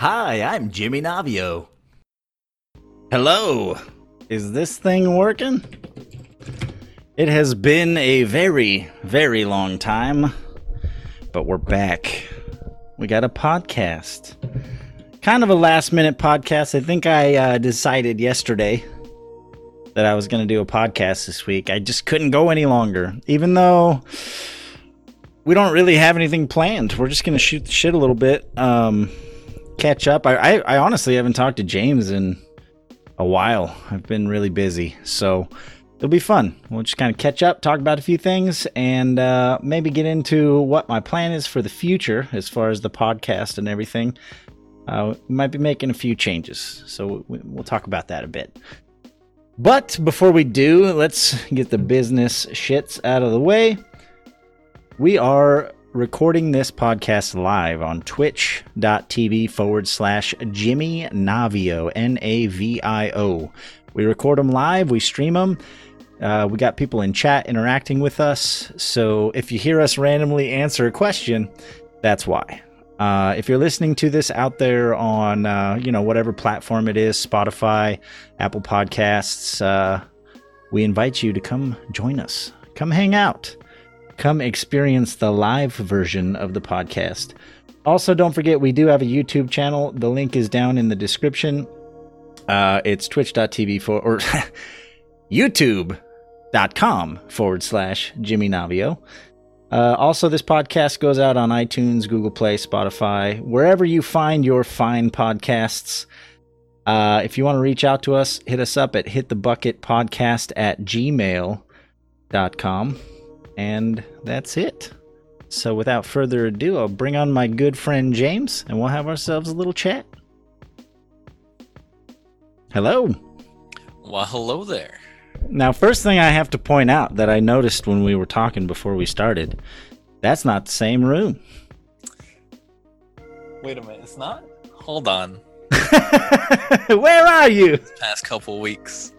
Hi, I'm Jimmy Navio. Hello. Is this thing working? It has been a very, very long time, but we're back. We got a podcast. Kind of a last minute podcast. I think I uh, decided yesterday that I was going to do a podcast this week. I just couldn't go any longer, even though we don't really have anything planned. We're just going to shoot the shit a little bit, um, catch up. I, I, I honestly haven't talked to James in a while. I've been really busy, so it'll be fun. We'll just kind of catch up, talk about a few things, and uh, maybe get into what my plan is for the future as far as the podcast and everything. Uh, we might be making a few changes, so we, we'll talk about that a bit. But before we do, let's get the business shits out of the way. We are recording this podcast live on twitch.tv forward slash Jimmy Navio, N A V I O. We record them live, we stream them. Uh, we got people in chat interacting with us. So if you hear us randomly answer a question, that's why. Uh, if you're listening to this out there on, uh, you know, whatever platform it is, Spotify, Apple Podcasts, uh, we invite you to come join us. Come hang out. Come experience the live version of the podcast. Also, don't forget, we do have a YouTube channel. The link is down in the description. Uh, it's twitch.tv for, or youtube.com forward slash Jimmy Navio. Uh, also, this podcast goes out on iTunes, Google Play, Spotify, wherever you find your fine podcasts. Uh, if you want to reach out to us, hit us up at hitthebucketpodcast at gmail.com. And that's it. So, without further ado, I'll bring on my good friend James and we'll have ourselves a little chat. Hello. Well, hello there. Now, first thing I have to point out that I noticed when we were talking before we started, that's not the same room. Wait a minute, it's not? Hold on. Where are you? Past couple weeks.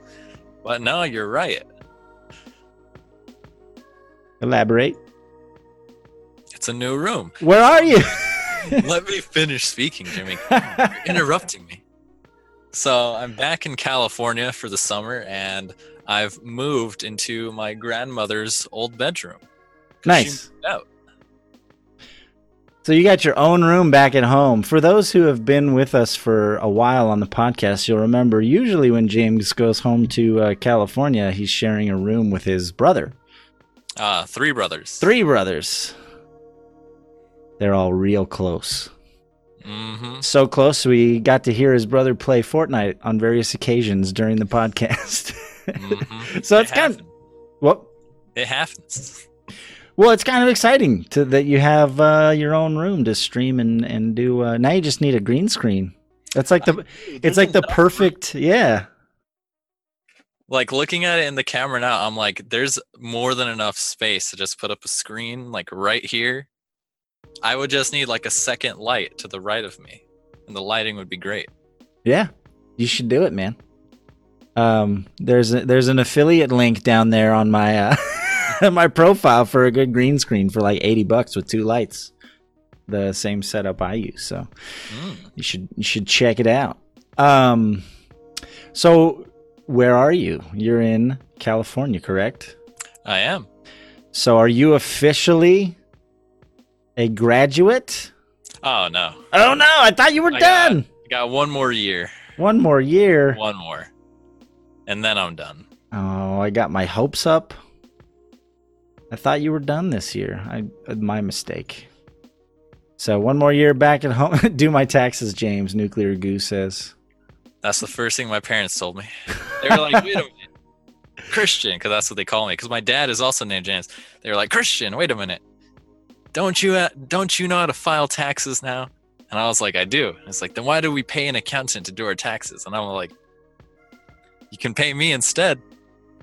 But no, you're right. Elaborate. It's a new room. Where are you? Let me finish speaking, Jimmy. You're interrupting me. So I'm back in California for the summer and I've moved into my grandmother's old bedroom. Nice. out. So you got your own room back at home. For those who have been with us for a while on the podcast, you'll remember usually when James goes home to uh, California, he's sharing a room with his brother. Uh, three brothers. Three brothers. They're all real close. Mm-hmm. So close, we got to hear his brother play Fortnite on various occasions during the podcast. mm-hmm. So it's kind of well, It happens. well, it's kind of exciting to that you have uh, your own room to stream and and do. Uh, now you just need a green screen. That's like the it's like the enough room. perfect yeah. Like looking at it in the camera now i'm like there's more than enough space to just put up a screen like right here i would just need like a second light to the right of me and the lighting would be great Yeah, you should do it, man. Um, there's a, there's an affiliate link down there on my uh, my profile for a good green screen for like eighty bucks with two lights. The same setup I use, so Mm. you should you should check it out. Um, so where are you? You're in California, correct? i am So are you officially a graduate? oh no Oh no, I thought you were I done. i got one more year One more year. one more and then i'm done Oh, I got my hopes up. I thought you were done this year. I uh, my mistake. So one more year back at home. Do my taxes, James. Nuclear Goose says. That's the first thing my parents told me they were like wait a minute christian because that's what they call me because my dad is also named james they were like christian wait a minute don't you uh, don't you know how to file taxes now and i was like i do And it's like then why do we pay an accountant to do our taxes and i'm like you can pay me instead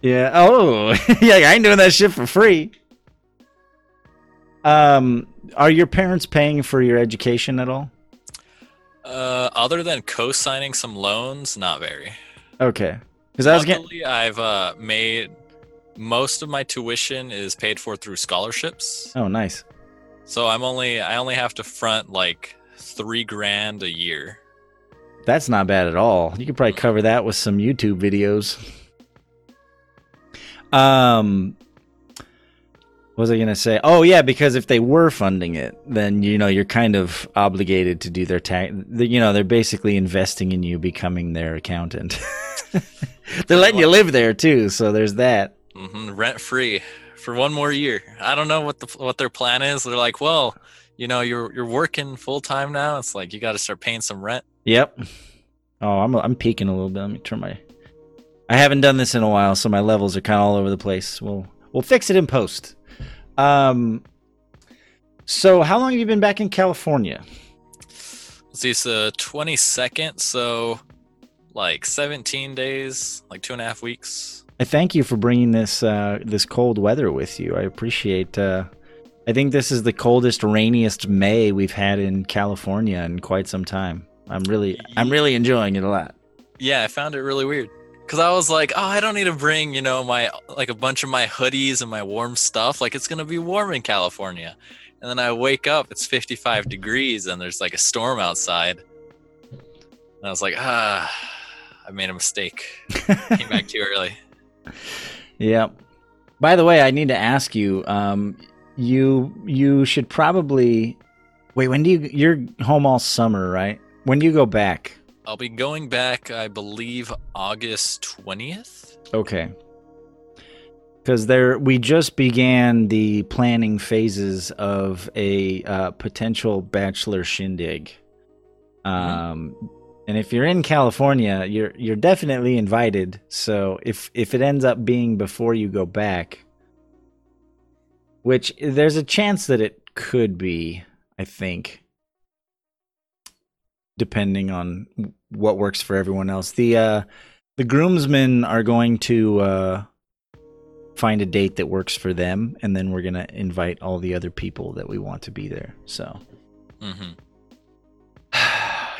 Yeah. Oh, yeah. I ain't doing that shit for free. Um, are your parents paying for your education at all? Uh, other than co-signing some loans not very Okay. Because I was getting. I've uh, made most of my tuition is paid for through scholarships. Oh, nice. So I'm only I only have to front like three grand a year That's not bad at all. You could probably cover that with some YouTube videos. Um, was I gonna say? Oh yeah, because if they were funding it, then you know you're kind of obligated to do their tax. You know they're basically investing in you becoming their accountant. they're letting you live there too, so there's that. Mm-hmm, Rent free for one more year. I don't know what the what their plan is. They're like, well, you know, you're you're working full time now. It's like you got to start paying some rent. Yep. Oh, I'm I'm peaking a little bit. Let me turn my. I haven't done this in a while, so my levels are kind of all over the place. We'll we'll fix it in post. Um. So, how long have you been back in California? See, it's the twenty second, so like seventeen days, like two and a half weeks. I thank you for bringing this uh, this cold weather with you. I appreciate. Uh, I think this is the coldest, rainiest May we've had in California in quite some time. I'm really, I'm really enjoying it a lot. Yeah, I found it really weird because I was like, oh, I don't need to bring, you know, my like a bunch of my hoodies and my warm stuff. Like it's gonna be warm in California, and then I wake up, it's 55 degrees, and there's like a storm outside. And I was like, ah, I made a mistake. Came back too early. Yeah. By the way, I need to ask you. Um, you you should probably wait. When do you? You're home all summer, right? When do you go back? I'll be going back, I believe, August 20th. Okay. Because there, we just began the planning phases of a uh, potential bachelor shindig. Um, and if you're in California, you're you're definitely invited. So if if it ends up being before you go back, which there's a chance that it could be, I think, depending on what works for everyone else. The uh, the groomsmen are going to uh, find a date that works for them, and then we're gonna invite all the other people that we want to be there. So hmm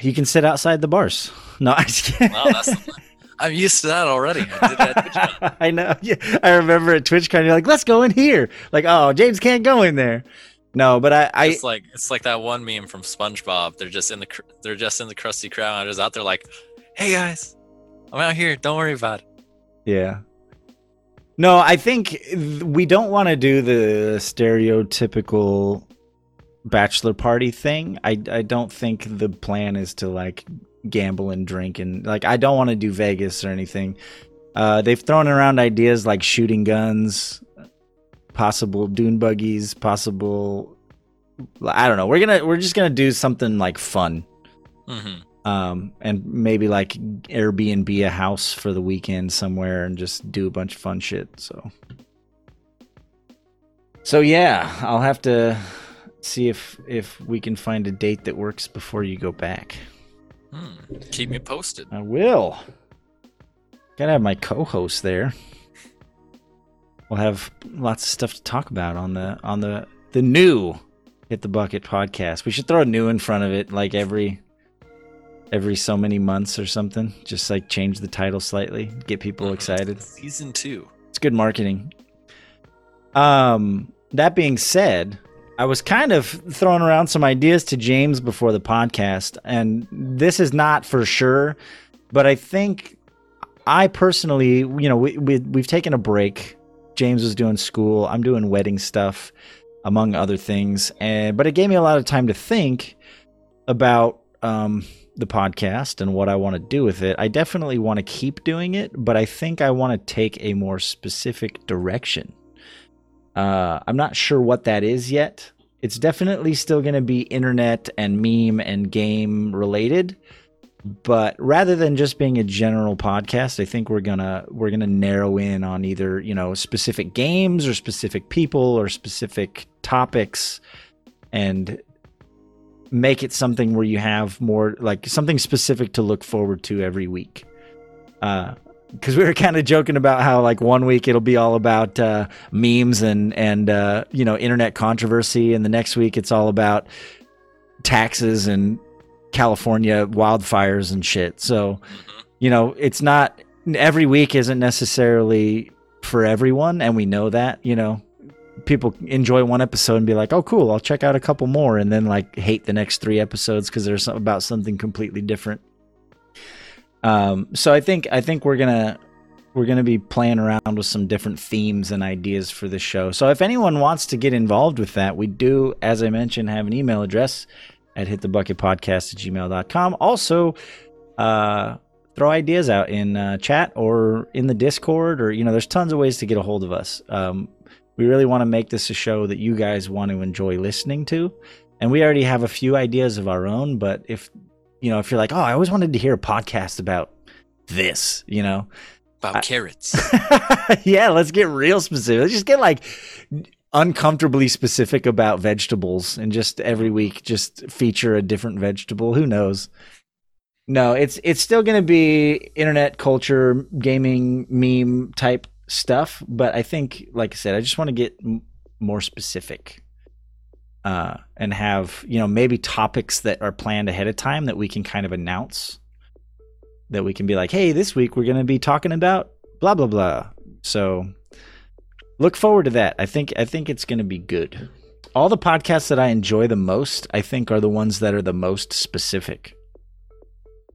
you can sit outside the bars. No, I. Wow, that's. I'm used to that already. I did that. I know. Yeah, I remember at TwitchCon, you're like, "Let's go in here." Like, oh, James can't go in there. No, but I, I It's like it's like that one meme from SpongeBob. They're just in the cr- they're just in the Krusty Krab. and just out there like, "Hey guys, I'm out here. Don't worry about it." Yeah. No, I think th- we don't want to do the stereotypical bachelor party thing. I I don't think the plan is to like gamble and drink and like I don't want to do Vegas or anything. Uh, they've thrown around ideas like shooting guns, possible dune buggies, possible. I don't know. We're gonna we're just gonna do something like fun hmm um, and maybe like Airbnb a house for the weekend somewhere and just do a bunch of fun shit. So, so yeah, I'll have to see if if we can find a date that works before you go back. Hmm. Keep me posted. I will. Gotta have my co-host there. We'll have lots of stuff to talk about on the on the the new Hit the Bucket podcast. We should throw a new in front of it, like every every so many months or something. Just like change the title slightly, get people Mhm. excited. Season two. It's good marketing. Um, that being said, I was kind of throwing around some ideas to James before the podcast, and this is not for sure, but I think I personally, you know, we, we we've taken a break. James was doing school. I'm doing wedding stuff, among other things, and but it gave me a lot of time to think about um, the podcast and what I want to do with it. I definitely want to keep doing it, but I think I want to take a more specific direction. Uh, I'm not sure what that is yet. It's definitely still going to be internet and meme and game related, but rather than just being a general podcast, I think we're gonna we're gonna narrow in on either you know specific games or specific people or specific topics, and make it something where you have more like something specific to look forward to every week. Uh, because we were kind of joking about how like one week it'll be all about uh, memes and and uh, you know internet controversy, and the next week it's all about taxes and California wildfires and shit. So you know it's not every week isn't necessarily for everyone, and we know that. You know, people enjoy one episode and be like, "Oh, cool, I'll check out a couple more," and then like hate the next three episodes because they're about something completely different. Um, so I think I think we're gonna we're gonna be playing around with some different themes and ideas for the show. So if anyone wants to get involved with that, we do, as I mentioned, have an email address at hitthebucketpodcast at gmail.com. Also, uh, throw ideas out in uh, chat or in the Discord, or you know, there's tons of ways to get a hold of us. Um, we really want to make this a show that you guys want to enjoy listening to, and we already have a few ideas of our own. But if you know, if you're like, oh, I always wanted to hear a podcast about this, you know, About I- carrots. yeah, let's get real specific. Let's just get like uncomfortably specific about vegetables and just every week just feature a different vegetable. Who knows? No, it's it's still going to be internet culture, gaming, meme type stuff, but I think like I said, I just want to get m- more specific. Uh, and have you know maybe topics that are planned ahead of time that we can kind of announce that we can be like hey this week we're going to be talking about blah blah blah so look forward to that. I think i think it's going to be good. All the podcasts that i enjoy the most i think are the ones that are the most specific.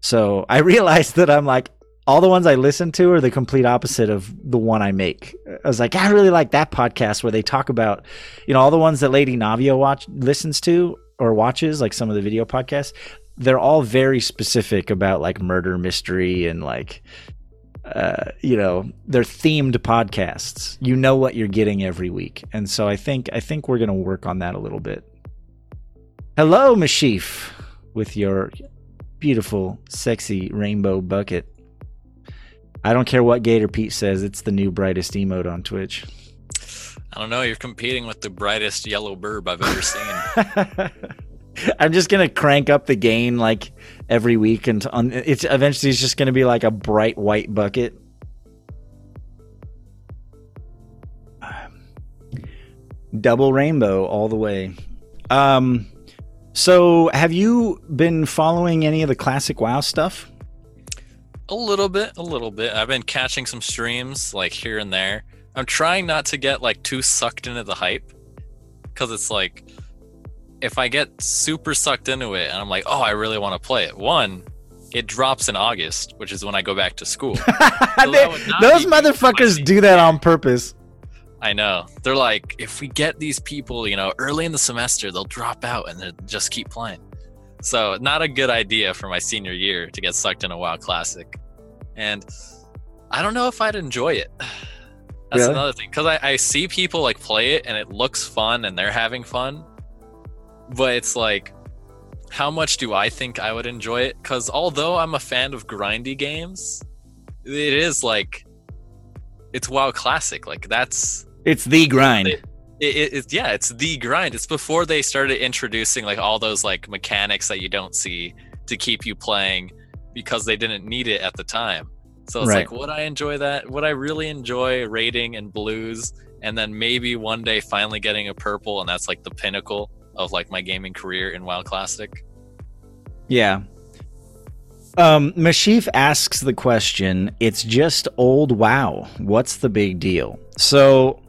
So i realized that i'm like all the ones i listen to are the complete opposite of the one i make. I was like i really like that podcast where they talk about you know all the ones that lady navio watch listens to or watches like some of the video podcasts they're all very specific about like murder mystery and like uh, you know they're themed podcasts you know what you're getting every week and so i think i think we're going to work on that a little bit hello mashif with your beautiful sexy rainbow bucket i don't care what gator pete says it's the new brightest emote on twitch I don't know. You're competing with the brightest yellow burb I've ever seen. I'm just gonna crank up the gain like every week, and on, it's eventually it's just gonna be like a bright white bucket. Double rainbow all the way. Um, so have you been following any of the classic WoW stuff? a little bit, a little bit. I've been catching some streams like here and there. I'm trying not to get like too sucked into the hype because it's like if I get super sucked into it and I'm like, oh, I really want to play it. One, it drops in August, which is when I go back to school. They- that would not those be good for my motherfuckers do that on purpose. I know. They're like, if we get these people, you know, early in the semester, they'll drop out and they'll just keep playing. So, not a good idea for my senior year to get sucked in a WoW Classic. And I don't know if I'd enjoy it. That's Really? another thing. Because I, I see people like play it and it looks fun and they're having fun. But it's like, how much do I think I would enjoy it? Because although I'm a fan of grindy games, it is like, it's WoW Classic. Like, that's It's the grind. It- it, it's yeah it's the grind it's before they started introducing like all those like mechanics that you don't see to keep you playing because they didn't need it at the time so it's Right. like would i enjoy that would i really enjoy raiding and blues and then maybe one day finally getting a purple and that's like the pinnacle of like my gaming career in WoW Classic. Yeah. Um, Mashif asks the question, it's just old WoW. What's the big deal? So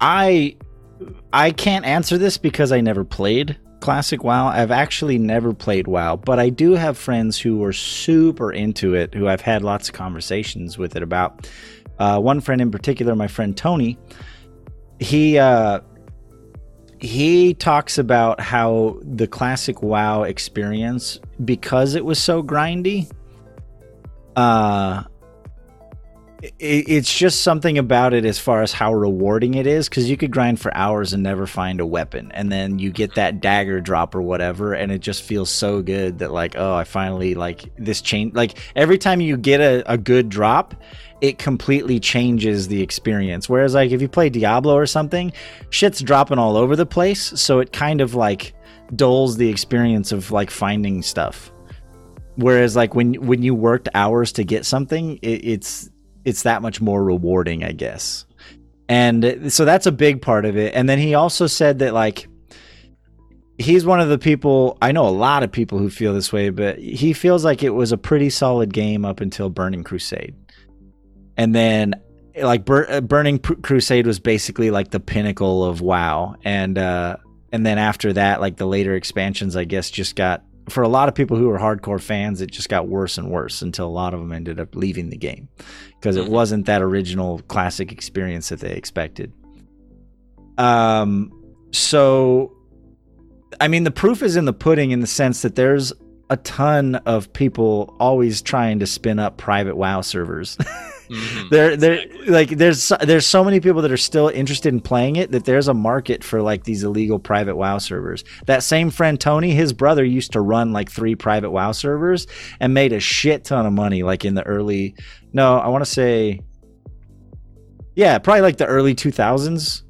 I I can't answer this because I never played classic WoW. I've actually never played WoW, but I do have friends who are super into it, who I've had lots of conversations with it about. Uh, one friend in particular, my friend Tony, he uh, he talks about how the classic WoW experience, because it was so grindy, uh, it's just something about it as far as how rewarding it is because you could grind for hours and never find a weapon and then you get that dagger drop or whatever and it just feels so good that like oh i finally like this change like every time you get a, a good drop it completely changes the experience. Whereas like if you play diablo or something shit's dropping all over the place so it kind of like dulls the experience of like finding stuff. Whereas like when when you worked hours to get something it, it's it's that much more rewarding i guess. And so that's a big part of it. And then he also said that like he's one of the people i know a lot of people who feel this way but he feels like it was a pretty solid game up until burning crusade. And then like Bur- uh, burning Pr- crusade was basically like the pinnacle of wow. And uh and then after that like the later expansions i guess just got for a lot of people who were hardcore fans, it just got worse and worse until a lot of them ended up leaving the game because it Mhm. wasn't that original classic experience that they expected. Um, so, I mean, the proof is in the pudding in the sense that there's a ton of people always trying to spin up private WoW servers. Mhm. there there like there's so- there's so many people that are still interested in playing it that there's a market for like these illegal private WoW servers. That same friend Tony, his brother used to run like three private WoW servers and made a shit ton of money like in the early no, I want to say yeah, probably like the early 2000s.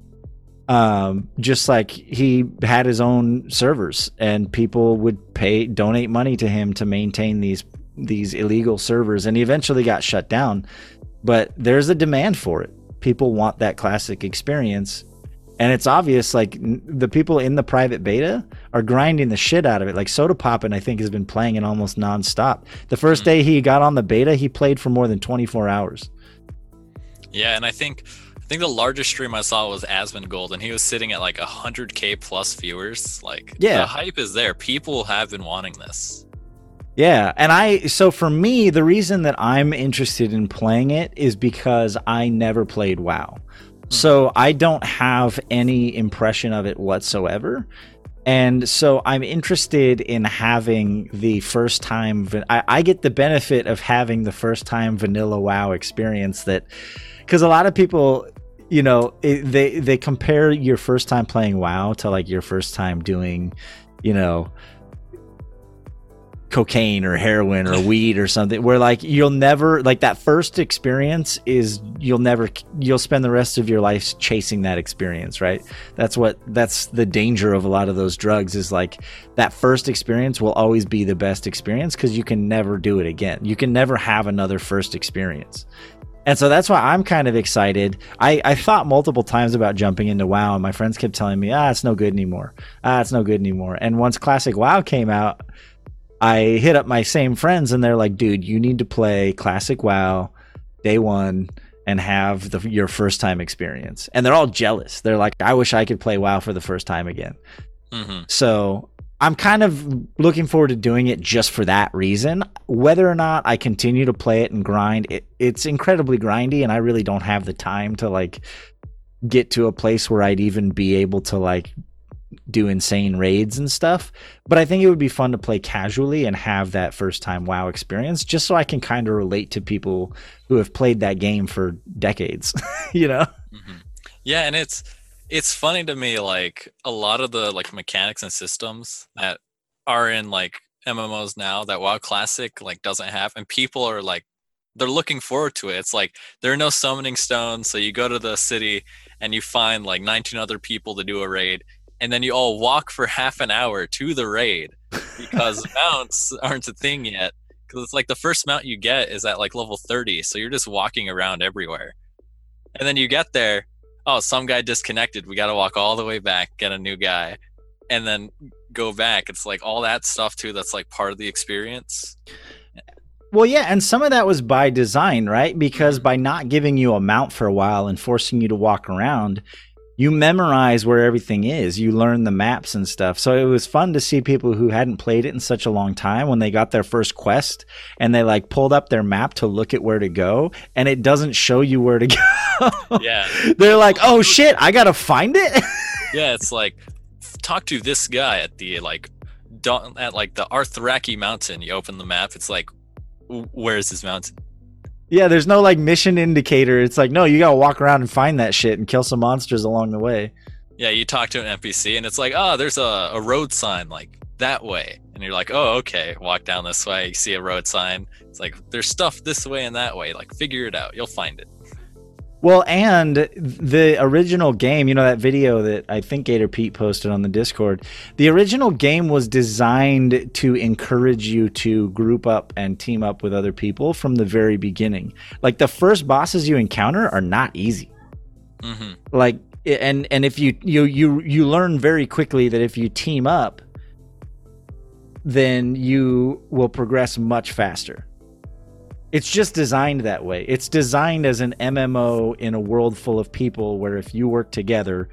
Um, just like he had his own servers and people would pay donate money to him to maintain these these illegal servers and he eventually got shut down but there's a demand for it. People want that classic experience. And it's obvious, like n- the people in the private beta are grinding the shit out of it. Like Sodapoppin, I think, has been playing it almost nonstop. The first Mhm. day he got on the beta, he played for more than 24 hours. Yeah, and I think I think the largest stream I saw was Asmongold, and he was sitting at like hundred k plus viewers. Like, Yeah. the hype is there. People have been wanting this. Yeah, and I so for me, the reason that I'm interested in playing it is because I never played WoW. Hmm. So I don't have any impression of it whatsoever. And so I'm interested in having the first time I, I get the benefit of having the first time vanilla WoW experience that because a lot of people you know it, they they compare your first time playing WoW to like your first time doing you know cocaine or heroin or weed or something where like you'll never like that first experience is you'll never you'll spend the rest of your life chasing that experience right that's what that's the danger of a lot of those drugs is like that first experience will always be the best experience because you can never do it again you can never have another first experience and so that's why I'm kind of excited. I, I thought multiple times about jumping into WoW, and my friends kept telling me, ah, it's no good anymore. Ah, it's no good anymore. And once Classic WoW came out, I hit up my same friends, and they're like, dude, you need to play Classic WoW day one and have the, your first time experience. And they're all jealous. They're like, I wish I could play WoW for the first time again. hmm So I'm kind of looking forward to doing it just for that reason. Whether or not I continue to play it and grind, it, it's incredibly grindy, and I really don't have the time to like get to a place where I'd even be able to like do insane raids and stuff. But I think it would be fun to play casually and have that first time WoW experience, just so I can kind of relate to people who have played that game for decades. you know? hmm Yeah, and it's it's funny to me like a lot of the like mechanics and systems that are in like MMOs now that WoW Classic like doesn't have, and people are like they're looking forward to it. It's like there are no summoning stones, so you go to the city and you find like 19 other people to do a raid, and then you all walk for half an hour to the raid because mounts aren't a thing yet. Because it's like the first mount you get is at like level 30, so you're just walking around everywhere. And then you get there, oh, some guy disconnected. We got to walk all the way back, get a new guy, and then go back. It's like all that stuff too. That's like part of the experience. Well, yeah, and some of that was by design, right? Because mm-hmm. by not giving you a mount for a while and forcing you to walk around, you memorize where everything is. You learn the maps and stuff. So it was fun to see people who hadn't played it in such a long time when they got their first quest and they like pulled up their map to look at where to go and it doesn't show you where to go. Yeah, They're like, "Oh shit, I got to find it." yeah. It's like talk to this guy at the like at like the Arthraki mountain. You open the map. It's like where's this mountain? Yeah, there's no like mission indicator. It's like, "No, you got to walk around and find that shit and kill some monsters along the way." Yeah, you talk to an NPC and it's like, oh, there's a, a road sign like that way. And you're like, oh, okay, walk down this way. You see a road sign. It's like, there's stuff this way and that way. Like, figure it out. You'll find it. Well, and the original game, you know, that video that I think Gator Pete posted on the Discord, the original game was designed to encourage you to group up and team up with other people from the very beginning. Like the first bosses you encounter are not easy. hmm Like and and if you you you you learn very quickly that if you team up then you will progress much faster. It's just designed that way. It's designed as an MMO in a world full of people where if you work together,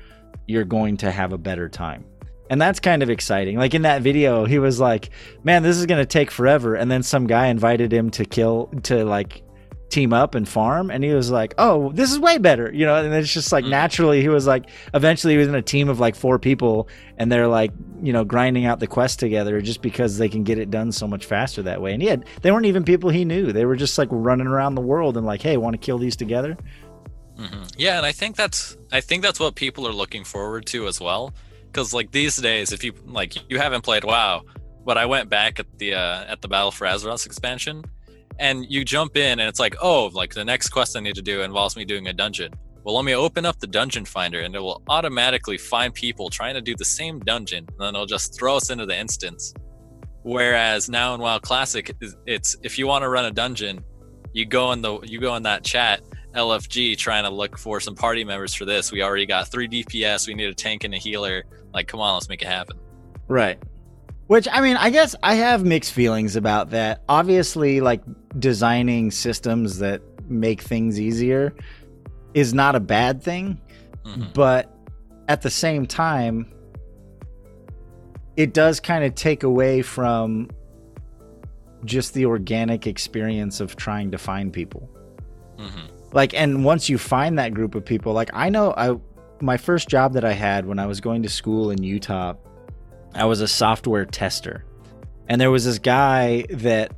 you're going to have a better time. And that's kind of exciting. Like in that video, he was like, "Man, this is going to take forever." And then some guy invited him to kill to like team up and farm and he was like oh this is way better you know and it's just like Mhm. naturally he was like eventually he was in a team of like four people and they're like you know grinding out the quest together just because they can get it done so much faster that way and he had they weren't even people he knew they were just like running around the world and like hey want to kill these together hmm Yeah, and I think that's I think that's what people are looking forward to as well. Because like these days, if you like you haven't played WoW, but I went back at the uh, at the Battle for Azeroth expansion, and you jump in and it's like, oh, like the next quest I need to do involves me doing a dungeon. Well, let me open up the dungeon finder, and it will automatically find people trying to do the same dungeon, and then it'll just throw us into the instance. Whereas now in WoW Classic, it's if you want to run a dungeon, you go in the you go in that chat LFG trying to look for some party members for this. We already got three DPS. We need a tank and a healer. Like, come on, let's make it happen. Right. Which I mean, I guess I have mixed feelings about that. Obviously, like designing systems that make things easier is not a bad thing, Mhm. but at the same time it does kind of take away from just the organic experience of trying to find people Mhm. like and once you find that group of people like i know i my first job that i had when i was going to school in utah i was a software tester. And there was this guy that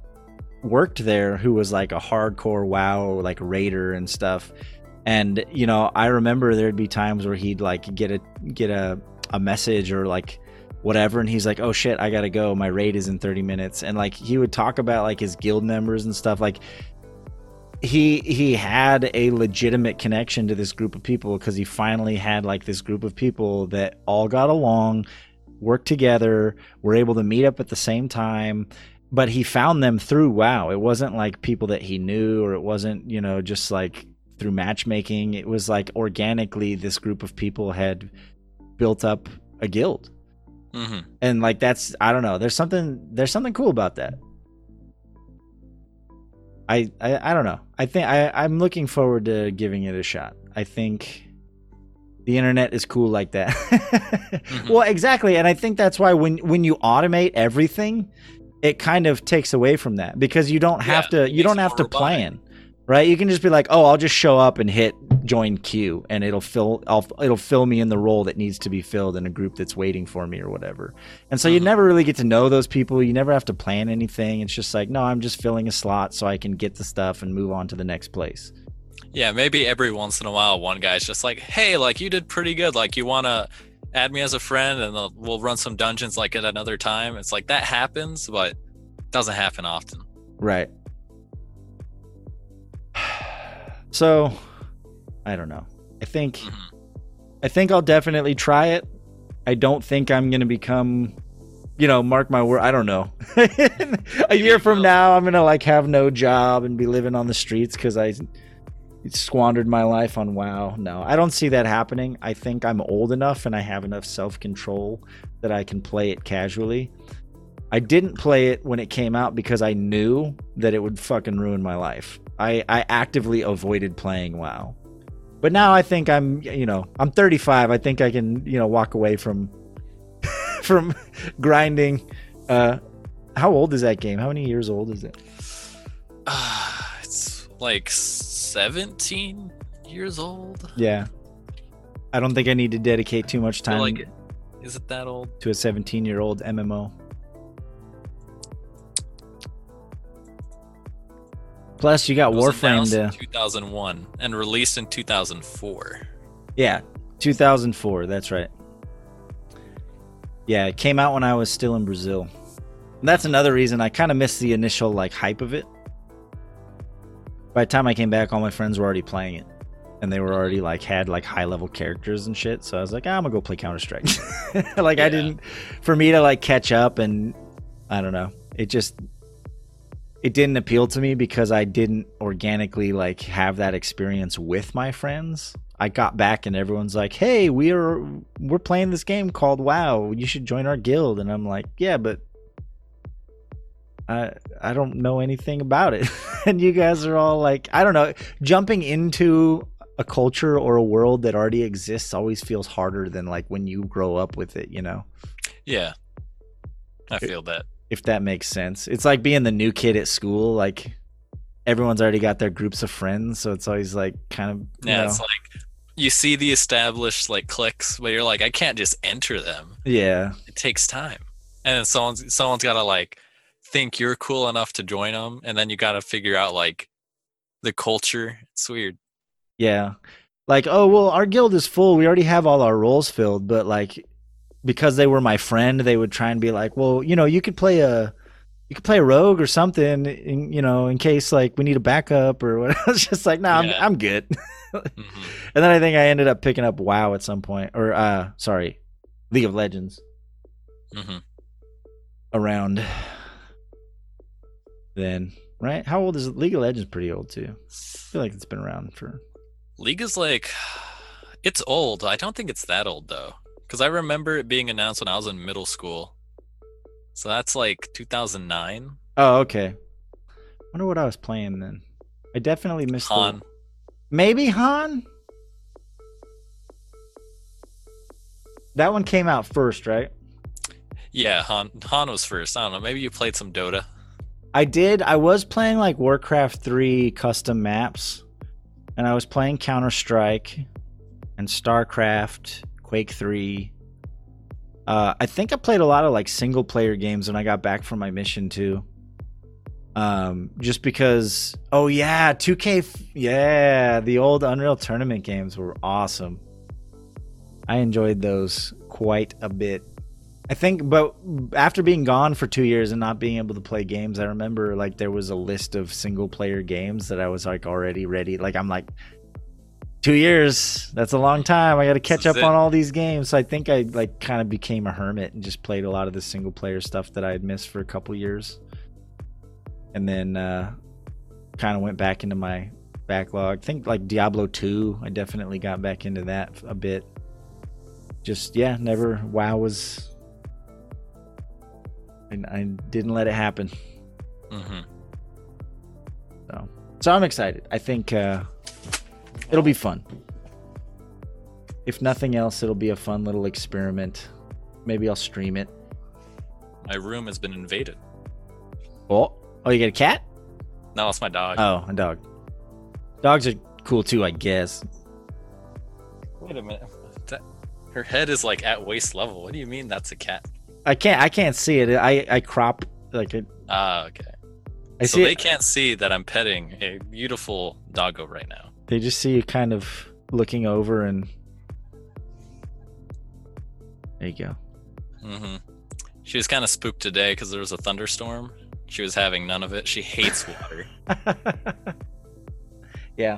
worked there who was like a hardcore wow like raider and stuff. And you know i remember there'd be times where he'd like get a get a, a message or like whatever and he's like oh shit i gotta go. My raid is in 30 minutes. And like he would talk about like his guild members and stuff like he he had a legitimate connection to this group of people because he finally had like this group of people that all got along worked together were able to meet up at the same time but he found them through wow. It wasn't like people that he knew or it wasn't you know just like through matchmaking. It was like organically this group of people had built up a guild. Mhm. and like that's i don't know there's something there's something cool about that. I, I i don't know. I think i i'm looking forward to giving it a shot. I think the internet is cool like that. Well exactly and i think that's why when when you automate everything it kind of takes away from that because you don't have Yeah, to you don't have to plan right? You can just be like oh i'll just show up and hit join queue and it'll fill I'll, it'll fill me in the role that needs to be filled in a group that's waiting for me or whatever. And so you Mhm. never really get to know those people. You never have to plan anything. It's just like no i'm just filling a slot so i can get the stuff and move on to the next place Yeah, maybe every once in a while, one guy's just like, "Hey, like you did pretty good. Like you want to add me as a friend, and we'll run some dungeons like at another time." It's like that happens, but doesn't happen often. Right. So, I don't know. I think Mhm. I think I'll definitely try it. I don't think I'm to become you know, mark my word, I don't know. a year from now I'm going to like have no job and be living on the streets cuz I squandered my life on WoW. No, I don't see that happening. I think I'm old enough and I have enough self-control that I can play it casually. I didn't play it when it came out because I knew that it would fucking ruin my life. I, I actively avoided playing WoW. But now I think I'm, you know, I'm 35. I think I can, you know, walk away from from grinding. Uh how old is that game? How many years old is it? it's like 17 years old. Yeah. I don't think I need to dedicate too much time like is it that old? to a 17 year old MMO. Plus, you got It was Warframe to 2001 and released in 2004. Yeah, 2004. That's right. Yeah, it came out when I was still in Brazil. And that's another reason I kind of missed the initial like hype of it. By the time I came back, all my friends were already playing it, and they were already like had like high level characters and shit. So I was like, ah, I'm gonna go play Counter Strike. like Yeah. I didn't, for me to like catch up, and I don't know, it just it didn't appeal to me because I didn't organically like have that experience with my friends. I got back and everyone's like, "Hey, we're we're playing this game called WoW. You should join our guild." And I'm like, "Yeah, but I I don't know anything about it." and you guys are all like, I don't know, jumping into a culture or a world that already exists always feels harder than like when you grow up with it, you know. Yeah. I feel that. if that makes sense. It's like being the new kid at school. Like everyone's already got their groups of friends, so it's always like kind of you Yeah, know, it's like you see the established like clicks, but you're like, I can't just enter them. yeah, It takes time, and someone's someone's got to like think you're cool enough to join them, and then you got to figure out like the culture. It's weird. yeah. Like oh well, our guild is full. We already have all our roles filled, but like because they were my friend, they would try and be like, well, you know, you could play a. You could play a rogue or something, in, you know, in case like we need a backup or what. I was just like, no, Yeah. I'm I'm good. hmm And then I think I ended up picking up WoW at some point, or uh, sorry, League of Legends hmm around then, right? How old is it? League of Legends? Pretty old too. I feel like it's been around for. League is like, it's old. I don't think it's that old though, because I remember it being announced when I was in middle school. So that's like 2009. Oh, okay. Wonder what I was playing then. I definitely missed the- HoN. Maybe HoN. That one came out first, right? Yeah, HoN. HoN was first. I don't know. Maybe you played some Dota. I did. I was playing like Warcraft 3 custom maps, and I was playing Counter Strike and StarCraft, Quake 3. Uh, I think I played a lot of like single player games when I got back from my mission too. Um, just because, oh yeah, 2K, f- yeah, the old Unreal Tournament games were awesome. I enjoyed those quite a bit. I think, but after being gone for two years and not being able to play games, I remember like there was a list of single player games that I was like already ready. Like I'm like, two years, that's a long time. I got to catch up is on all these games. So I think I like kind of became a hermit and just played a lot of the single player stuff that I had missed for a couple years, and then uh, kind of went back into my backlog. I think like Diablo two, I definitely got back into that a bit. Just yeah, never. WoW was and I didn't let it happen. Mm-hmm. So, so I'm excited. I think uh, it'll be fun. If nothing else, it'll be a fun little experiment. Maybe I'll stream it. My room has been invaded. Oh, oh, you get a cat? No, it's my dog. Oh, a dog. Dogs are cool too, I guess. Wait a minute. That, her head is like at waist level. What do you mean that's a cat? I can't. I can't see it. I I crop like it. Ah, okay. I so see. they it. can't see that I'm petting a beautiful doggo right now. They just see you kind of looking over, and there you go. hmm She was kind of spooked today because there was a thunderstorm. She was having none of it. She hates water. yeah.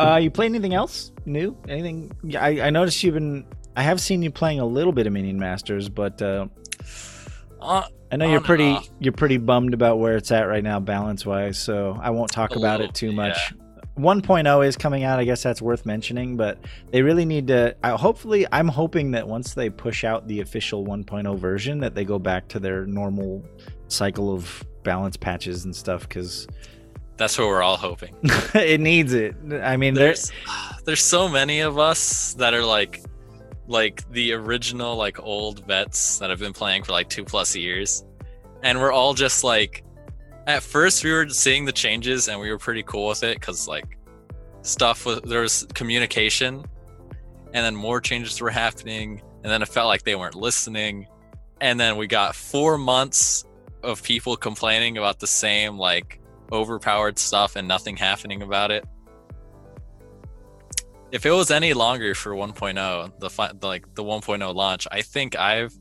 Uh, you play anything else new? Anything? Yeah, I, I noticed you've been. I have seen you playing a little bit of Minion Masters, but uh, Uh, I know you're pretty. off. You're pretty bummed about where it's at right now, balance wise. So I won't talk A about little, it too yeah. much. 1.0 is coming out. I guess that's worth mentioning, but they really need to. I, hopefully, I'm hoping that once they push out the official 1.0 version, that they go back to their normal cycle of balance patches and stuff because that's what we're all hoping. it needs it. I mean, There's there's so many of us that are like like the original like old vets that have been playing for like two plus years, and we're all just like. At first, we were seeing the changes and we were pretty cool with it because like stuff was there was communication, and then more changes were happening, and then it felt like they weren't listening, and then we got four months of people complaining about the same like overpowered stuff and nothing happening about it. If it was any longer for 1.0, the, like the 1.0 launch, I think I've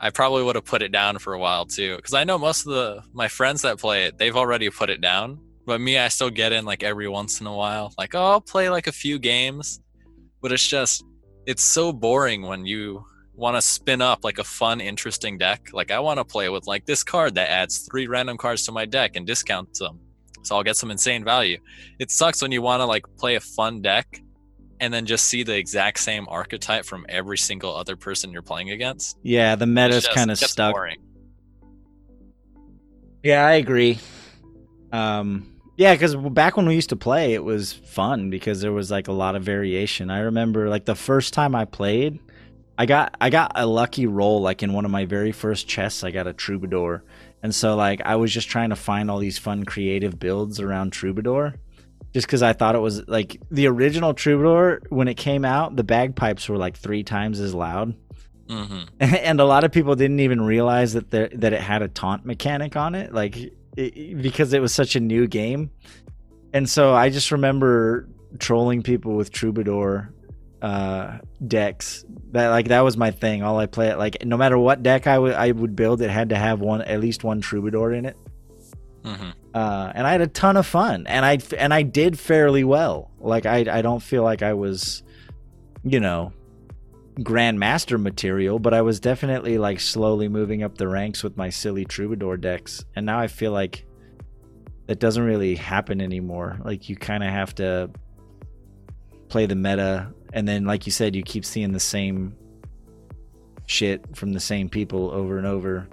I probably would have put it down for a while too because I know most of the my friends that play it, they've already put it down. But me, I still get in like every once in a while. Like, oh, I'll play like a few games, but it's just it's so boring when you want to spin up like a fun, interesting deck. Like I want to play with like this card that adds three random cards to my deck and discounts them, so I'll get some insane value. It sucks when you want to like play a fun deck and then just see the exact same archetype from every single other person you're playing against. yeah, the meta's kind of stuck. boring. Yeah, I agree. Um, yeah, because back when we used to play, it was fun because there was like a lot of variation. I remember like the first time I played, I got I got a lucky roll like in one of my very first chests I got a troubadour. And so like I was just trying to find all these fun creative builds around troubadour just cuz I thought it was like the original troubadour when it came out the bagpipes were like 3 times as loud. hmm and a lot of people didn't even realize that there that it had a taunt mechanic on it like it, because it was such a new game. And so I just remember trolling people with troubadour uh decks. That like that was my thing. All i play it like no matter what deck i would i would build it had to have one at least one troubadour in it. Hmm uh and i had a ton of fun and i and i did fairly well. Like i i don't feel like i was you know grandmaster material but i was definitely like slowly moving up the ranks with my silly troubadour decks. And now i feel like that doesn't really happen anymore. Like you kind of have to play the meta and then like you said you keep seeing the same shit from the same people over and over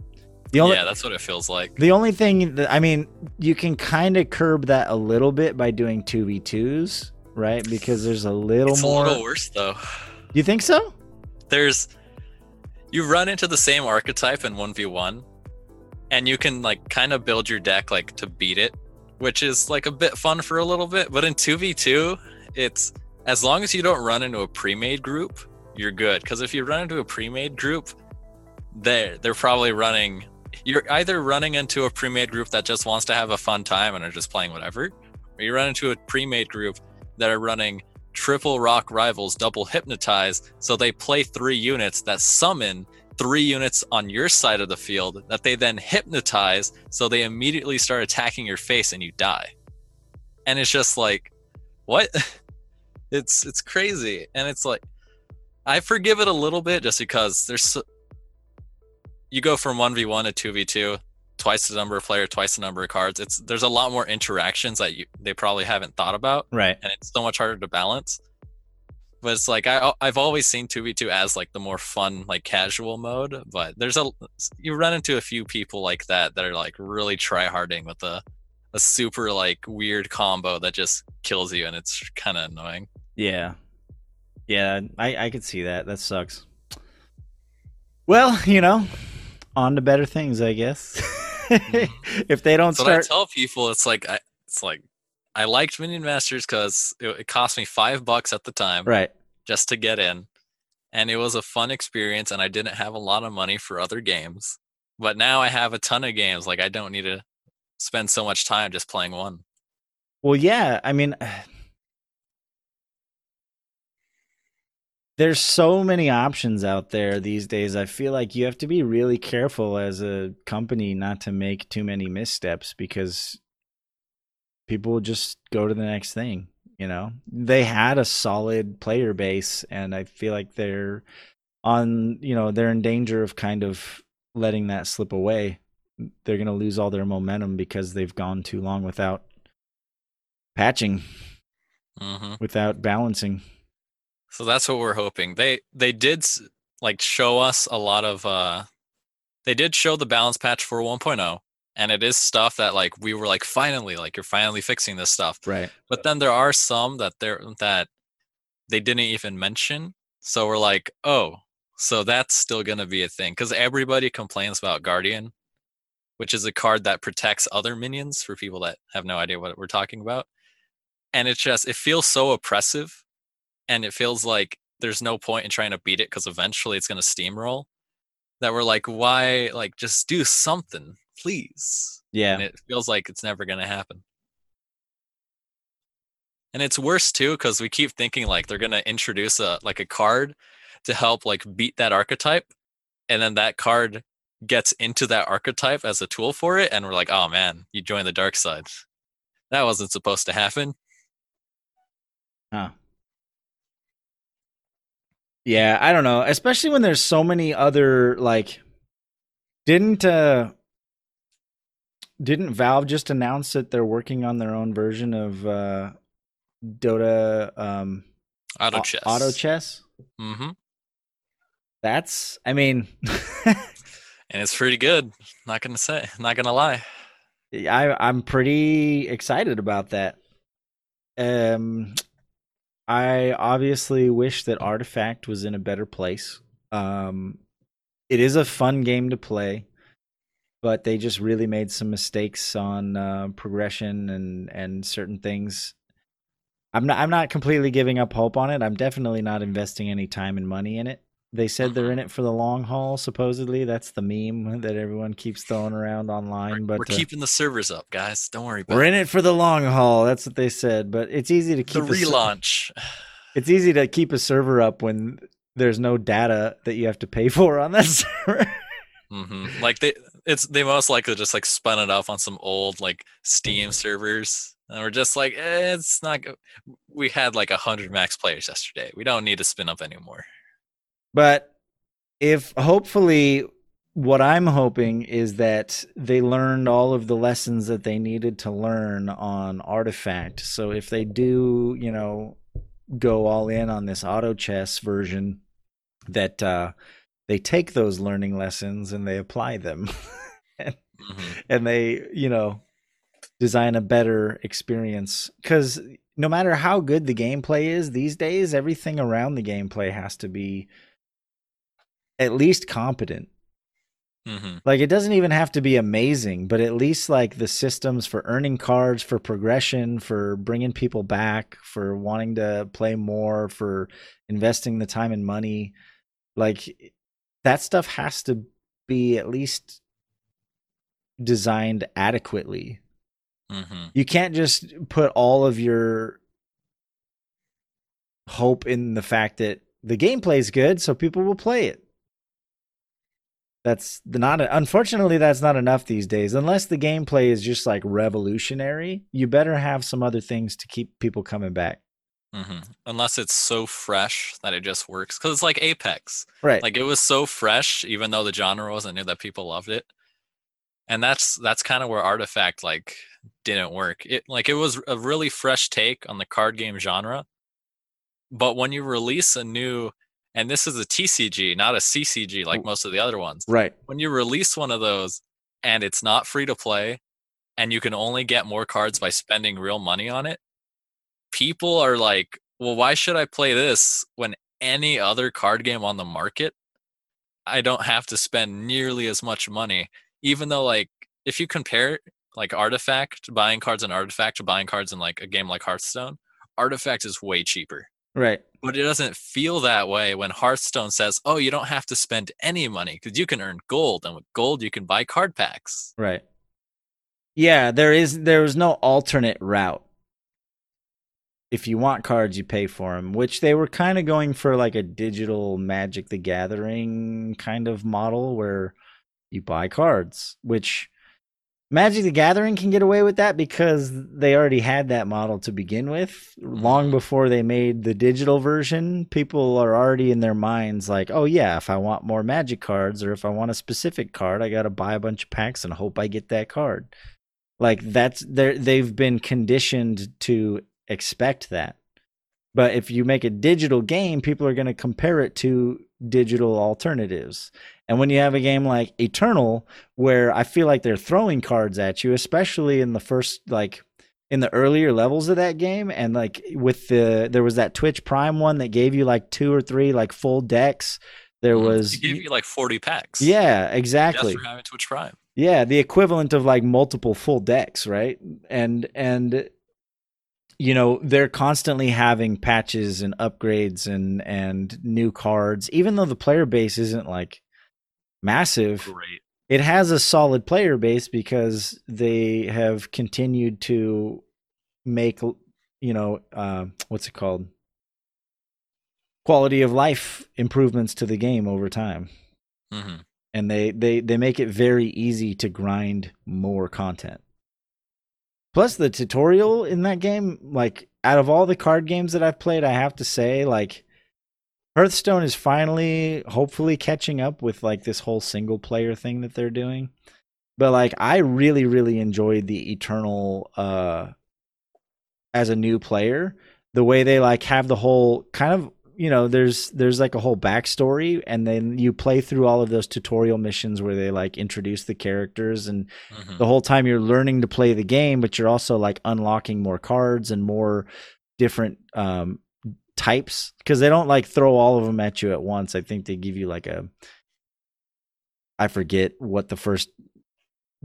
only yeah, that's what it feels like. the only thing that I mean, you can kind of curb that a little bit by doing two v twos, right? Because there's a little It's more. a little worse though. You think so? There's you run into the same archetype in 1v1 and you can like kind of build your deck like to beat it, which is like a bit fun for a little bit, but in 2v2, it's as long as you don't run into a pre-made group, you're good. Cuz if you run into a pre-made group, they they're probably running you're either running into a pre-made group that just wants to have a fun time and are just playing whatever, or you run into a pre-made group that are running triple rock rivals double hypnotize so they play three units that summon three units on your side of the field that they then hypnotize so they immediately start attacking your face and you die. And it's just like what it's it's crazy and it's like i forgive it a little bit just because there's so, you go from 1v1 to 2v2 twice the number of players twice the number of cards it's there's a lot more interactions that you they probably haven't thought about Right. and it's so much harder to balance. But it's like I I've always seen two v two as like the more fun like casual mode. But there's a you run into a few people like that that are like really try harding with a a super like weird combo that just kills you and it's kind of annoying. Yeah. Yeah, I I could see that. That sucks. Well, you know, on to better things, I guess. if they don't So what I tell people it's like I it's like I liked Minion Masters because it, it cost me five bucks at the time. right. just to get in. And it was a fun experience, and I didn't have a lot of money for other games. But now I have a ton of games. Like, I don't need to spend so much time just playing one. Well, yeah, I mean there's so many options out there these days. I feel like you have to be really careful as a company not to make too many missteps because people will just go to the next thing, you know. They had a solid player base and I feel like they're on, you know, they're in danger of kind of letting that slip away. They're going to lose all their momentum because they've gone too long without patching, hmm without balancing. So that's what we're hoping. They they did like show us a lot of. uh They did show the balance patch for 1.0, and it is stuff that like we were like finally like you're finally fixing this stuff. Right. But then there are some that they're that they didn't even mention. So we're like, oh, so that's still gonna be a thing because everybody complains about Guardian, which is a card that protects other minions for people that have no idea what we're talking about. And it's just it feels so oppressive, and it feels like there's no point in trying to beat it because eventually it's gonna steamroll. That we're like, why like just do something, please Yeah. and it feels like it's never going to happen. And it's worse too because we keep thinking like they're going to introduce a like a card to help like beat that archetype, and then that card gets into that archetype as a tool for it, and we're like, oh man, you joined the dark side. That wasn't supposed to happen. Huh. Yeah, I don't know. Especially when there's so many other like didn't uh didn't Valve just announce that they're working on their own version of uh Dota um Auto au- chess. auto chess? Mm-hmm. That's I mean And it's pretty good. Not gonna say. Not gonna lie. I I'm pretty excited about that. Um I obviously wish that Artifact was in a better place Um, it is a fun game to play, but they just really made some mistakes on uh, progression and and certain things. I'm not I'm not completely giving up hope on it. I'm definitely not investing any time and money in it. They said they're in it for the long haul. Supposedly, that's the meme that everyone keeps throwing around online. We're, but we're uh, keeping the servers up, guys. Don't worry about we're it. in it for the long haul. That's what they said. But it's easy to The keep a ser- relaunch. it's easy to keep a server up when there's no data that you have to pay for on that server. hmm Like they, it's they most likely just like spun it off on some old like Steam servers, and we're just like, eh, it's not. We had like a hundred max players yesterday. We don't need to spin up anymore. But if hopefully what I'm hoping is that they learned all of the lessons that they needed to learn on Artifact. So if they do, you know, go all in on this auto chess version, that uh, they take those learning lessons and they apply them, hmm and they, you know, design a better experience. Because no matter how good the gameplay is these days, everything around the gameplay has to be at least competent. hmm Like it doesn't even have to be amazing, but at least like the systems for earning cards, for progression, for bringing people back, for wanting to play more, for investing the time and money, like that stuff has to be at least designed adequately. hmm You can't just put all of your hope in the fact that the gameplay is good, so people will play it. That's not unfortunately that's not enough these days. Unless the gameplay is just like revolutionary, you better have some other things to keep people coming back. hmm Unless it's so fresh that it just works, because it's like Apex. Right. Like it was so fresh, even though the genre wasn't new, that people loved it. And that's that's kind of where Artifact like didn't work. It like it was a really fresh take on the card game genre. But when you release a new and this is a TCG, not a CCG like most of the other ones. right. When you release one of those and it's not free to play and you can only get more cards by spending real money on it, people are like, "Well, why should I play this when any other card game on the market I don't have to spend nearly as much money, even though like if you compare like Artifact buying cards in Artifact to buying cards in like a game like Hearthstone, Artifact is way cheaper. Right. But it doesn't feel that way when Hearthstone says, "Oh, you don't have to spend any money because you can earn gold, and with gold you can buy card packs." Right. Yeah, there is there was no alternate route. If you want cards, you pay for them, which they were kind of going for like a digital Magic the Gathering kind of model where you buy cards, which Magic the Gathering can get away with that because they already had that model to begin with. Long before they made the digital version, people are already in their minds like, oh, yeah, if I want more Magic cards or if I want a specific card, I got to buy a bunch of packs and hope I get that card. Like that's they they've been conditioned to expect that. But if you make a digital game, people are going to compare it to digital alternatives. And when you have a game like Eternal, where I feel like they're throwing cards at you, especially in the first, like, in the earlier levels of that game, and like with the, there was that Twitch Prime one that gave you like two or three, like, full decks. There Mhm. was, It gave you like 40 packs. yeah, exactly. Just for having Twitch Prime. Yeah, the equivalent of like multiple full decks, right? And and you know, they're constantly having patches and upgrades and and new cards even though the player base isn't like massive. Great. It has a solid player base because they have continued to make you know, uh, what's it called? Quality of life improvements to the game over time hmm and they they they make it very easy to grind more content. Plus the tutorial in that game, like out of all the card games that I've played, I have to say like Hearthstone is finally hopefully catching up with like this whole single player thing that they're doing. But like I really really enjoyed the Eternal uh as a new player, the way they like have the whole kind of you know there's there's like a whole backstory and then you play through all of those tutorial missions where they like introduce the characters and hmm the whole time you're learning to play the game but you're also like unlocking more cards and more different um types because they don't like throw all of them at you at once. I think they give you like a I forget what the first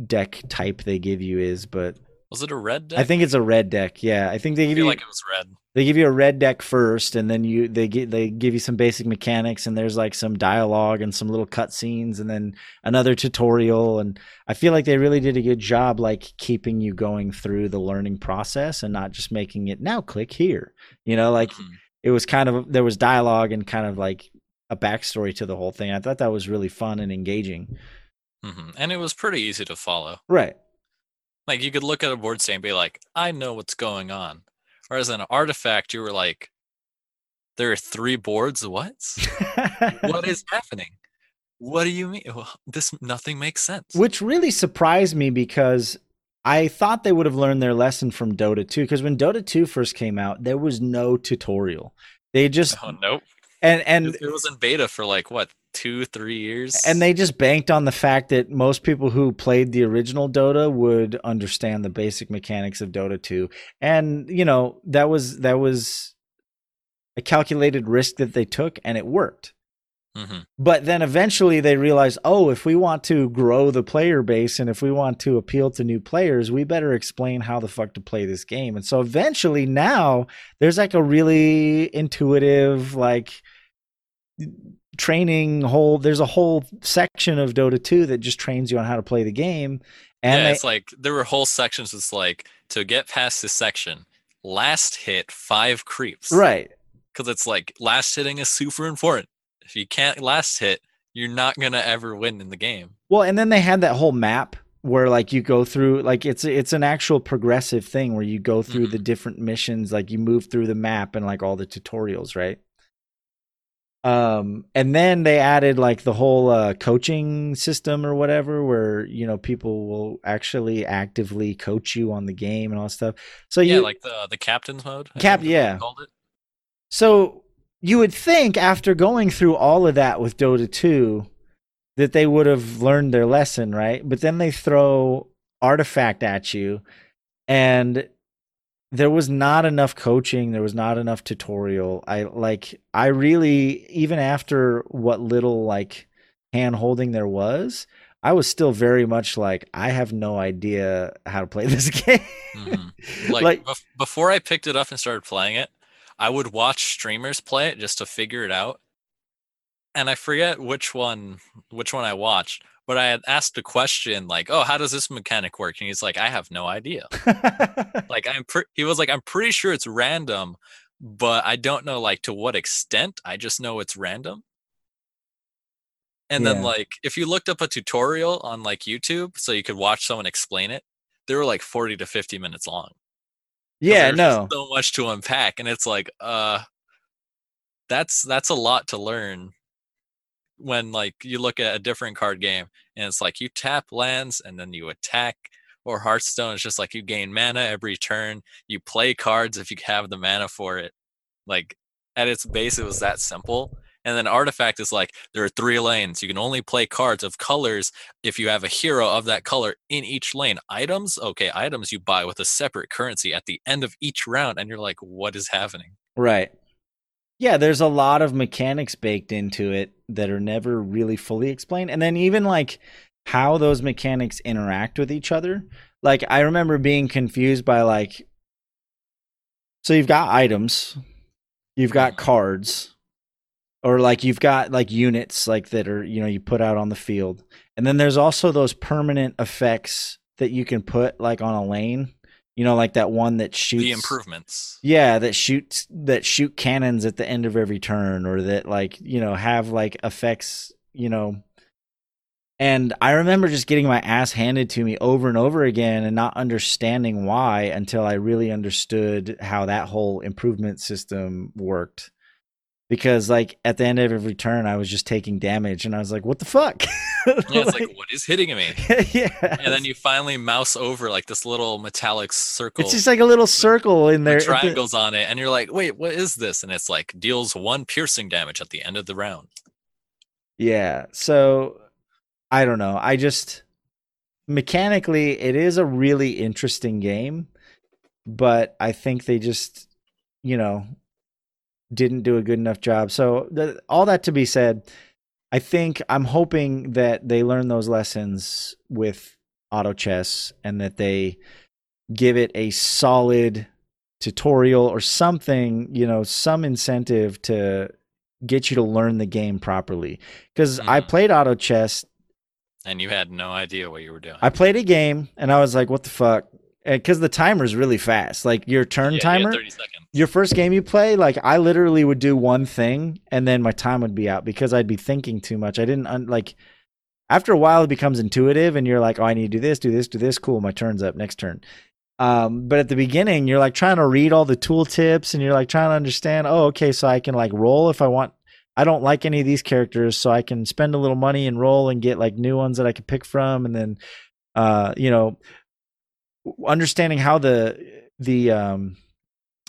deck type they give you is, but Was it a red deck? I think it's a red deck. Yeah, I think they give feel you like it was red. they give you a red deck first, and then you they get they give you some basic mechanics, and there's like some dialogue and some little cutscenes, and then another tutorial. And I feel like they really did a good job, like keeping you going through the learning process and not just making it now click here. You know, like Mhm. it was kind of there was dialogue and kind of like a backstory to the whole thing. I thought that was really fun and engaging. Mm-hmm. And it was pretty easy to follow. Right. Like you could look at a board state and be like, I know what's going on. Whereas an artifact, you were like, there are three boards. What? what is happening? What do you mean? Well, This nothing makes sense. Which really surprised me because I thought they would have learned their lesson from Dota 2 because when Dota 2 first came out, there was no tutorial. They just Oh nope. and and it was in beta for like what two, three years. and they just banked on the fact that most people who played the original Dota would understand the basic mechanics of Dota 2. And you know, that was that was a calculated risk that they took and it worked. Mhm. But then eventually they realized, oh, if we want to grow the player base and if we want to appeal to new players, we better explain how the fuck to play this game. And so eventually now there's like a really intuitive, like training whole there's a whole section of Dota 2 that just trains you on how to play the game. And yeah, they, it's like there were whole sections. It's like to get past this section, last hit five creeps. right. Because it's like last hitting is super important. If you can't last hit, you're not gonna ever win in the game. Well, and then they had that whole map where like you go through like it's it's an actual progressive thing where you go through the mm-hmm. different missions like you move through the map and like all the tutorials, right? Um and then they added like the whole uh coaching system or whatever where you know people will actually actively coach you on the game and all stuff. So Yeah, you like the the captain's mode. I Cap- think is what they yeah. Called it. So you would think after going through all of that with Dota 2 that they would have learned their lesson, right? But then they throw artifact at you and there was not enough coaching, there was not enough tutorial. I like I really even after what little like hand holding there was, I was still very much like I have no idea how to play this game. Mhm. Like, Like- bef- before I picked it up and started playing it, I would watch streamers play it just to figure it out. And I forget which one which one I watched, but I had asked a question like, "Oh, how does this mechanic work?" And he's like, "I have no idea." like I'm pre- he was like, "I'm pretty sure it's random, but I don't know like to what extent. I just know it's random." And then like if you looked up a tutorial on like YouTube so you could watch someone explain it, they were like 40 to 50 minutes long. yeah, no. so much to unpack and it's like uh that's that's a lot to learn when like you look at a different card game and it's like you tap lands and then you attack or hearthstone is just like you gain mana every turn you play cards if you have the mana for it. Like at its base it was that simple. And then artifact is like there are three lanes. You can only play cards of colors if you have a hero of that color in each lane. Items? Okay items you buy with a separate currency at the end of each round and you're like what is happening? Right. Yeah, there's a lot of mechanics baked into it that are never really fully explained. And then even like how those mechanics interact with each other. Like I remember being confused by like so you've got items, you've got cards, or like you've got like units like that are, you know, you put out on the field. And then there's also those permanent effects that you can put like on a lane. You know, like that one that shoots the improvements yeah, that shoots that shoot cannons at the end of every turn, or that like you know have like effects, you know. And I remember just getting my ass handed to me over and over again, and not understanding why until I really understood how that whole improvement system worked. Because like at the end of every turn, I was just taking damage, and I was like, "What the fuck?" yeah, it's like what is hitting me yeah, and then you finally mouse over like this little metallic circle it's just like a little circle in there. with at the- triangles on it and you're like wait what is this and it's like deals one piercing damage at the end of the round Yeah. So I don't know. I just mechanically it is a really interesting game, but I think they just you know didn't do a good enough job. So all that to be said, I think I'm hoping that they learn those lessons with auto chess and that they give it a solid tutorial or something, you know, some incentive to get you to learn the game properly. Because I Mhm. played auto chess And you had no idea what you were doing. I played a game and I was like, what the fuck? Because the timer is really fast. Like your turn Yeah, timer, 30 seconds. your first game you play, like I literally would do one thing and then my time would be out because I'd be thinking too much. I didn't un- like, after a while, it becomes intuitive and you're like, oh, I need to do this, do this, do this. Cool. My turn's up. Next turn. Um, but at the beginning, you're like trying to read all the tool tips and you're like trying to understand, oh, okay, so I can like roll if I want. I don't like any of these characters, so I can spend a little money and roll and get like new ones that I can pick from, and then, uh, you know, understanding how the the um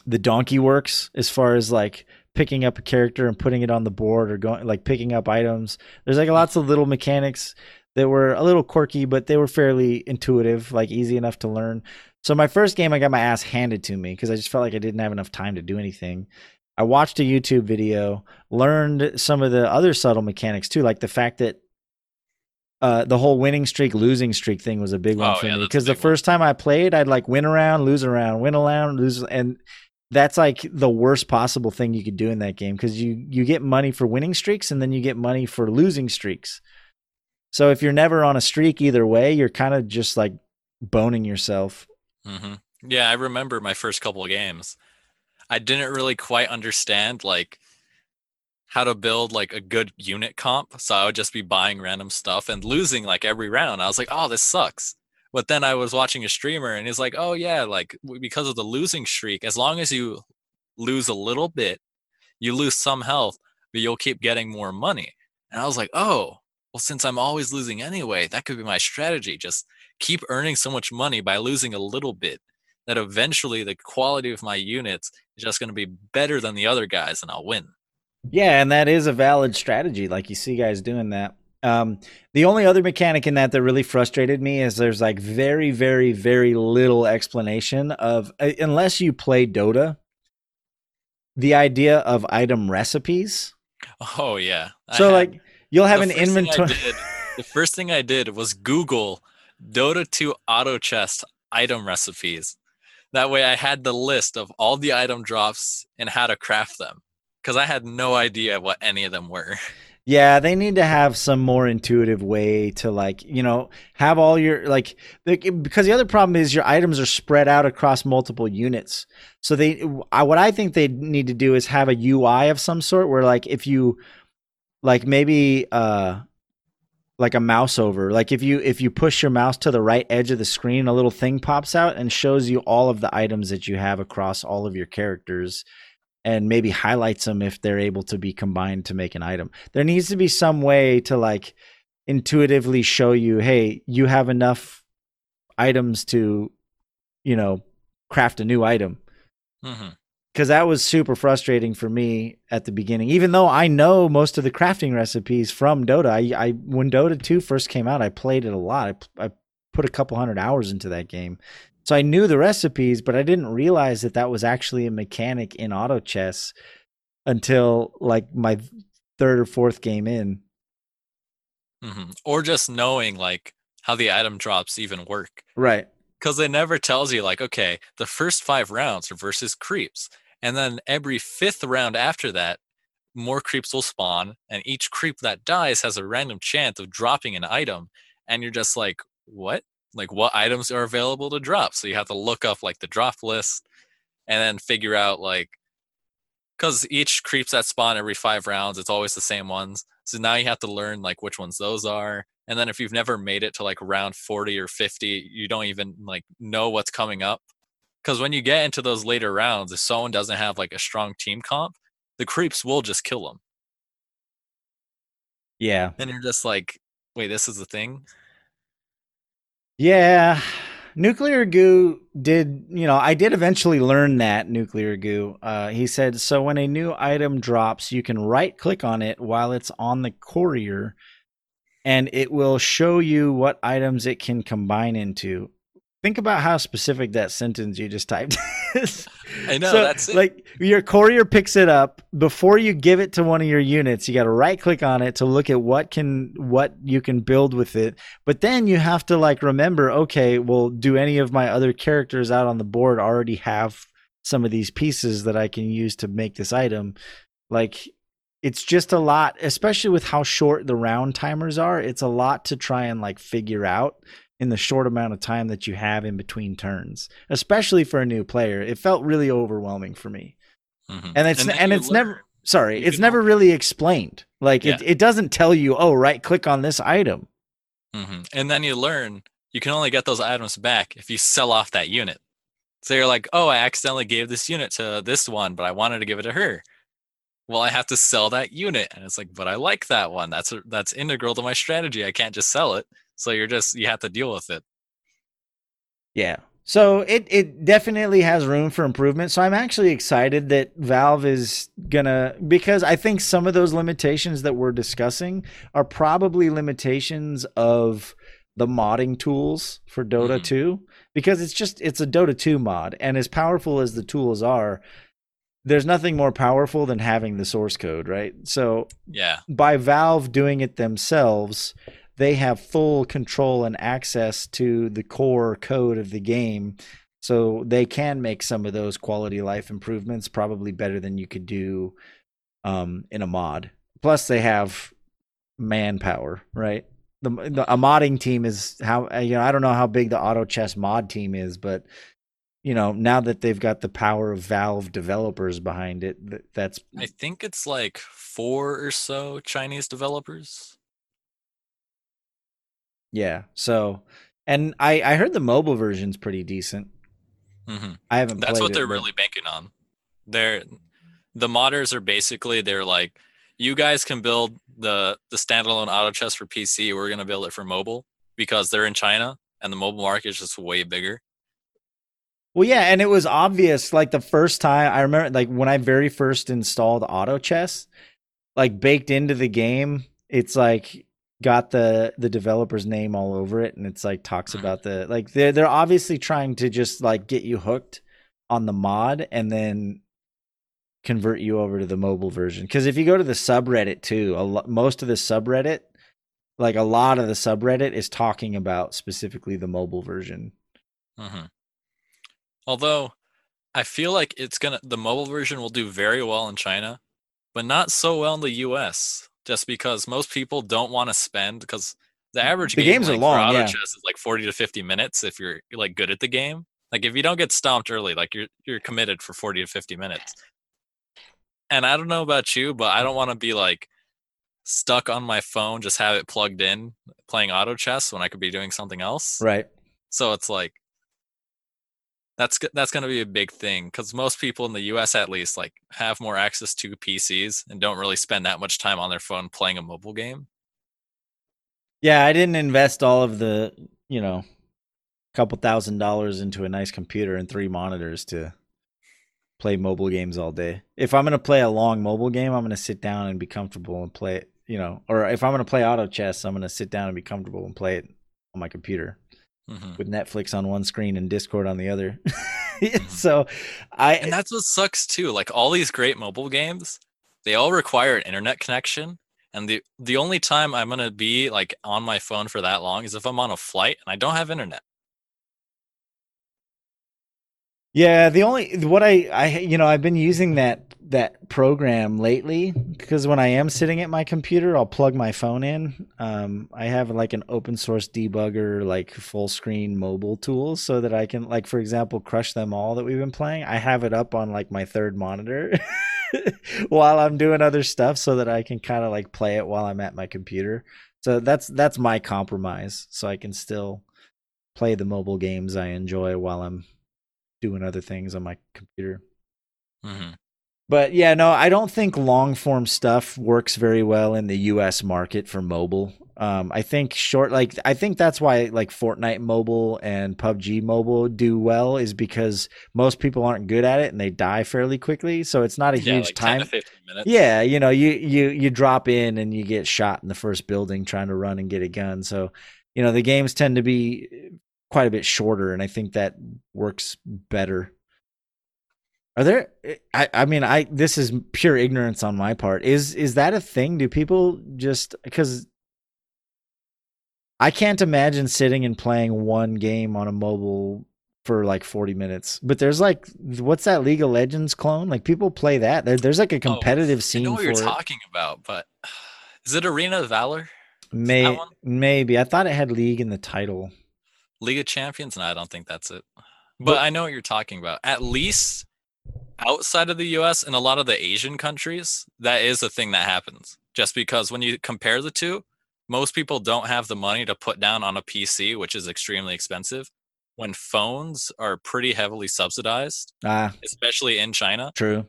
the donkey works as far as like picking up a character and putting it on the board or going like picking up items. There's like lots of little mechanics that were a little quirky, but they were fairly intuitive, like easy enough to learn. So my first game, I got my ass handed to me because I just felt like I didn't have enough time to do anything. I watched a YouTube video, learned some of the other subtle mechanics too, like the fact that uh, the whole winning streak, losing streak thing was a big one Oh, for yeah, me because the one. first time I played, I'd like win around, lose around, win around, lose, and that's like the worst possible thing you could do in that game because you you get money for winning streaks and then you get money for losing streaks. So if you're never on a streak either way, you're kind of just like boning yourself. hmm Yeah, I remember my first couple of games. I didn't really quite understand like how to build like a good unit comp, so I would just be buying random stuff and losing like every round. I was like, "Oh, this sucks." But then I was watching a streamer and he's like, "Oh yeah, like because of the losing streak, as long as you lose a little bit, you lose some health, but you'll keep getting more money." And I was like, "Oh, well since I'm always losing anyway, that could be my strategy. Just keep earning so much money by losing a little bit that eventually the quality of my units is just going to be better than the other guys and I'll win. Yeah, and that is a valid strategy. Like you see guys doing that. Um, the only other mechanic in that that really frustrated me is there's like very, very, very little explanation of uh, unless you play Dota, the idea of item recipes. Oh yeah. So had- like you'll have an first thing I inventory. did- the first thing I did was Google Dota 2 auto chess item recipes. That way I had the list of all the item drops and how to craft them because I had no idea what any of them were. Yeah, they need to have some more intuitive way to like, you know, have all your like because the other problem is your items are spread out across multiple units. So they what I think they need to do is have a UI of some sort where like if you like maybe uh like a mouse over, like if you if you push your mouse to the right edge of the screen, a little thing pops out and shows you all of the items that you have across all of your characters and maybe highlights them if they're able to be combined to make an item. There needs to be some way to like intuitively show you, hey, you have enough items to, you know, craft a new item. hmm Because that was super frustrating for me at the beginning. Even though I know most of the crafting recipes from Dota, I, I when Dota 2 first came out, I played it a lot. I, I put a couple hundred hours into that game. So I knew the recipes, but I didn't realize that that was actually a mechanic in auto chess until like my third or fourth game in. hmm Or just knowing like how the item drops even work. Right. because it never tells you like okay the first five rounds are versus creeps and then every fifth round after that more creeps will spawn and each creep that dies has a random chance of dropping an item and you're just like what like what items are available to drop. So you have to look up like the drop list and then figure out like because each creeps that spawn every five rounds it's always the same ones. So now you have to learn like which ones those are. And then if you've never made it to like round 40 or 50 you don't even like know what's coming up. Because when you get into those later rounds if someone doesn't have like a strong team comp the creeps will just kill them Yeah. and you're just like wait this is the thing Yeah. Nuclear goo did, you know, I did eventually learn that nuclear goo. Uh, he said, so when a new item drops, you can right click on it while it's on the courier and it will show you what items it can combine into. Think about how specific that sentence you just typed is. I know So, that's it. like your courier picks it up before you give it to one of your units. You got to right click on it to look at what can what you can build with it. But then you have to like remember, okay, well, do any of my other characters out on the board already have some of these pieces that I can use to make this item? Like it's just a lot, especially with how short the round timers are. It's a lot to try and like figure out in the short amount of time that you have in between turns, especially for a new player. It felt really overwhelming for me. Mhm. And it's then and, it's learn. never sorry, it's never really explained. Like it, Yeah. it doesn't tell you, oh, right click on this item. hmm And then you learn you can only get those items back if you sell off that unit. So you're like, oh, I accidentally gave this unit to this one, but I wanted to give it to her. Well, I have to sell that unit, and it's like, but I like that one. That's a, that's integral to my strategy. I can't just sell it. So you're just you have to deal with it. Yeah. So it it definitely has room for improvement. So I'm actually excited that Valve is gonna because I think some of those limitations that we're discussing are probably limitations of the modding tools for Dota Mhm. 2 because it's just it's a Dota 2 mod and as powerful as the tools are there's nothing more powerful than having the source code, right? So Yeah. by Valve doing it themselves, they have full control and access to the core code of the game. So they can make some of those quality life improvements probably better than you could do um, in a mod. Plus, they have manpower, right? The, the a modding team is how you know I don't know how big the auto chess mod team is, but you know now that they've got the power of Valve developers behind it, th- that's I think it's like four or so Chinese developers. Yeah. So, and I I heard the mobile version's pretty decent. hmm I haven't. That's what it, they're but- really banking on. They're the modders are basically they're like, you guys can build the the standalone auto chess for PC. We're gonna build it for mobile because they're in China and the mobile market is just way bigger. Well, yeah, and it was obvious. Like the first time I remember, like when I very first installed Auto Chess, like baked into the game, it's like got the the developer's name all over it, and it's like talks Mhm. about the like they're they're obviously trying to just like get you hooked on the mod and then convert you over to the mobile version. Because if you go to the subreddit too, a lo- most of the subreddit, like a lot of the subreddit, is talking about specifically the mobile version. hmm Although I feel like it's gonna the mobile version will do very well in China, but not so well in the US. Just because most people don't want to spend because the mm, average The game games are like, for long, auto yeah. chess is like 40 to 50 minutes if you're like good at the game. Like if you don't get stomped early, like you're you're committed for 40 to 50 minutes. And I don't know about you, but I don't want to be like stuck on my phone, just have it plugged in playing auto chess when I could be doing something else. Right. So it's like that's that's going to be a big thing because most people in the U.S. at least like have more access to PCs and don't really spend that much time on their phone playing a mobile game. Yeah, I didn't invest all of the, you know, couple thousand dollars into a nice computer and three monitors to play mobile games all day. If I'm going to play a long mobile game, I'm going to sit down and be comfortable and play it, you know, or if I'm going to play auto chess, I'm going to sit down and be comfortable and play it on my computer hmm with Netflix on one screen and Discord on the other. so, I And that's what sucks too. Like all these great mobile games, they all require an internet connection. And the the only time I'm gonna be like on my phone for that long is if I'm on a flight and I don't have internet. Yeah, the only what I I you know I've been using that that program lately because when I am sitting at my computer, I'll plug my phone in. Um, I have like an open source debugger, like full screen mobile tool, so that I can like for example crush them all that we've been playing. I have it up on like my third monitor while I'm doing other stuff, so that I can kind of like play it while I'm at my computer. So that's that's my compromise, so I can still play the mobile games I enjoy while I'm doing other things on my computer. hmm But yeah, no, I don't think long form stuff works very well in the US market for mobile. Um, I think short, like, I think that's why like Fortnite mobile and PUBG mobile do well is because most people aren't good at it and they die fairly quickly. So it's not a Yeah, huge like 10 time. to 15 minutes. Yeah, you know, you you you drop in and you get shot in the first building trying to run and get a gun. So, you know, the games tend to be quite a bit shorter, and I think that works better. Are there? Eh, I I mean, I this is pure ignorance on my part. Is is that a thing? Do people just because I can't imagine sitting and playing one game on a mobile for like 40 minutes. But there's like what's that League of Legends clone? Like people play that. There, there's like a oh, competitive oh, scene I know what you're it. talking about, but is it Arena of Valor? May, maybe. I thought it had League in the title. League of Champions? No, I don't think that's it. But But- I know what you're talking about. At least outside of the US and a lot of the Asian countries, that is a thing that happens. Just because when you compare the two, most people don't have the money to put down on a PC, which is extremely expensive. When phones are pretty heavily subsidized, Ah, especially in China. true.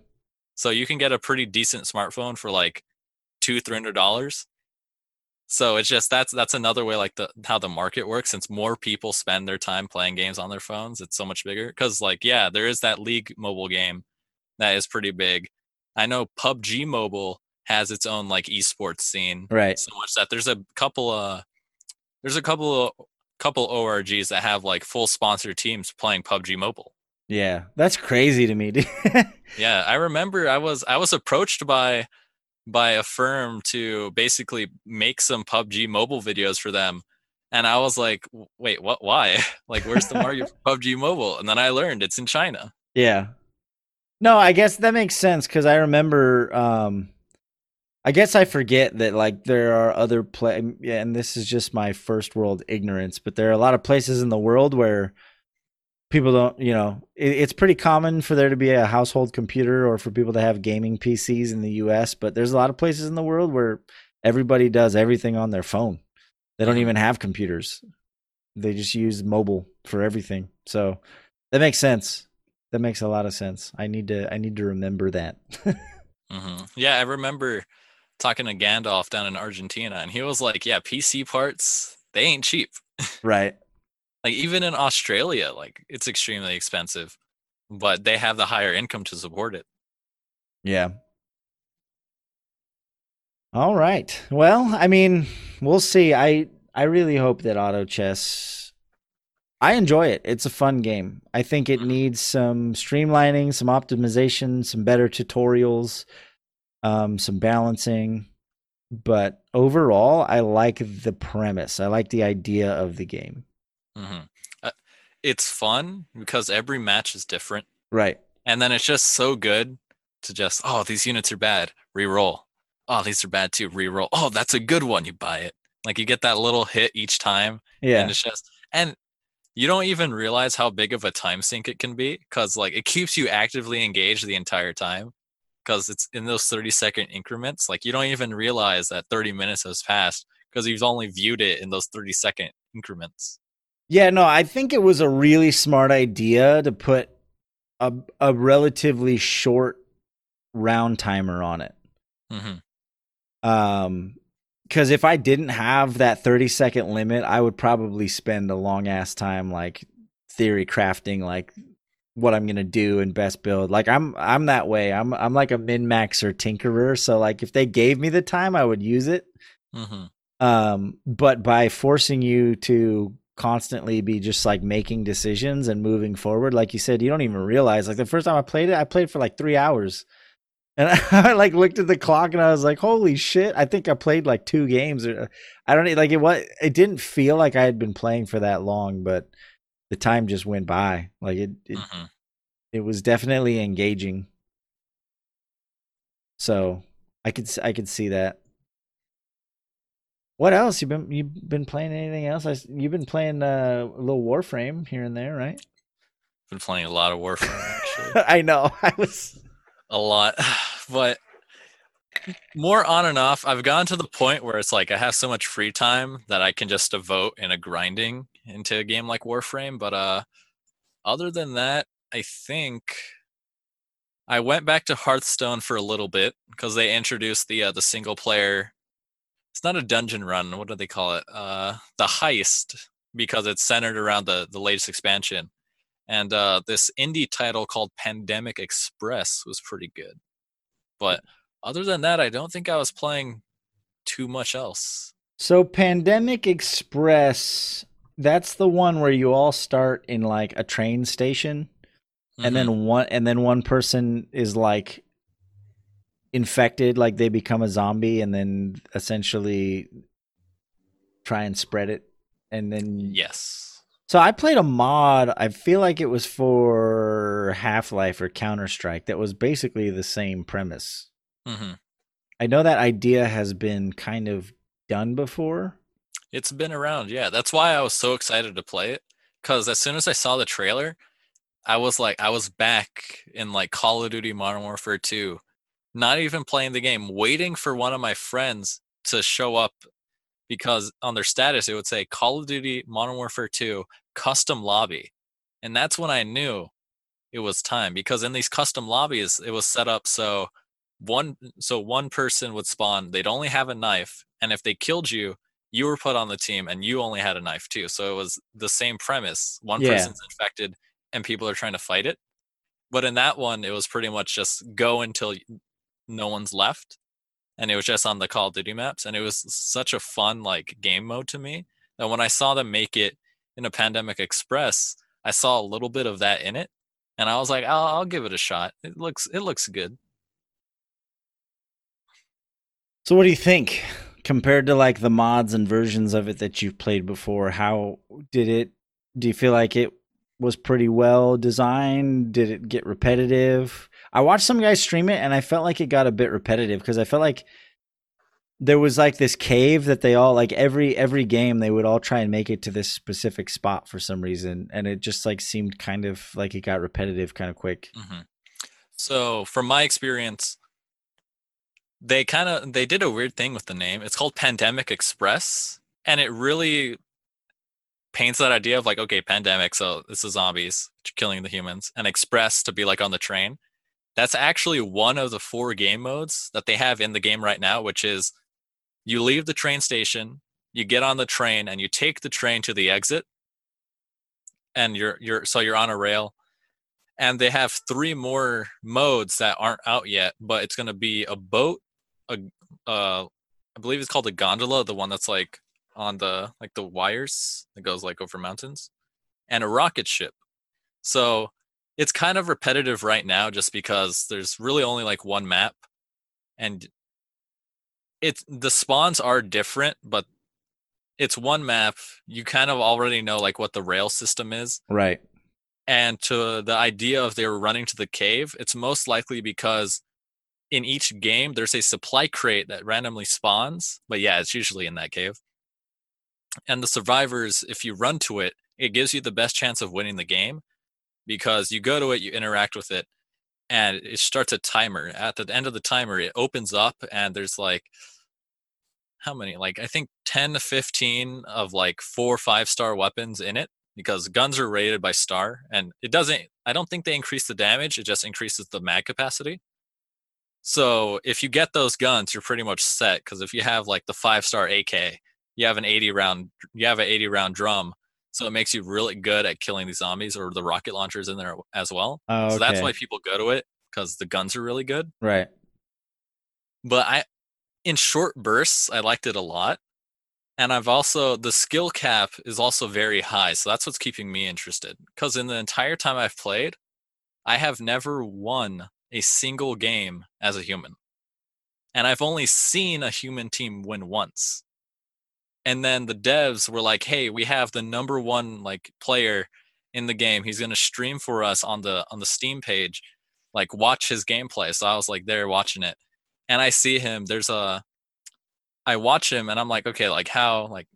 So you can get a pretty decent smartphone for like two, three hundred dollars. So it's just that's that's another way like the how the market works. Since more people spend their time playing games on their phones, it's so much bigger. Because like yeah, there is that League mobile game that is pretty big. I know PUBG Mobile has its own like esports scene Right. so much that there's a couple uh there's a couple of couple orgs that have like full sponsored teams playing pubg mobile Yeah. That's crazy to me, yeah i remember i was i was approached by by a firm to basically make some pubg mobile videos for them and i was like wait what why like where's the market for pubg mobile and then i learned it's in china Yeah. No, I guess that makes sense because I remember. um I guess I forget that like there are other play. Yeah, and this is just my first world ignorance, but there are a lot of places in the world where people don't. You know, it, it's pretty common for there to be a household computer or for people to have gaming PCs in the U.S. But there's a lot of places in the world where everybody does everything on their phone. They don't even have computers. They just use mobile for everything. So that makes sense. That makes a lot of sense. I need to I need to remember that. hmm yeah i remember talking to gandalf down in argentina and he was like yeah pc parts they ain't cheap right. Like even in australia like it's extremely expensive but they have the higher income to support it Yeah. All right. Well, I mean, we'll see. I I really hope that auto chess I enjoy it. It's a fun game. I think it needs some streamlining, some optimization, some better tutorials, um some balancing, but overall I like the premise. I like the idea of the game. Hmm uh, it's fun because every match is different. Right. and then it's just so good to just oh these units are bad. Re-roll. Oh these are bad too. Re-roll. Oh that's a good one. You buy it. Like you get that little hit each time Yeah. and it's just and you don't even realize how big of a time sink it can be because like it keeps you actively engaged the entire time because it's in those 30 second increments. Like you don't even realize that 30 minutes has passed because you've only viewed it in those 30 second increments Yeah, no, I think it was a really smart idea to put a a relatively short round timer on it. hmm Um cuz if I didn't have that 30 second limit, I would probably spend a long ass time like theory crafting like what I'm going to do and best build. Like I'm I'm that way. I'm I'm like a min-max or tinkerer, so like if they gave me the time, I would use it. hmm um but by forcing you to constantly be just like making decisions and moving forward like you said you don't even realize like the first time i played it i played for like three hours. And i like looked at the clock and i was like holy shit. I think i played like two games or i don't like it what it didn't feel like i had been playing for that long but the time just went by. Like it it, hmm it was definitely engaging. So i could I could see that what else? You've been you been playing anything else? I, you've been playing uh, a little warframe here and there right? Been playing a lot of warframe actually. I know. I was a lot. But more on and off i've gotten to the point where it's like i have so much free time that i can just devote in a grinding into a game like warframe. But uh other than that i think i went back to hearthstone for a little bit because they introduced the uh, the single player it's not a dungeon run what do they call it? Uh the heist because it's centered around the the latest expansion. And uh this indie title called pandemic express was pretty good. But other than that i don't think i was playing too much else. So pandemic express that's the one where you all start in like a train station and Mhm. then one and then one person is like infected like they become a zombie and then essentially try and spread it and then yes. so i played a mod i feel like it was for half-life or counter-strike that was basically the same premise hmm i know that idea has been kind of done before It's been around, yeah. That's why I was so excited to play it. Because as soon as I saw the trailer, I was like, I was back in like Call of Duty Modern Warfare 2, not even playing the game, waiting for one of my friends to show up because on their status it would say Call of Duty Modern Warfare 2 custom lobby. And that's when I knew it was time because in these custom lobbies it was set up so one so one person would spawn, they'd only have a knife, and if they killed you, you were put on the team and you only had a knife too. So it was the same premise. One Yeah. person's infected and people are trying to fight it. But in that one, it was pretty much just go until no one's left. And it was just on the Call of Duty maps. And it was such a fun like game mode to me that when I saw them make it in a Pandemic Express, I saw a little bit of that in it. And I was like, I'll, I'll give it a shot. It looks it looks good. So what do you think compared to like the mods and versions of it that you've played before? How did it do you feel like it was pretty well designed? Did it get repetitive? I watched some guys stream it and I felt like it got a bit repetitive because I felt like there was like this cave that they all like every every game they would all try and make it to this specific spot for some reason and it just like seemed kind of like it got repetitive kind of quick. hmm So, from my experience, they kind of they did a weird thing with the name. It's called Pandemic Express, and it really paints that idea of like, okay, pandemic, so this is zombies killing the humans, and Express to be like on the train. That's actually one of the four game modes that they have in the game right now, which is you leave the train station, you get on the train, and you take the train to the exit, and you're you're so you're on a rail and they have three more modes that aren't out yet but it's to be a boat a uh i believe it's called a gondola the one that's like on the like the wires that goes like over mountains and a rocket ship. So it's kind of repetitive right now just because there's really only like one map and it's the spawns are different but it's one map you kind of already know like what the rail system is Right. and to the idea of they were running to the cave, it's most likely because in each game there's a supply crate that randomly spawns. But yeah, it's usually in that cave. And the survivors, if you run to it, it gives you the best chance of winning the game because you go to it, you interact with it, and it starts a timer. At the end of the timer, it opens up and there's like how many? Like I think 10 to 15 of like four five star weapons in it because guns are rated by star and it doesn't I don't think they increase the damage, it just increases the mag capacity. So if you get those guns, you're pretty much set because if you have like the five star AK, you have an 80 round you have an 80 round drum. So it makes you really good at killing these zombies or the rocket launchers in there as well. Oh, So that's why people go to it because the guns are really good. Right. But I in short bursts, I liked it a lot. And I've also the skill cap is also very high, so that's what's keeping me interested. Because in the entire time I've played, I have never won a single game as a human, and I've only seen a human team win once. And then the devs were like, "Hey, we have the number one like player in the game. He's gonna stream for us on the on the Steam page. Like, watch his gameplay." So I was like there watching it, and I see him. There's a I watch him and I'm like, okay, like how like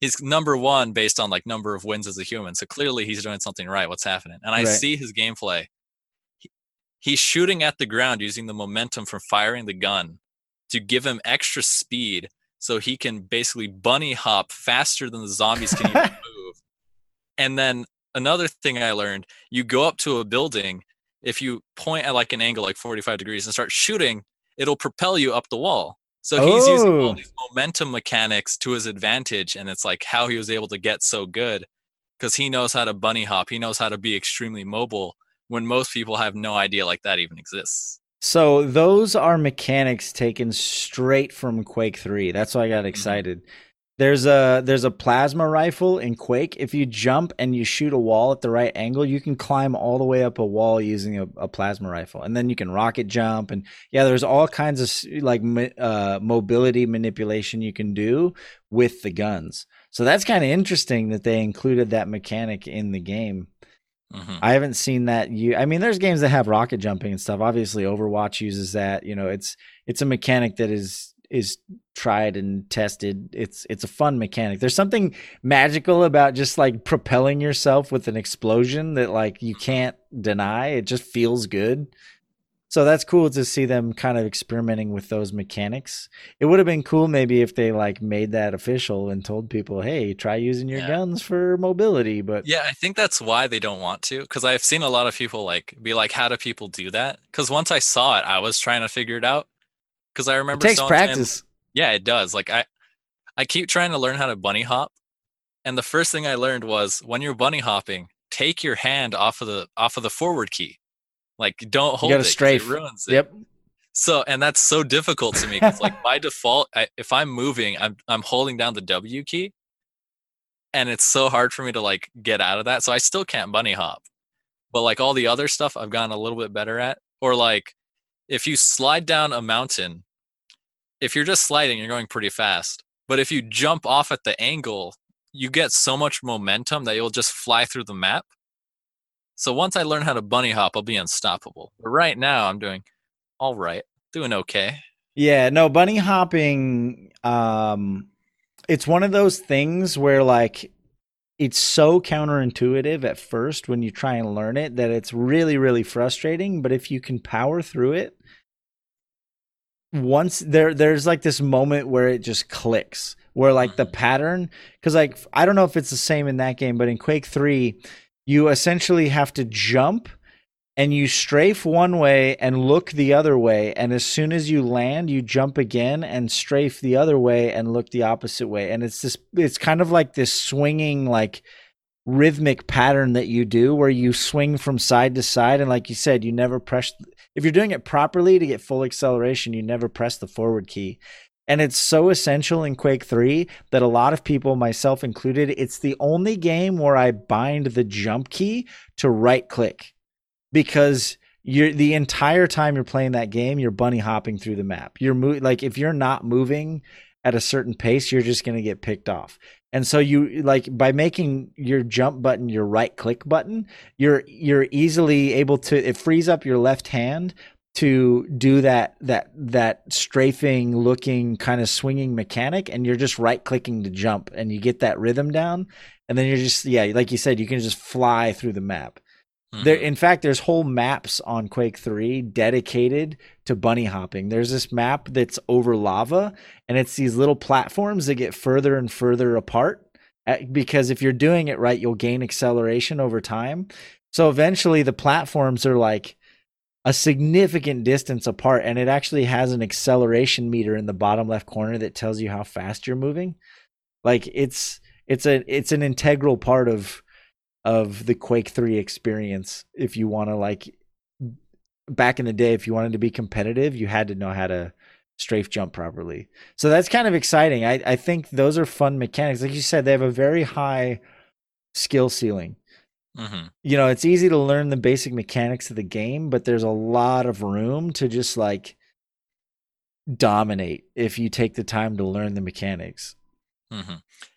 he's number one based on like number of wins as a human. So clearly he's doing something right. What's happening? And I Right. see his gameplay. He, he's shooting at the ground using the momentum from firing the gun to give him extra speed so he can basically bunny hop faster than the zombies can even move. And then another thing I learned, you go up to a building, if you point at like an angle like 45 degrees and start shooting, it'll propel you up the wall. So he's using Oh. all these momentum mechanics to his advantage, and it's like how he was able to get so good because he knows how to bunny hop. He knows how to be extremely mobile when most people have no idea like that even exists. So those are mechanics taken straight from Quake 3. That's why I got excited. There's a there's a plasma rifle in Quake. If you jump and you shoot a wall at the right angle, you can climb all the way up a wall using a, a plasma rifle, and then you can rocket jump. And yeah, there's all kinds of like uh, mobility manipulation you can do with the guns. So that's kind of interesting that they included that mechanic in the game. Mm-hmm. I haven't seen that. You, I mean, there's games that have rocket jumping and stuff. Obviously, Overwatch uses that. You know, it's it's a mechanic that is is tried and tested. It's it's a fun mechanic. There's something magical about just like propelling yourself with an explosion that like you can't deny. It just feels good. So that's cool to see them kind of experimenting with those mechanics. It would have been cool maybe if they like made that official and told people, "Hey, try using your yeah. guns for mobility." But Yeah, I think that's why they don't want to cuz I've seen a lot of people like be like, "How do people do that?" Cuz once I saw it, I was trying to figure it out because I remember it takes practice. Saying, yeah, it does. Like I, I keep trying to learn how to bunny hop, and the first thing I learned was when you're bunny hopping, take your hand off of the off of the forward key. Like don't hold you it. Strafe. It ruins it. Yep. So and that's so difficult to me because like by default, I, if I'm moving, I'm I'm holding down the W key, and it's so hard for me to like get out of that. So I still can't bunny hop, but like all the other stuff, I've gotten a little bit better at. Or like if you slide down a mountain if you're just sliding, you're going pretty fast. But if you jump off at the angle, you get so much momentum that you'll just fly through the map. So once I learn how to bunny hop, I'll be unstoppable. But right now, I'm doing all right, doing okay. Yeah, no, bunny hopping. Um, it's one of those things where like it's so counterintuitive at first when you try and learn it that it's really really frustrating. But if you can power through it, once there there's like this moment where it just clicks where like the mm-hmm. pattern because like i don't know if it's the same in that game but in quake 3 you essentially have to jump and you strafe one way and look the other way. And as soon as you land you jump again and strafe the other way and look the opposite way. And it's this it's kind of like this swinging like rhythmic pattern that you do where you swing from side to side. And like you said you never press if you're doing it properly to get full acceleration you never press the forward key and it's so essential in Quake 3 that a lot of people myself included it's the only game where I bind the jump key to right click because you're the entire time you're playing that game you're bunny hopping through the map. You're mo- like if you're not moving at a certain pace you're just going to get picked off. And so you like by making your jump button your right click button, you're you're easily able to it frees up your left hand to do that that that strafing looking kind of swinging mechanic and you're just right clicking to jump and you get that rhythm down and then you're just yeah like you said you can just fly through the map Mm-hmm. There, in fact, there's whole maps on Quake 3 dedicated to bunny hopping. There's this map that's over lava, and it's these little platforms that get further and further apart. Eh, because if you're doing it right, you'll gain acceleration over time. So eventually, the platforms are like a significant distance apart, and it actually has an acceleration meter in the bottom left corner that tells you how fast you're moving. Like it's it's a it's an integral part of of the Quake 3 experience. If you want to like back in the day if you wanted to be competitive you had to know how to strafe jump properly. So that's kind of exciting. I, I think those are fun mechanics. Like you said they have a very high skill ceiling mm-hmm. you know it's easy to learn the basic mechanics of the game but there's a lot of room to just like dominate if you take the time to learn the mechanics mm-hmm.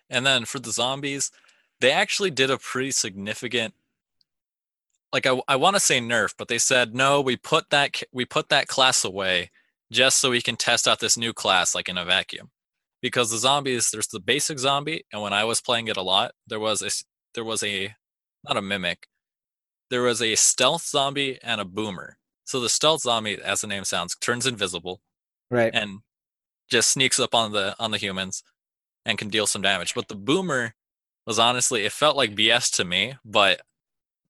and then for the zombies they actually did a pretty significant like I, I want to say nerf, but they said no. We put that we put that class away just so we can test out this new class like in a vacuum. Because the zombies, there's the basic zombie, and when I was playing it a lot, there was a there was a not a mimic, there was a stealth zombie and a boomer. So the stealth zombie, as the name sounds, turns invisible, right, and just sneaks up on the on the humans and can deal some damage. But the boomer was honestly it felt like BS to me, but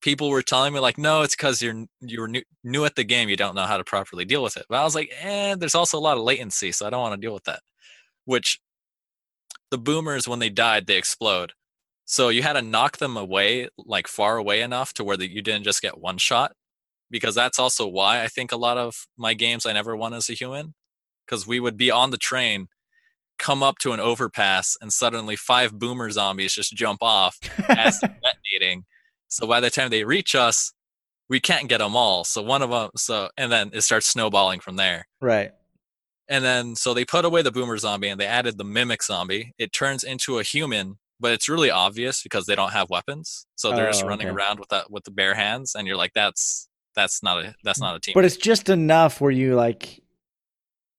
people were telling me like, no, it's because you're you're new, new at the game, you don't know how to properly deal with it. But I was like, eh, there's also a lot of latency, so I don't want to deal with that. Which the boomers when they died, they explode. So you had to knock them away, like far away enough to where that you didn't just get one shot. Because that's also why I think a lot of my games I never won as a human. Because we would be on the train come up to an overpass and suddenly five boomer zombies just jump off as detonating. So by the time they reach us, we can't get them all. So one of them, so and then it starts snowballing from there. Right. And then so they put away the boomer zombie and they added the mimic zombie. It turns into a human, but it's really obvious because they don't have weapons. So they're just Oh, running okay. around with that with the bare hands, and you're like, that's that's not a that's not a team. But it's just enough where you like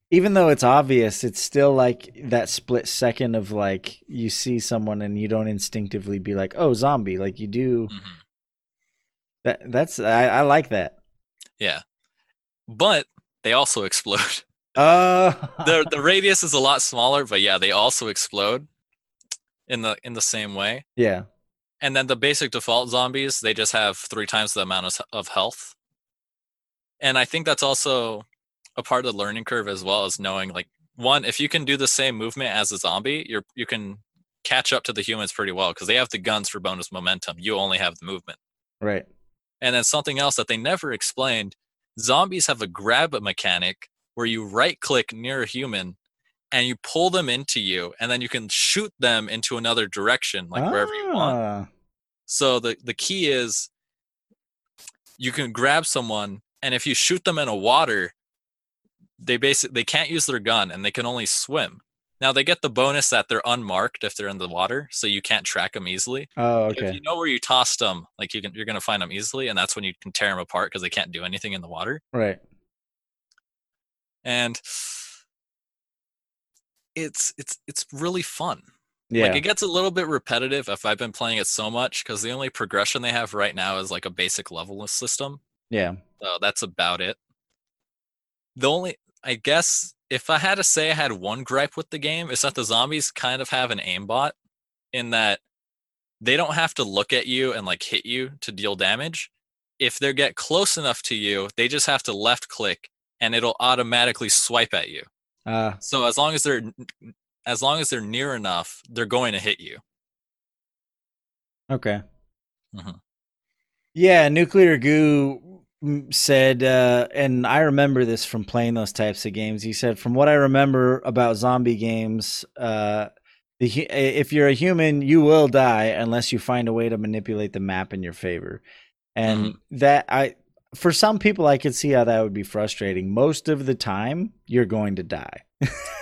even though it's obvious, it's still like that split second of like you see someone and you don't instinctively be like, "Oh, zombie!" Like you do. Mhm. That that's I, I like that. Yeah, but they also explode. Uh the the radius is a lot smaller, but yeah, they also explode in the in the same way. yeah. And then the basic default zombies, they just have three times the amount of, of health. And I think that's also a part of the learning curve as well as knowing like one, if you can do the same movement as a zombie, you're you can catch up to the humans pretty well because they have the guns for bonus momentum. You only have the movement. Right. And then something else that they never explained, zombies have a grab mechanic where you right click near a human and you pull them into you and then you can shoot them into another direction like wherever you want. Ah, So the the key is you can grab someone and if you shoot them in a water they basically they can't use their gun and they can only swim. Now they get the bonus that they're unmarked if they're in the water, so you can't track them easily. Oh, But If you know where you tossed them, like you can, you're going to find them easily, and that's when you can tear them apart because they can't do anything in the water. Right. And it's it's it's really fun. Yeah. Like it gets a little bit repetitive if I've been playing it so much because the only progression they have right now is like a basic level system. yeah. So that's about it. The only, I guess, if I had to say I had one gripe with the game, is that the zombies kind of have an aimbot in that they don't have to look at you and like hit you to deal damage. If they get close enough to you, they just have to left click and it'll automatically swipe at you. Uh So as long as they're as long as they're near enough, they're going to hit you. okay. Mhm. Yeah, Nuclear Goo said, uh, and I remember this from playing those types of games. He said, from what I remember about zombie games, uh, the, if you're a human, you will die unless you find a way to manipulate the map in your favor. And that I, for some people, I could see how that would be frustrating. Most of the time, you're going to die.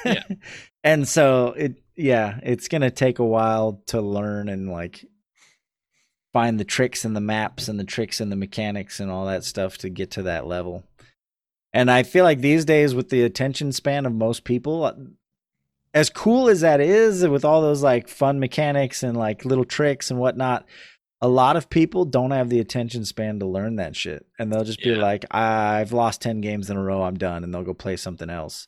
Yeah. and so it, yeah, it's gonna take a while to learn and like find the tricks and the maps and the tricks and the mechanics and all that stuff to get to that level. And I feel like these days with the attention span of most people uh, as cool as that is with all those like fun mechanics and like little tricks and whatnot, a lot of people don't have the attention span to learn that shit. And they'll just be like, I've lost 10 games in a row, I'm done. And they'll go play something else.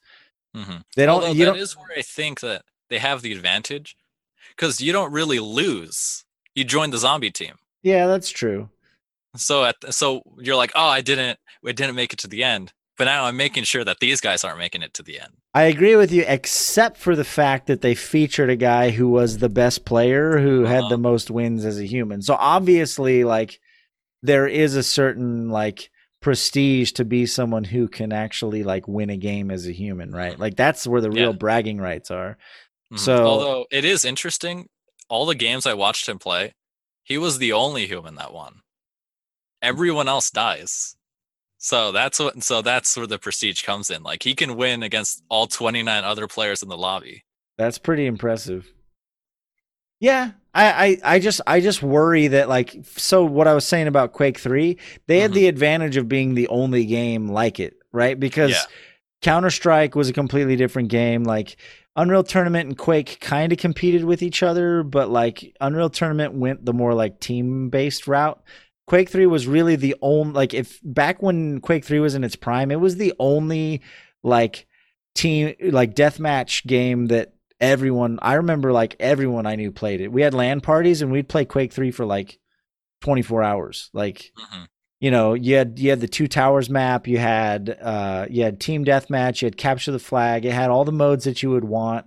hmm They don't, Although you that don't, is where I think that they have the advantage because you don't really lose. You join the zombie team, yeah, that's true. so at so you're like, oh, I didn't, I didn't make it to the end, but now I'm making sure that these guys aren't making it to the end. I agree with you, except for the fact that they featured a guy who was the best player who had Uh-huh. the most wins as a human. So obviously, like, there is a certain like prestige to be someone who can actually like win a game as a human, right? Like that's where the real Yeah. bragging rights are. Mhm. So- although it is interesting, all the games I watched him play, he was the only human that won. Everyone else dies. So that's what so that's where the prestige comes in. Like he can win against all 29 other players in the lobby. That's pretty impressive. Yeah, I, I, I just I just worry that like so what I was saying about Quake 3, they had Mhm. the advantage of being the only game like it, right? Because Yeah. Counter-Strike was a completely different game. Like Unreal Tournament and Quake kind of competed with each other, but like Unreal Tournament went the more like team-based route. Quake 3 was really the only like if back when Quake 3 was in its prime, it was the only like team like deathmatch game that everyone I remember like everyone I knew played it. We had LAN parties and we'd play Quake 3 for like 24 hours. Like Mhm. you know, you had you had the two towers map, you had uh you had team deathmatch, you had capture the flag, it had all the modes that you would want.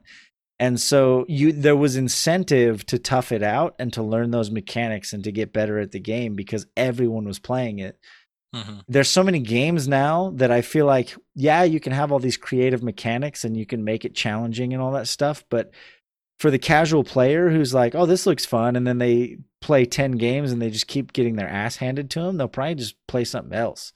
And so you there was incentive to tough it out and to learn those mechanics and to get better at the game because everyone was playing it. hmm there's so many games now that I feel like, yeah, you can have all these creative mechanics and you can make it challenging and all that stuff. But for the casual player who's like, oh, this looks fun, and then they play 10 games and they just keep getting their ass handed to them, they'll probably just play something else.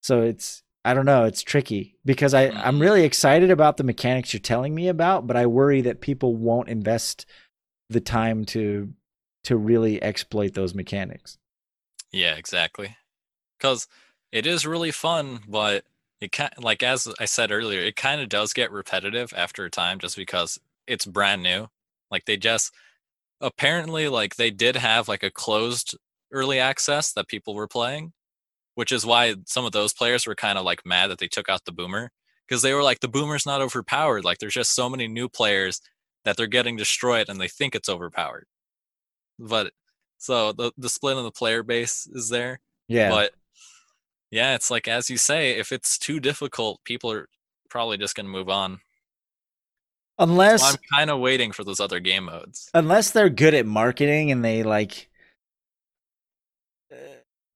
So it's, I don't know, it's tricky because I, I'm really excited about the mechanics you're telling me about, but I worry that people won't invest the time to to really exploit those mechanics. Yeah, exactly. Because it is really fun, but it kind like as I said earlier, it kind of does get repetitive after a time, just because it's brand new. Like they just apparently like they did have like a closed early access that people were playing, which is why some of those players were kind of like mad that they took out the boomer because they were like the boomer's not overpowered. Like there's just so many new players that they're getting destroyed and they think it's overpowered. But so the the split on the player base is there. Yeah. But yeah, it's like as you say, if it's too difficult, people are probably just gonna move on. unless So I'm kind of waiting for those other game modes. unless they're good at marketing and they like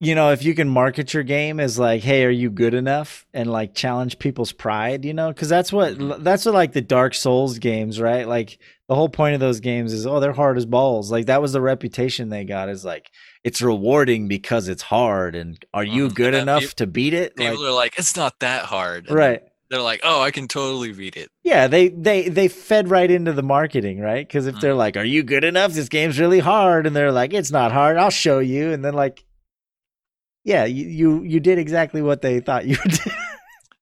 you know if you can market your game as like hey are you good enough and like challenge people's pride you know because that's what Mhm. that's what like the dark souls games right like the whole point of those games is oh they're hard as balls like that was the reputation they got is like it's rewarding because it's hard and are you Mhm. good then enough peop- to beat it like, People are like, it's not that hard. And right They're like, oh, I can totally beat it. Yeah, they they they fed right into the marketing, right? Because if they're like, "Are you good enough? This game's really hard," and they're like, "It's not hard. I'll show you," and then like, yeah, you you, you did exactly what they thought you would. do.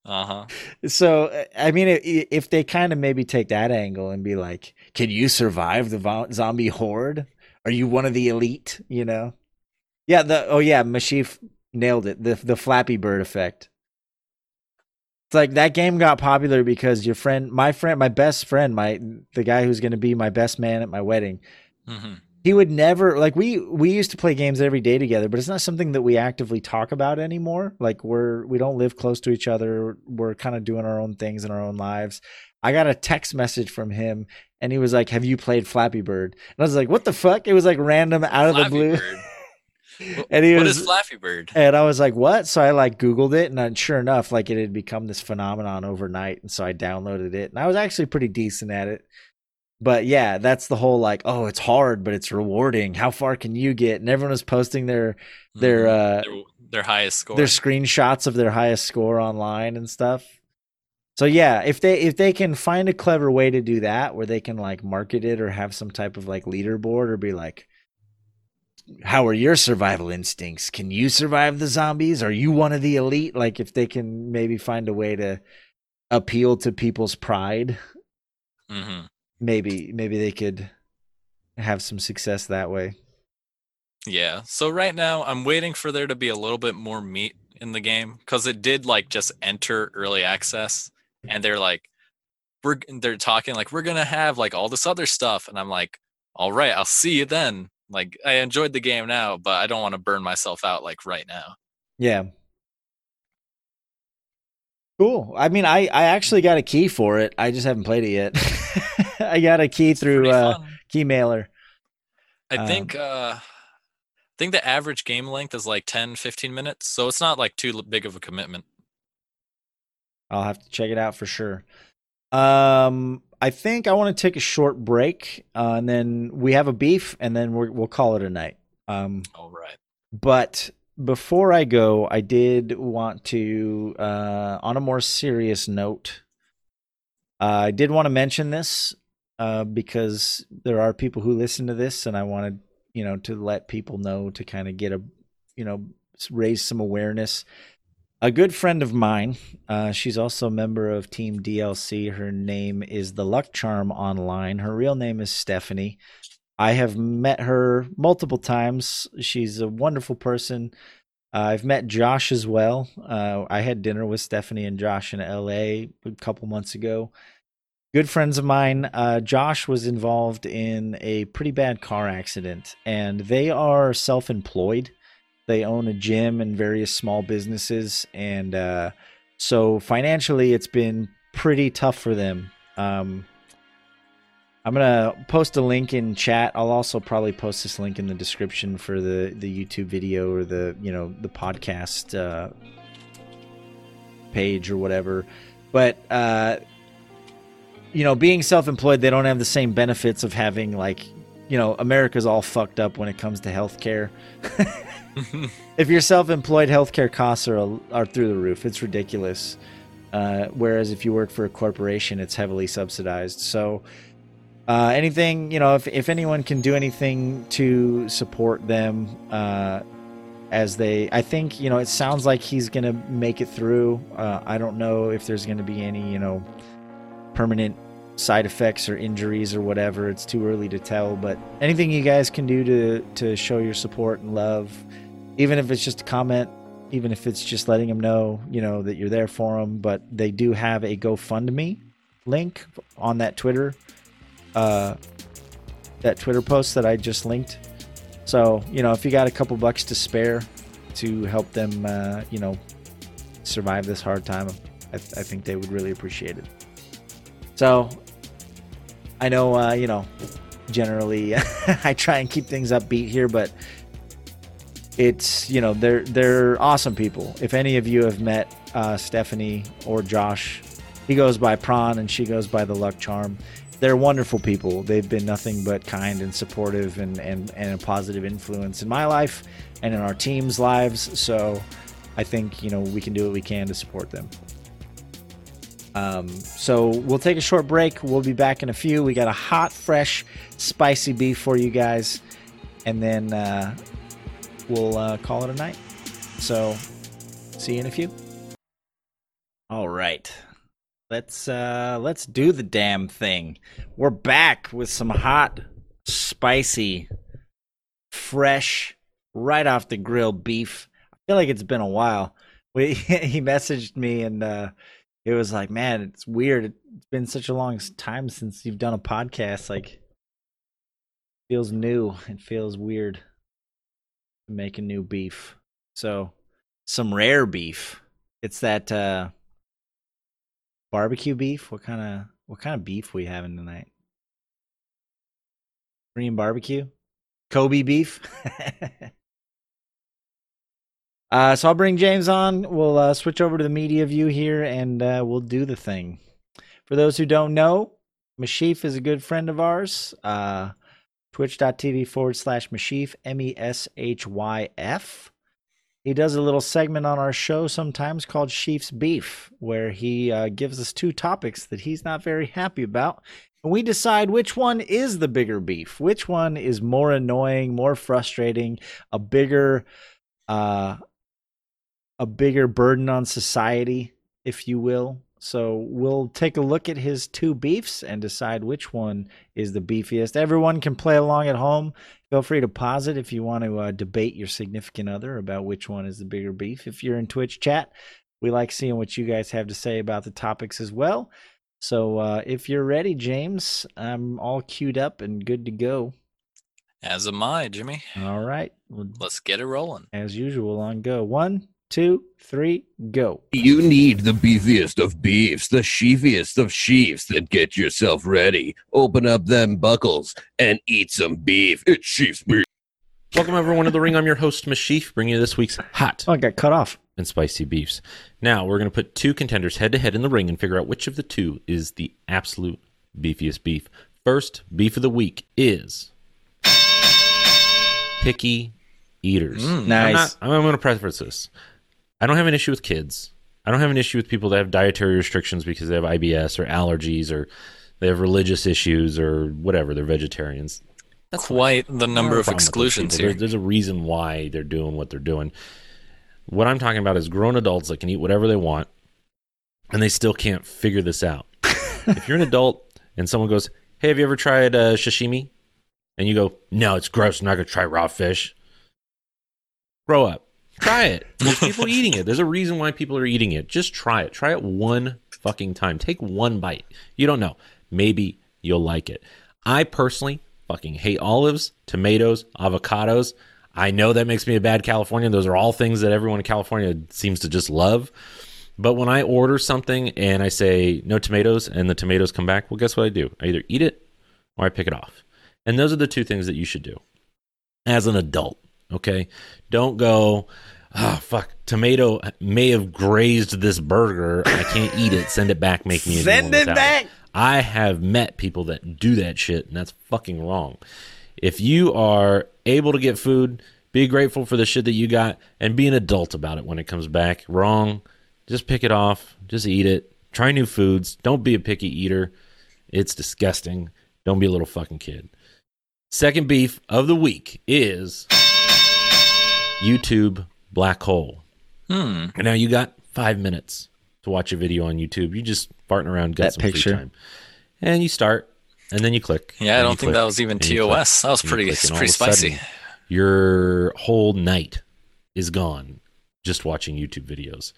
Uh huh. so uh, I mean, if they kind of maybe take that angle and be like, "Can you survive the zombie horde? Are you one of the elite?" You know? Yeah. The oh yeah, Meshyf nailed it. The the Flappy Bird effect. It's like that game got popular because your friend, my friend, my best friend, my the guy who's going to be my best man at my wedding, hmm he would never like we we used to play games every day together, but it's not something that we actively talk about anymore. Like we're we don't live close to each other. We're kind of doing our own things in our own lives. I got a text message from him and he was like, "Have you played Flappy Bird?" And I was like, "What the fuck?" It was like random out of the blue. and he What was is Flappy Bird? and I was like, "What?" So I like Googled it, and uh, sure enough, like it had become this phenomenon overnight. And so I downloaded it, and I was actually pretty decent at it. But yeah, that's the whole like, oh, it's hard, but it's rewarding. How far can you get? And everyone was posting their their Mhm. uh their, their highest score. their screenshots of their highest score online and stuff. So yeah, if they if they can find a clever way to do that where they can like market it or have some type of like leaderboard or be like how are your survival instincts? Can you survive the zombies? Are you one of the elite? Like if they can maybe find a way to appeal to people's pride, hmm maybe maybe they could have some success that way. Yeah. So right now, I'm waiting for there to be a little bit more meat in the game because it did like just enter early access, and they're like, we're they're talking like we're gonna have like all this other stuff, and I'm like, all right, I'll see you then. Like I enjoyed the game now, but I don't want to burn myself out like right now. Yeah. Cool. I mean, I I actually got a key for it. I just haven't played it yet. I got a key through uh, Keymailer. I um, think uh I think the average game length is like 10 15 minutes, so it's not like too big of a commitment. I'll have to check it out for sure. Um, I think I want to take a short break, uh, and then we have a beef, and then we're, we'll call it a night. Um, All right. but before I go, I did want to, uh, on a more serious note, uh, I did want to mention this uh, because there are people who listen to this, and I wanted, you know, to let people know to kind of get a, you know, raise some awareness. A good friend of mine, uh, she's also a member of Team DLC. Her name is the Luck Charm Online. Her real name is Stephanie. I have met her multiple times. She's a wonderful person. Uh, I've met Josh as well. Uh, I had dinner with Stephanie and Josh in LA a couple months ago. Good friends of mine. Uh, Josh was involved in a pretty bad car accident, and they are self employed. They own a gym and various small businesses. And uh, so financially, it's been pretty tough for them. Um, I'm gonna post a link in chat. I'll also probably post this link in the description for the the YouTube video or the you know the podcast uh, page or whatever. But uh, you know, being self-employed, they don't have the same benefits of having like you know America's all fucked up when it comes to healthcare. if you're self-employed, healthcare costs are are through the roof. It's ridiculous. Uh, whereas if you work for a corporation, it's heavily subsidized. So uh, anything you know, if if anyone can do anything to support them uh, as they, I think you know, it sounds like he's gonna make it through. Uh, I don't know if there's gonna be any you know permanent side effects or injuries or whatever. It's too early to tell. But anything you guys can do to to show your support and love, even if it's just a comment, even if it's just letting them know, you know, that you're there for them. But they do have a GoFundMe link on that Twitter, uh, that Twitter post that I just linked. So you know, if you got a couple bucks to spare to help them, uh, you know, survive this hard time, I, I think they would really appreciate it. So I know, uh, you know, generally I try and keep things upbeat here, but it's you know they're they're awesome people. If any of you have met uh, Stephanie or Josh, he goes by Prawn and she goes by the Luck Charm. They're wonderful people. They've been nothing but kind and supportive and, and, and a positive influence in my life and in our team's lives. So I think you know we can do what we can to support them. Um, so we'll take a short break. We'll be back in a few. We got a hot, fresh, spicy beef for you guys, and then uh, we'll uh, call it a night. So see you in a few. All right, let's uh, let's do the damn thing. We're back with some hot, spicy, fresh, right off the grill beef. I feel like it's been a while. We he messaged me and. Uh, it was like, man, it's weird. It's been such a long time since you've done a podcast. Like, feels new. It feels weird to make a new beef. So, some rare beef. It's that uh barbecue beef. What kind of what kind of beef we having tonight? Korean barbecue, Kobe beef. Uh, so I'll bring James on. We'll uh, switch over to the media view here, and uh, we'll do the thing. For those who don't know, Meshyf is a good friend of ours. Uh, Twitch.tv forward slash Meshyf, M E S H Y F. He does a little segment on our show sometimes called Sheaf's Beef, where he uh, gives us two topics that he's not very happy about. And we decide which one is the bigger beef, which one is more annoying, more frustrating, a bigger uh, a bigger burden on society, if you will. So we'll take a look at his two beefs and decide which one is the beefiest. Everyone can play along at home. Feel free to pause it if you want to uh, debate your significant other about which one is the bigger beef. If you're in Twitch chat, we like seeing what you guys have to say about the topics as well. So uh, if you're ready, James, I'm all queued up and good to go. As am I, Jimmy. All right. Well, Let's get it rolling. as usual, on go. One, two, three, go. You need the beefiest of beefs, the sheefiest of sheaves. Then get yourself ready. Open up them buckles and eat some beef. It's sheep's beef. Welcome everyone to the ring. I'm your host Meshyf, bringing you this week's hot Oh, I got cut off. and spicy beefs. Now we're going to put two contenders head to head in the ring and figure out which of the two is the absolute beefiest beef. First beef of the week is picky eaters. Mm, I'm Nice. not. I'm going to preface this. I don't have an issue with kids. I don't have an issue with people that have dietary restrictions because they have IBS or allergies or they have religious issues or whatever. They're vegetarians. That's fine. Quite the number of problem with those exclusions people. here. There- There's a reason why they're doing what they're doing. What I'm talking about is grown adults that can eat whatever they want, and they still can't figure this out. if you're an adult and someone goes, "Hey, have you ever tried uh, sashimi?" and you go, "No, it's gross. I'm not gonna try raw fish." Grow up. Try it. There's people eating it. There's a reason why people are eating it. Just try it. Try it one fucking time. Take one bite. You don't know. Maybe you'll like it. I personally fucking hate olives, tomatoes, avocados. I know that makes me a bad Californian. Those are all things that everyone in California seems to just love. But when I order something and I say no tomatoes and the tomatoes come back, well, guess what I do? I either eat it or I pick it off. And those are the two things that you should do as an adult. Okay. Don't go, oh, fuck, tomato may have grazed this burger. I can't eat it. Send it back. Make me a Send it back. I have met people that do that shit, and that's fucking wrong. If you are able to get food, be grateful for the shit that you got and be an adult about it when it comes back. Wrong. Just pick it off. Just eat it. Try new foods. Don't be a picky eater. It's disgusting. Don't be a little fucking kid. Second beef of the week is YouTube Black Hole. Hmm. And now you got five minutes to watch a video on YouTube. You just farting around, got That some free picture. time. And you start, and then you click. Yeah, I don't think click, that was even and you click, TOS. That was pretty click, pretty of a sudden, spicy. Your whole night is gone just watching YouTube videos.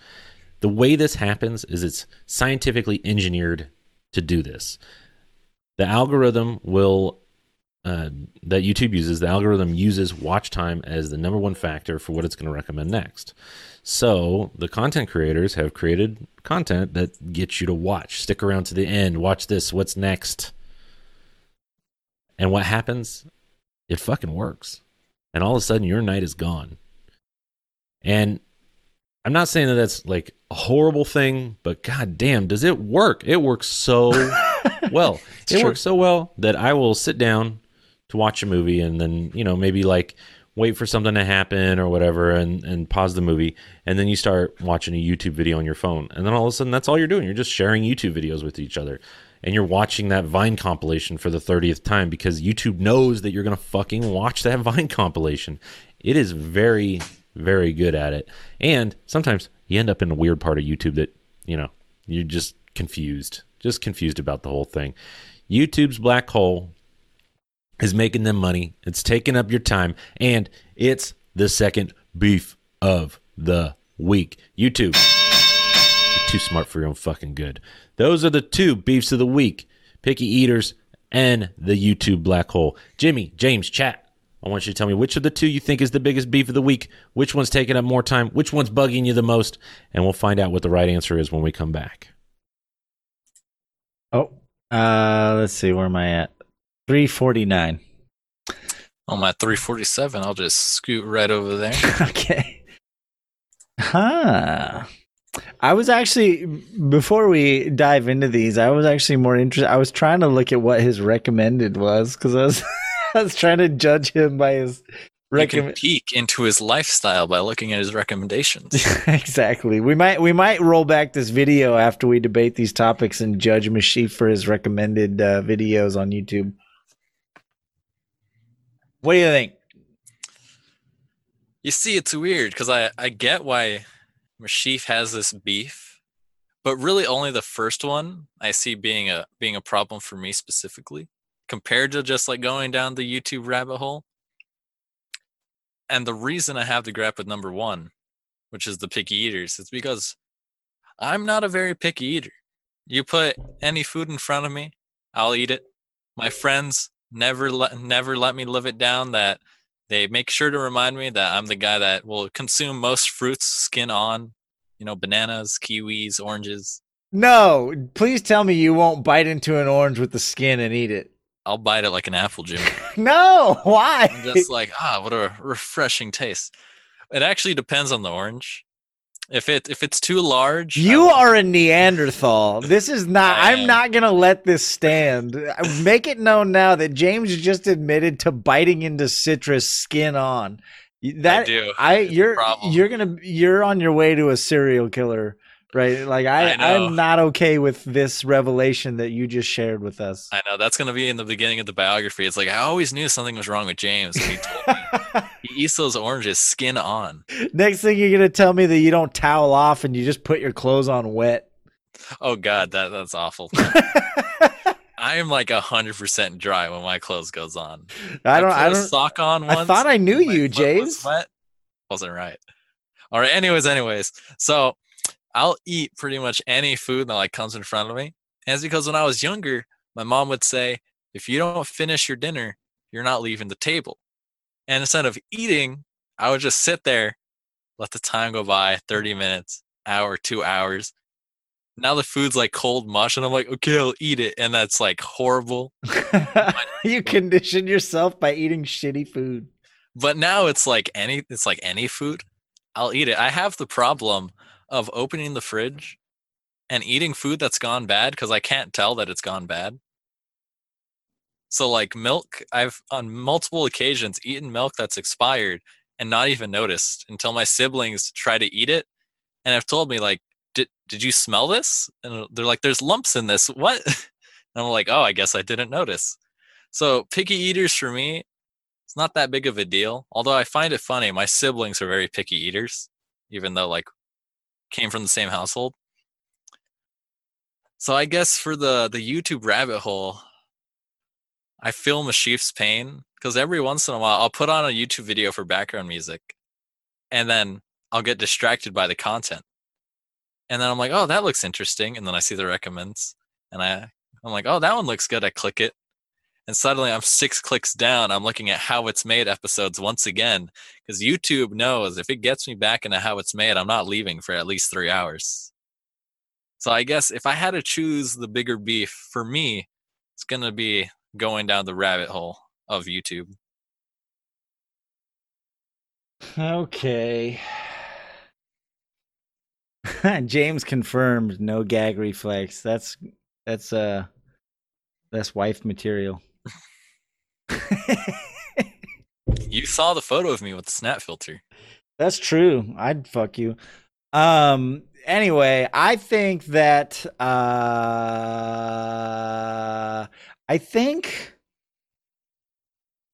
The way this happens is it's scientifically engineered to do this. The algorithm will uh, that YouTube uses, the algorithm uses watch time as the number one factor for what it's going to recommend next. So the content creators have created content that gets you to watch. Stick around to the end. Watch this. What's next? And what happens? It fucking works. And all of a sudden, your night is gone. And I'm not saying that that's like a horrible thing, but god damn, does it work? It works so well. It true. works so well that I will sit down to watch a movie and then, you know, maybe like wait for something to happen or whatever and, and pause the movie. And then you start watching a YouTube video on your phone. And then all of a sudden, that's all you're doing. You're just sharing YouTube videos with each other. And you're watching that Vine compilation for the 30th time because YouTube knows that you're going to fucking watch that Vine compilation. It is very, very good at it. And sometimes you end up in a weird part of YouTube that, you know, you're just confused, just confused about the whole thing. YouTube's black hole is making them money. It's taking up your time, and it's the second beef of the week. YouTube, too smart for your own fucking good. Those are the two beefs of the week: picky eaters and the YouTube black hole. Jimmy, James, chat. I want you to tell me which of the two you think is the biggest beef of the week. Which one's taking up more time? Which one's bugging you the most? And we'll find out what the right answer is when we come back. Oh, uh, let's see. Where am I at? Three forty nine. I'm 347. I'll just scoot right over there. okay. Huh. I was actually before we dive into these, I was actually more interested. I was trying to look at what his recommended was because I was I was trying to judge him by his recommend. peek into his lifestyle by looking at his recommendations. exactly. We might we might roll back this video after we debate these topics and judge Meshyf for his recommended uh, videos on YouTube. What do you think? You see, it's weird because I, I get why Meshyf has this beef, but really only the first one I see being a being a problem for me specifically, compared to just like going down the YouTube rabbit hole. And the reason I have to grab with number one, which is the picky eaters, is because I'm not a very picky eater. You put any food in front of me, I'll eat it. My friends never let never let me live it down that they make sure to remind me that I'm the guy that will consume most fruits skin on, you know, bananas, kiwis, oranges. No, please tell me you won't bite into an orange with the skin and eat it. I'll bite it like an apple, Jimmy. No, why? I'm just like, ah, what a refreshing taste. It actually depends on the orange. If it if it's too large, You won't- are a Neanderthal. This is not. I'm not gonna let this stand. Make it known now that James just admitted to biting into citrus skin on. That I do. I It's you're you're gonna you're on your way to a serial killer, right? Like I, I. I'm not okay with this revelation that you just shared with us. I know that's gonna be in the beginning of the biography. It's like I always knew something was wrong with James. When he told me he eats those oranges skin on. Next thing you're gonna tell me that you don't towel off and you just put your clothes on wet. Oh God, that that's awful. I am like a hundred percent dry when my clothes goes on. I don't. put I a don't. sock on I thought I knew you, was James. wet. Wasn't right. All right. Anyways, anyways. So I'll eat pretty much any food that like comes in front of me. And it's because when I was younger, my mom would say, if you don't finish your dinner, you're not leaving the table. And instead of eating, I would just sit there, let the time go by 30 minutes, hour, two hours. now the food's like cold mush, and I'm like, okay, I'll eat it, and that's like horrible. you condition yourself by eating shitty food. But now it's like any it's like any food. I'll eat it. I have the problem of opening the fridge and eating food that's gone bad because I can't tell that it's gone bad. So like milk, I've on multiple occasions eaten milk that's expired and not even noticed until my siblings try to eat it and have told me like, "Did did you smell this?" And they're like, "There's lumps in this. What?" And I'm like, "Oh, I guess I didn't notice." So picky eaters for me, it's not that big of a deal. Although I find it funny, my siblings are very picky eaters, even though like came from the same household. So I guess for the the YouTube rabbit hole, I feel Meshyf's pain because every once in a while I'll put on a YouTube video for background music, and then I'll get distracted by the content, and then I'm like, oh, that looks interesting, and then I see the recommends, and I I'm like, oh, that one looks good. I click it, and suddenly I'm six clicks down. I'm looking at how it's made episodes once again because YouTube knows if it gets me back into how it's made, I'm not leaving for at least three hours. So I guess if I had to choose the bigger beef for me, it's gonna be going down the rabbit hole of YouTube. Okay. James confirmed no gag reflex. That's that's uh that's wife material. You saw the photo of me with the snap filter. That's true. I'd fuck you. Um anyway, I think that uh I think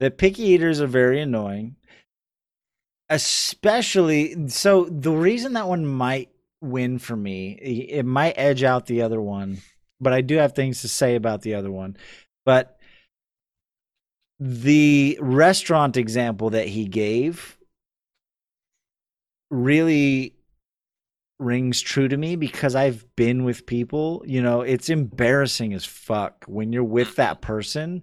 that picky eaters are very annoying. Especially so the reason that one might win for me, it might edge out the other one, but I do have things to say about the other one. But the restaurant example that he gave really rings true to me because I've been with people, you know, it's embarrassing as fuck when you're with that person.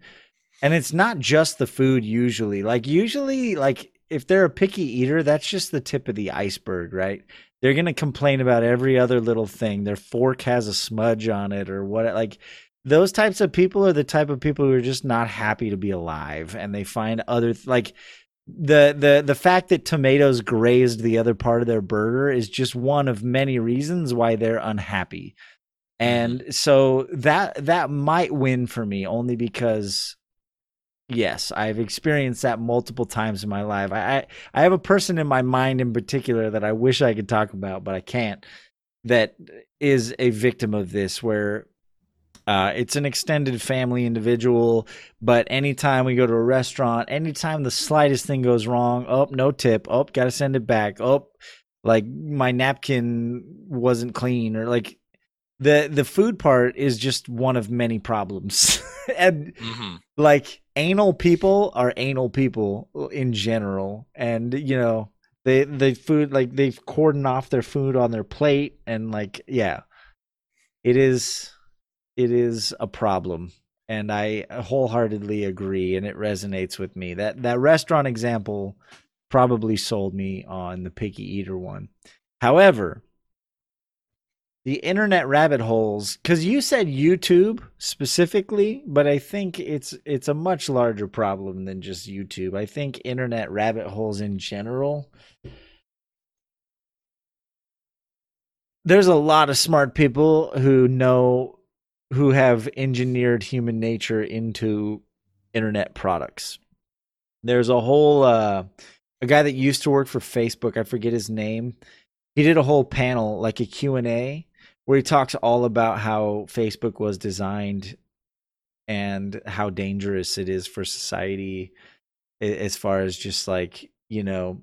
And it's not just the food usually. Like usually like if they're a picky eater, that's just the tip of the iceberg, right? They're going to complain about every other little thing. Their fork has a smudge on it or what like those types of people are the type of people who are just not happy to be alive and they find other like the the the fact that tomatoes grazed the other part of their burger is just one of many reasons why they're unhappy. Mm-hmm. And so that that might win for me only because yes, I've experienced that multiple times in my life. I, I I have a person in my mind in particular that I wish I could talk about, but I can't. That is a victim of this, where uh, it's an extended family individual, but anytime we go to a restaurant, anytime the slightest thing goes wrong, oh, no tip, oh, gotta send it back, oh, like my napkin wasn't clean, or like the the food part is just one of many problems, and hmm like anal people are anal people in general, and you know they the food like they've cordoned off their food on their plate, and like yeah, it is it is a problem and i uh, wholeheartedly agree and it resonates with me. That that restaurant example probably sold me on the picky eater one. However the internet rabbit holes because you said youtube specifically but i think it's it's a much larger problem than just youtube. I think internet rabbit holes in general there's a lot of smart people who know who have engineered human nature into internet products. There's a whole uh a guy that used to work for Facebook, I forget his name. He did a whole panel like a Q&A where he talks all about how Facebook was designed and how dangerous it is for society as far as just like, you know,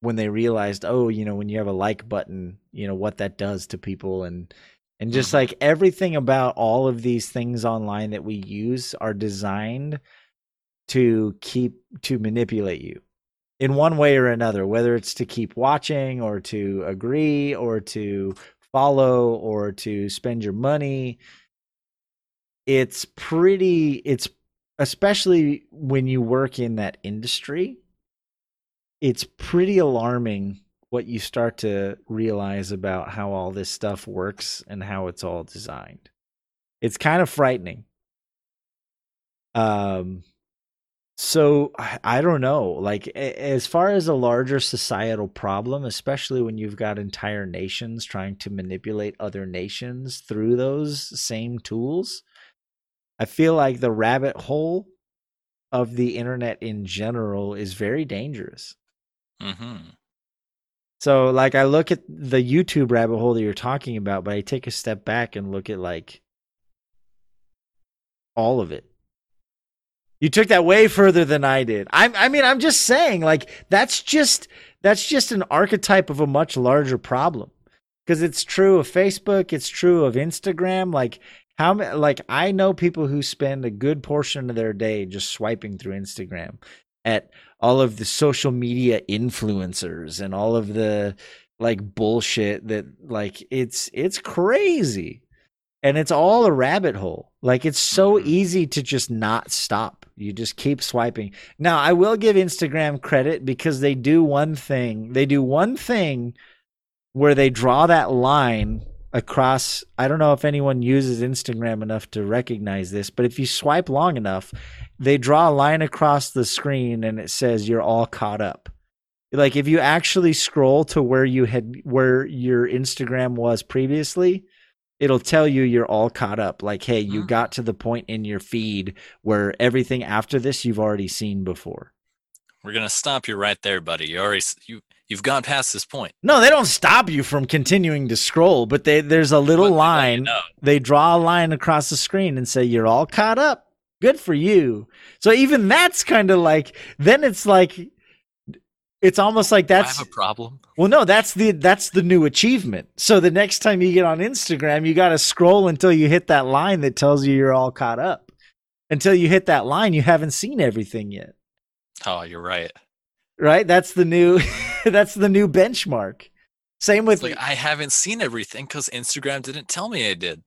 when they realized, oh, you know, when you have a like button, you know, what that does to people and and just Mhm. like everything about all of these things online that we use are designed to keep to manipulate you in one way or another whether it's to keep watching or to agree or to follow or to spend your money it's pretty it's especially when you work in that industry it's pretty alarming what you start to realize about how all this stuff works and how it's all designed. It's kind of frightening. Um so I, don't know, like as far as a larger societal problem, especially when you've got entire nations trying to manipulate other nations through those same tools, I feel like the rabbit hole of the internet in general is very dangerous. Mm-hmm. So like I look at the YouTube rabbit hole that you're talking about, but I take a step back and look at like all of it. You took that way further than I did. I I mean I'm just saying like that's just that's just an archetype of a much larger problem. Cuz it's true of Facebook, it's true of Instagram, like how like I know people who spend a good portion of their day just swiping through Instagram at all of the social media influencers and all of the like bullshit that like it's it's crazy. And it's all a rabbit hole. Like it's so Mhm. easy to just not stop. You just keep swiping. Now i will give instagram credit because they do one thing they do one thing where they draw that line across i don't know if anyone uses instagram enough to recognize this but if you swipe long enough they draw a line across the screen and it says you're all caught up like if you actually scroll to where you had where your instagram was previously it'll tell you you're all caught up like hey you Hmm. got to the point in your feed where everything after this you've already seen before We're gonna stop you right there, buddy. You already you you've gone past this point. no they don't stop you from continuing to scroll but they there's a little But they line know. they draw a line across the screen and say you're all caught up good for you so even that's kind of like then it's like it's almost like that's have a problem. well no that's the that's the new achievement so the next time you get on instagram you got to scroll until you hit that line that tells you you're all caught up until you hit that line you haven't seen everything yet Oh, you're right. Right that's the new that's the new benchmark same with It's like I haven't seen everything because Instagram didn't tell me I did.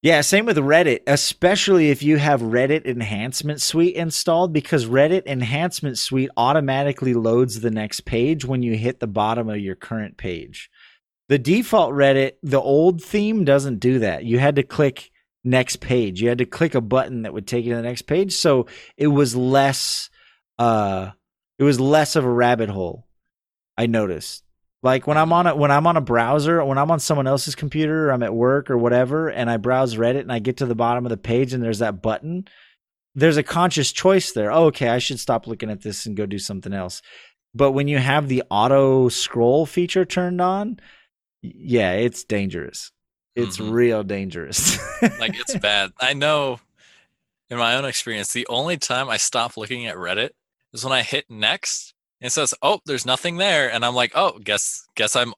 Yeah, same with Reddit, especially if you have Reddit Enhancement Suite installed, because Reddit Enhancement Suite automatically loads the next page when you hit the bottom of your current page. The default Reddit, the old theme doesn't do that. You had to click next page. You had to click a button that would take you to the next page. So it was less uh it was less of a rabbit hole. I noticed. Like when I'm on a when I'm on a browser, when I'm on someone else's computer, or I'm at work or whatever, and I browse Reddit and I get to the bottom of the page and there's that button, there's a conscious choice there. Oh, okay, I should stop looking at this and go do something else. But when you have the auto scroll feature turned on, yeah, it's dangerous. It's Mhm. real dangerous. Like it's bad. I know in my own experience, the only time I stop looking at Reddit is when I hit next and it says, "Oh, there's nothing there," and I'm like, "Oh, guess guess I'm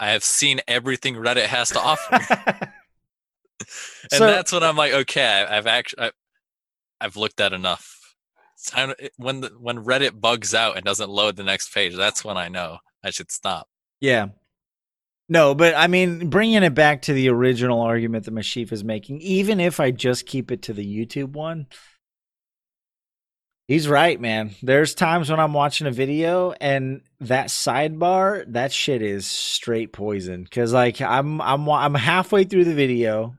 I have seen everything Reddit has to offer." and So- that's when I'm like, "Okay, I've actually I, I've looked at enough." Time when the, when Reddit bugs out and doesn't load the next page, that's when I know I should stop. Yeah. No, but I mean, bringing it back to the original argument that Meshyf is making, even if I just keep it to the YouTube one, he's right, man. There's times when I'm watching a video and that sidebar, that shit is straight poison. Cause like I'm I'm I'm halfway through the video,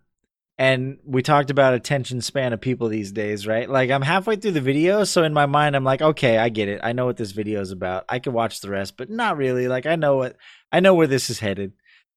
and we talked about attention span of people these days, right? Like I'm halfway through the video, so in my mind I'm like, okay, I get it. I know what this video is about. I can watch the rest, but not really. Like I know what I know where this is headed.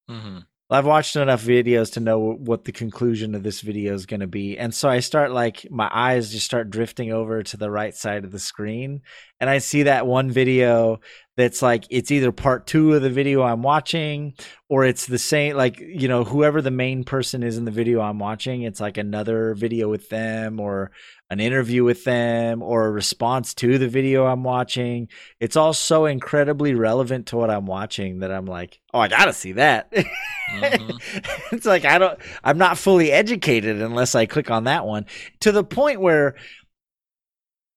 hmm I've watched enough videos to know what the conclusion of this video is going to be. And so I start like my eyes just start drifting over to the right side of the screen and I see that one video that's like it's either part 2 of the video I'm watching or it's the same like you know whoever the main person is in the video I'm watching it's like another video with them or an interview with them or a response to the video I'm watching. It's all so incredibly relevant to what I'm watching that I'm like, "Oh, I got to see that." Mhm. it's like I don't I'm not fully educated unless I click on that one to the point where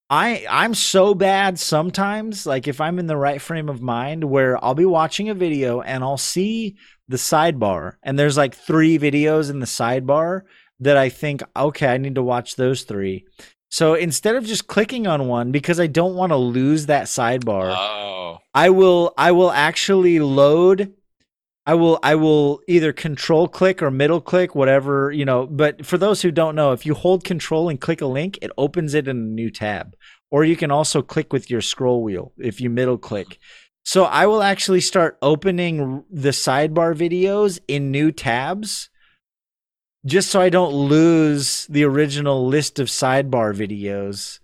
I I'm so bad sometimes like if I'm in the right frame of mind where I'll be watching a video and I'll see the sidebar and there's like 3 videos in the sidebar that I think okay I need to watch those 3 So instead of just clicking on one because I don't want to lose that sidebar, Oh, I will I will actually load I will I will either control click or middle click whatever, you know, but for those who don't know, if you hold control and click a link, it opens it in a new tab. Or you can also click with your scroll wheel if you middle click. So I will actually start opening the sidebar videos in new tabs just so I don't lose the original list of sidebar videos.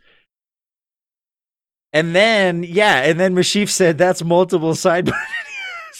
And then, yeah, and then Meshyf said that's multiple sidebar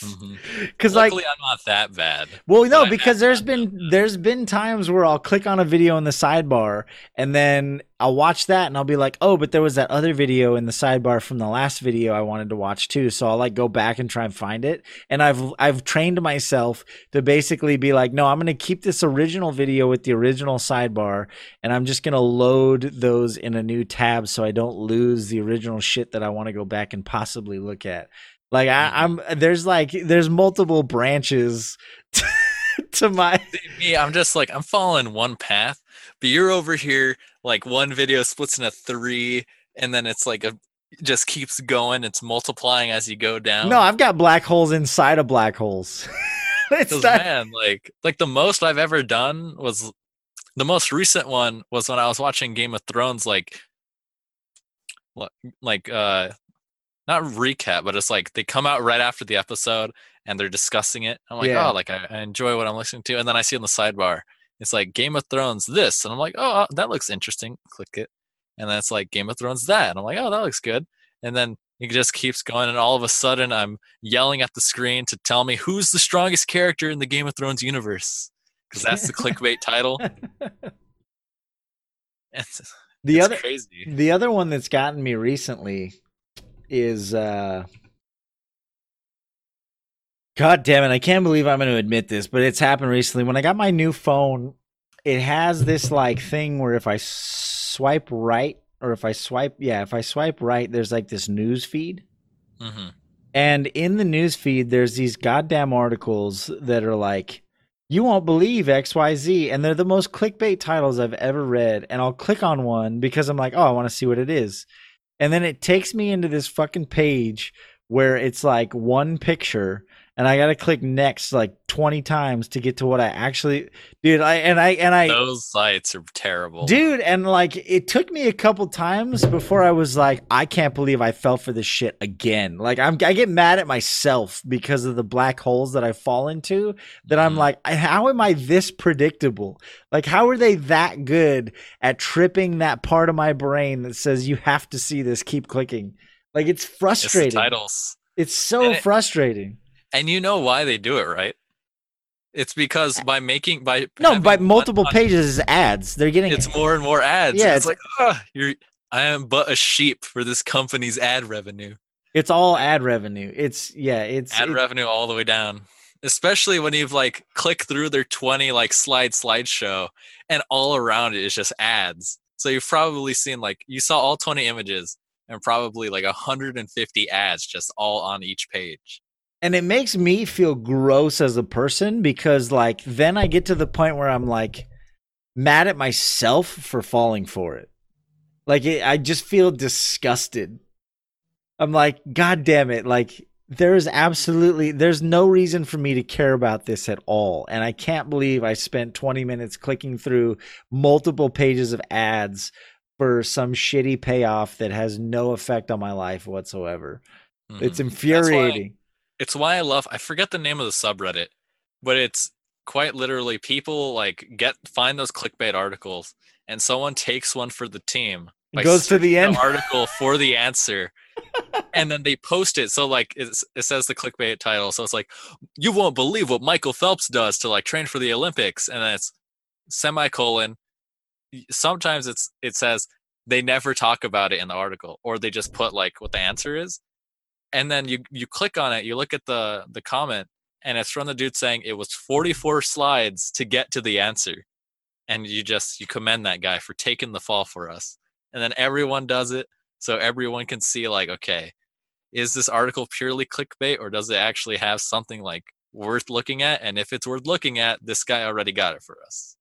Mm-hmm. because like I'm not that bad. well no because there's been. there's been times where i'll click on a video in the sidebar and then i'll watch that and i'll be like oh but there was that other video in the sidebar from the last video i wanted to watch too. So i'll like go back and try and find it and i've i've trained myself to basically be like no i'm going to keep this original video with the original sidebar and i'm just going to load those in a new tab so i don't lose the original shit that i want to go back and possibly look at like I, i'm there's like there's multiple branches to my me, I'm just like I'm following one path, but you're over here like one video splits into three, and then it's like a just keeps going. It's multiplying as you go down. No, I've got black holes inside of black holes. it's not, man, like like the most I've ever done was the most recent one was when I was watching Game of Thrones, like like uh not recap, but it's like they come out right after the episode and they're discussing it. I'm like, oh, Yeah. oh, like I, I enjoy what I'm listening to, and then I see on the sidebar, it's like Game of Thrones this, and I'm like, oh, that looks interesting. Click it, and then it's like Game of Thrones that, and I'm like, oh, that looks good, and then it just keeps going, and all of a sudden I'm yelling at the screen to tell me who's the strongest character in the Game of Thrones universe, because that's the clickbait title. It's, the it's other crazy. the other one that's gotten me recently is uh God damn it, I can't believe I'm gonna admit this, but it's happened recently. When I got my new phone, it has this like thing where if I swipe right or if I swipe yeah, if I swipe right, there's like this news feed. hmm And in the news feed, there's these goddamn articles that are like, you won't believe XYZ. And they're the most clickbait titles I've ever read. And I'll click on one because I'm like, oh, I want to see what it is. And then it takes me into this fucking page where it's like one picture and I got to click next like 20 times to get to what I actually dude I and I and I Those sites are terrible. Dude, and like it took me a couple times before I was like, I can't believe I fell for this shit again. Like I'm I get mad at myself because of the black holes that I fall into that I'm Mhm. like, how am I this predictable? Like how are they that good at tripping that part of my brain that says you have to see this, keep clicking? Like it's It's the frustrating. titles. It's so it- frustrating. And you know why they do it, right? It's because by making by No, by multiple on- pages is ads. They're getting it's more and more ads. Yeah, it's- it's, like ah, you're I am but a sheep for this company's ad revenue. it's all ad revenue. It's yeah, it's Ad it- revenue all the way down. Especially when you've like clicked through their 20 like slide slideshow and all around it is just ads. So you've probably seen like you saw all 20 images and probably like 150 ads just all on each page. And it makes me feel gross as a person because like then I get to the point where I'm like mad at myself for falling for it. Like it, I just feel disgusted. I'm like, God damn it! Like there is absolutely there's no reason for me to care about this at all, and I can't believe I spent 20 minutes clicking through multiple pages of ads for some shitty payoff that has no effect on my life whatsoever. It's Mhm. infuriating. It's why I love I forget the name of the subreddit, but it's quite literally people like get find those clickbait articles and someone takes one for the team. Goes to the end. article for the answer. and then they post it. So like it's, it says the clickbait title. So it's like, you won't believe what Michael Phelps does to like train for the Olympics. And then it's semicolon. Sometimes it's it says they never talk about it in the article, or they just put like what the answer is and then you you click on it you look at the the comment and it's from the dude saying it was 44 slides to get to the answer and you just you commend that guy for taking the fall for us and then everyone does it so everyone can see like okay is this article purely clickbait or does it actually have something like worth looking at and if it's worth looking at this guy already got it for us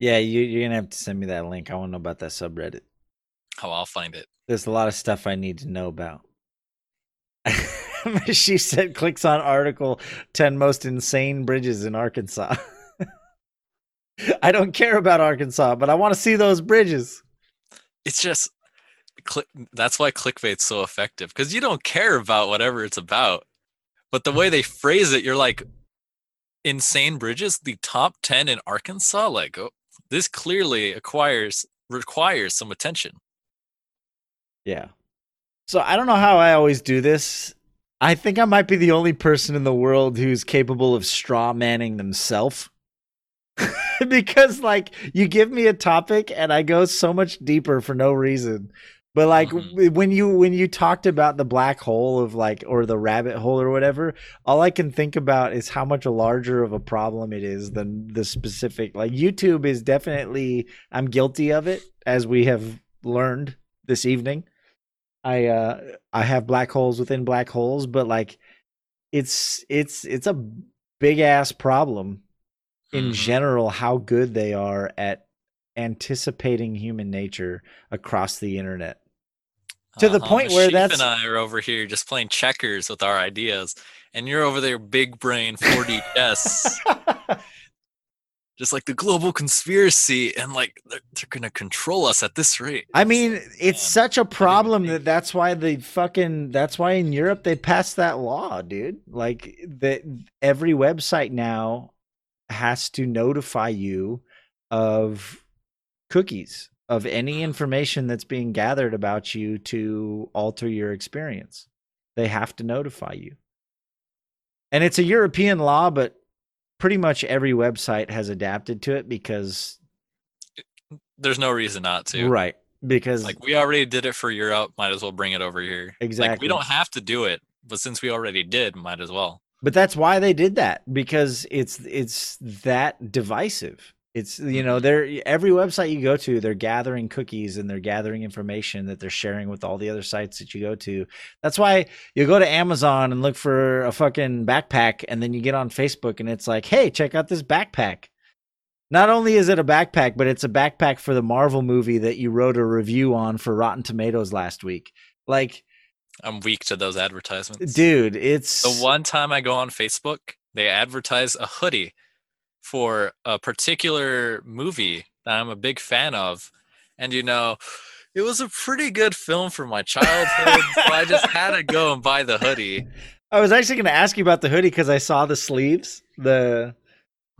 Yeah, you, you're gonna have to send me that link. I want to know about that subreddit. Oh, I'll find it. There's a lot of stuff I need to know about. she said clicks on article 10 most insane bridges in Arkansas. I don't care about Arkansas, but I want to see those bridges. It's just click. That's why clickbait's so effective because you don't care about whatever it's about, but the way they phrase it, you're like, insane bridges, the top ten in Arkansas. Like, oh, this clearly acquires requires some attention. Yeah. So I don't know how I always do this. I think I might be the only person in the world who's capable of straw manning themselves. because like you give me a topic and I go so much deeper for no reason. But like Mhm. when you when you talked about the black hole of like or the rabbit hole or whatever, all I can think about is how much larger of a problem it is than the specific like YouTube is definitely I'm guilty of it as we have learned this evening. I uh I have black holes within black holes, but like it's it's it's a big ass problem in Mhm. general how good they are at anticipating human nature across the internet. To the point where Sheep that's- and I are over here just playing checkers with our ideas, and you're over there big brain 4D chess, just like the global conspiracy, and like they're, they're gonna control us at this rate. I mean, it's man, such a problem that that's why the fucking that's why in Europe they passed that law, dude. Like that every website now has to notify you of cookies of any information that's being gathered about you to alter your experience. They have to notify you. And it's a European law, but pretty much every website has adapted to it because there's no reason not to. right, because Like we already did it for Europe, might as well bring it over here. Like Exactly. we don't have to do it, but since we already did, might as well. But that's why they did that because it's it's that divisive. It's you know they're every website you go to they're gathering cookies and they're gathering information that they're sharing with all the other sites that you go to. That's why you go to Amazon and look for a fucking backpack and then you get on Facebook and it's like, "Hey, check out this backpack." Not only is it a backpack, but it's a backpack for the Marvel movie that you wrote a review on for Rotten Tomatoes last week. Like, I'm weak to those advertisements. dude, it's The one time I go on Facebook, they advertise a hoodie for a particular movie that I'm a big fan of. And you know, it was a pretty good film from my childhood, so I just had to go and buy the hoodie. I was actually going to ask you about the hoodie because I saw the sleeves. The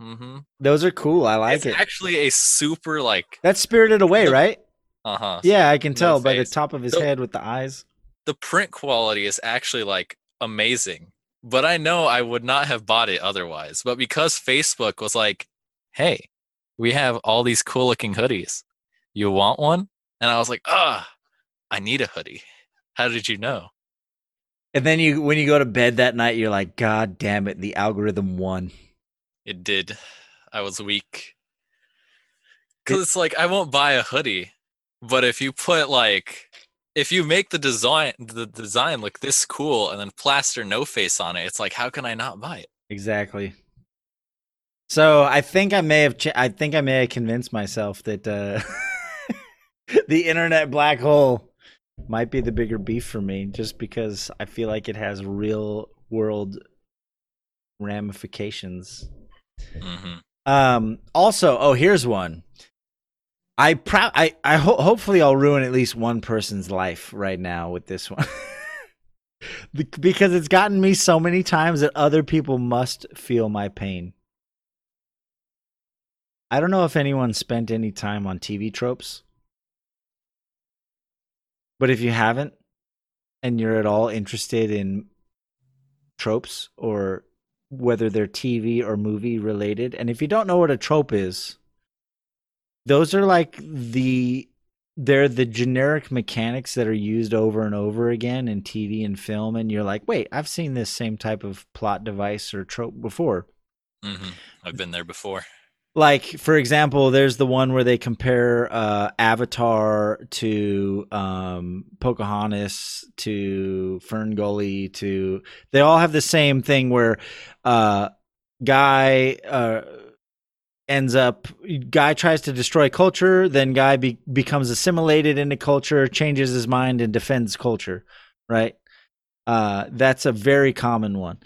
mm-hmm. those are cool. I like it's it. actually a super like That's Spirited Away, the- right? uh huh. Yeah, I can tell by the top of his So- head with the eyes. The print quality is actually like amazing, but I know I would not have bought it otherwise. But because Facebook was like, "Hey, we have all these cool looking hoodies. You want one?" And I was like, "Ah, I need a hoodie." How did you know? And then you, when you go to bed that night, you're like, God damn it, the algorithm won. It did. I was weak. Cuz it's like I won't buy a hoodie, but if you put like if you make the design the design look this cool and then plaster no face on it, it's like how can I not buy it? Exactly. So I think I may have, ch- I think I may have convinced myself that uh, the internet black hole might be the bigger beef for me, just because I feel like it has real world ramifications. hmm Um. Also, oh, here's one. I pro- I I ho- hopefully I'll ruin at least one person's life right now with this one. Because it's gotten me so many times that other people must feel my pain. I don't know if anyone spent any time on TV tropes. But if you haven't and you're at all interested in tropes or whether they're TV or movie related. And if you don't know what a trope is, those are like the they're the generic mechanics that are used over and over again in TV and film and you're like, "Wait, I've seen this same type of plot device or trope before." hmm I've been there before. Like, for example, there's the one where they compare uh, Avatar to um, Pocahontas to Fern Gully to. They all have the same thing where uh, guy uh, ends up guy tries to destroy culture, then guy be, becomes assimilated into culture, changes his mind and defends culture, right? Uh, that's a very common one.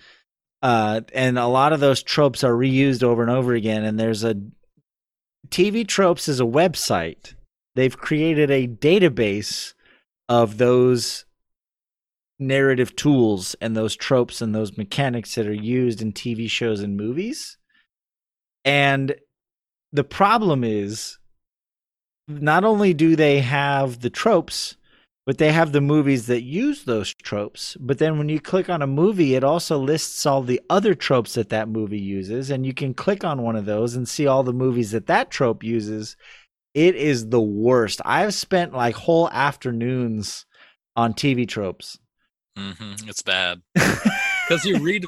Uh, and a lot of those tropes are reused over and over again. And there's a TV Tropes is a website. They've created a database of those narrative tools and those tropes and those mechanics that are used in TV shows and movies. And the problem is not only do they have the tropes, but they have the movies that use those tropes. But then when you click on a movie, it also lists all the other tropes that that movie uses. And you can click on one of those and see all the movies that that trope uses. It is the worst. I've spent like whole afternoons on TV tropes. Mm-hmm. It's bad because you read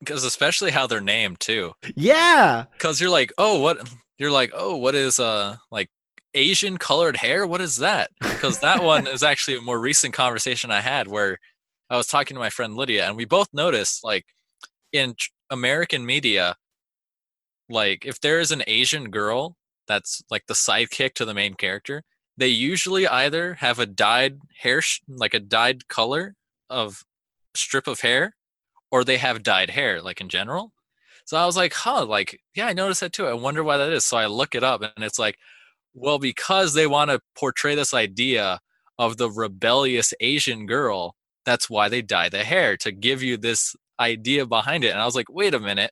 because especially how they're named too. Yeah. Because you're like, oh, what? You're like, oh, what is uh like Asian colored hair? What is that? Because that one is actually a more recent conversation I had where I was talking to my friend Lydia, and we both noticed like in American media, like if there is an Asian girl that's like the sidekick to the main character, they usually either have a dyed hair, sh- like a dyed color of strip of hair, or they have dyed hair, like in general. So I was like, huh, like, yeah, I noticed that too. I wonder why that is. So I look it up and it's like, well, because they want to portray this idea of the rebellious Asian girl, that's why they dye the hair to give you this idea behind it. And I was like, wait a minute.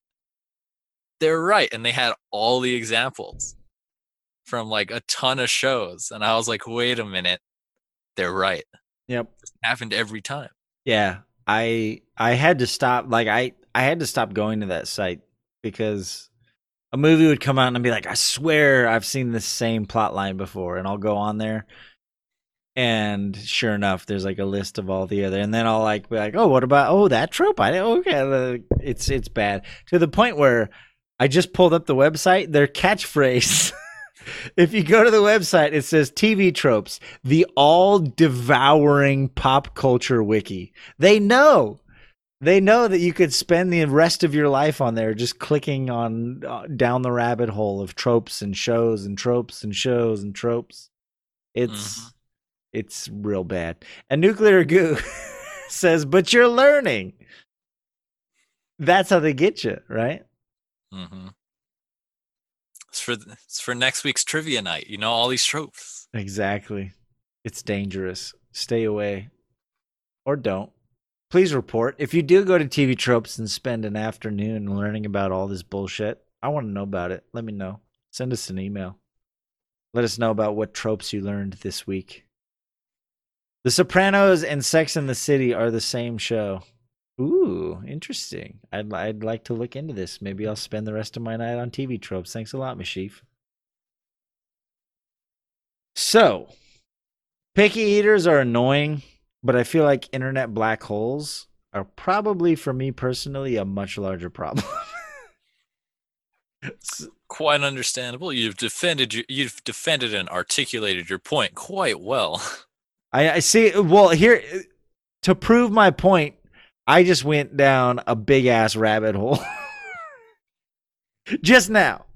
They're right. And they had all the examples from like a ton of shows. And I was like, wait a minute. They're right. Yep. It happened every time. Yeah. I I had to stop like I I had to stop going to that site because a movie would come out and I'd be like, I swear I've seen this same plot line before, and I'll go on there. And sure enough, there's like a list of all the other, and then I'll like be like, oh, what about oh that trope? I okay, uh, it's it's bad to the point where I just pulled up the website. Their catchphrase, if you go to the website, it says TV tropes, the all devouring pop culture wiki. They know they know that you could spend the rest of your life on there just clicking on uh, down the rabbit hole of tropes and shows and tropes and shows and tropes. It's Mhm. it's real bad. And nuclear goo says, "But you're learning." That's how they get you, right? Mm-hmm. It's for it's for next week's trivia night. You know all these tropes. Exactly. It's dangerous. Stay away. Or don't. Please report. If you do go to TV Tropes and spend an afternoon learning about all this bullshit, I want to know about it. Let me know. Send us an email. Let us know about what tropes you learned this week. The Sopranos and Sex and the City are the same show. Ooh, interesting. I'd I'd like to look into this. Maybe I'll spend the rest of my night on TV Tropes. Thanks a lot, Meshyf. So, picky eaters are annoying, but I feel like internet black holes are probably, for me personally, a much larger problem. Quite understandable. You've defended you've defended and articulated your point quite well. I, I see. Well, here to prove my point, I just went down a big ass rabbit hole. just now,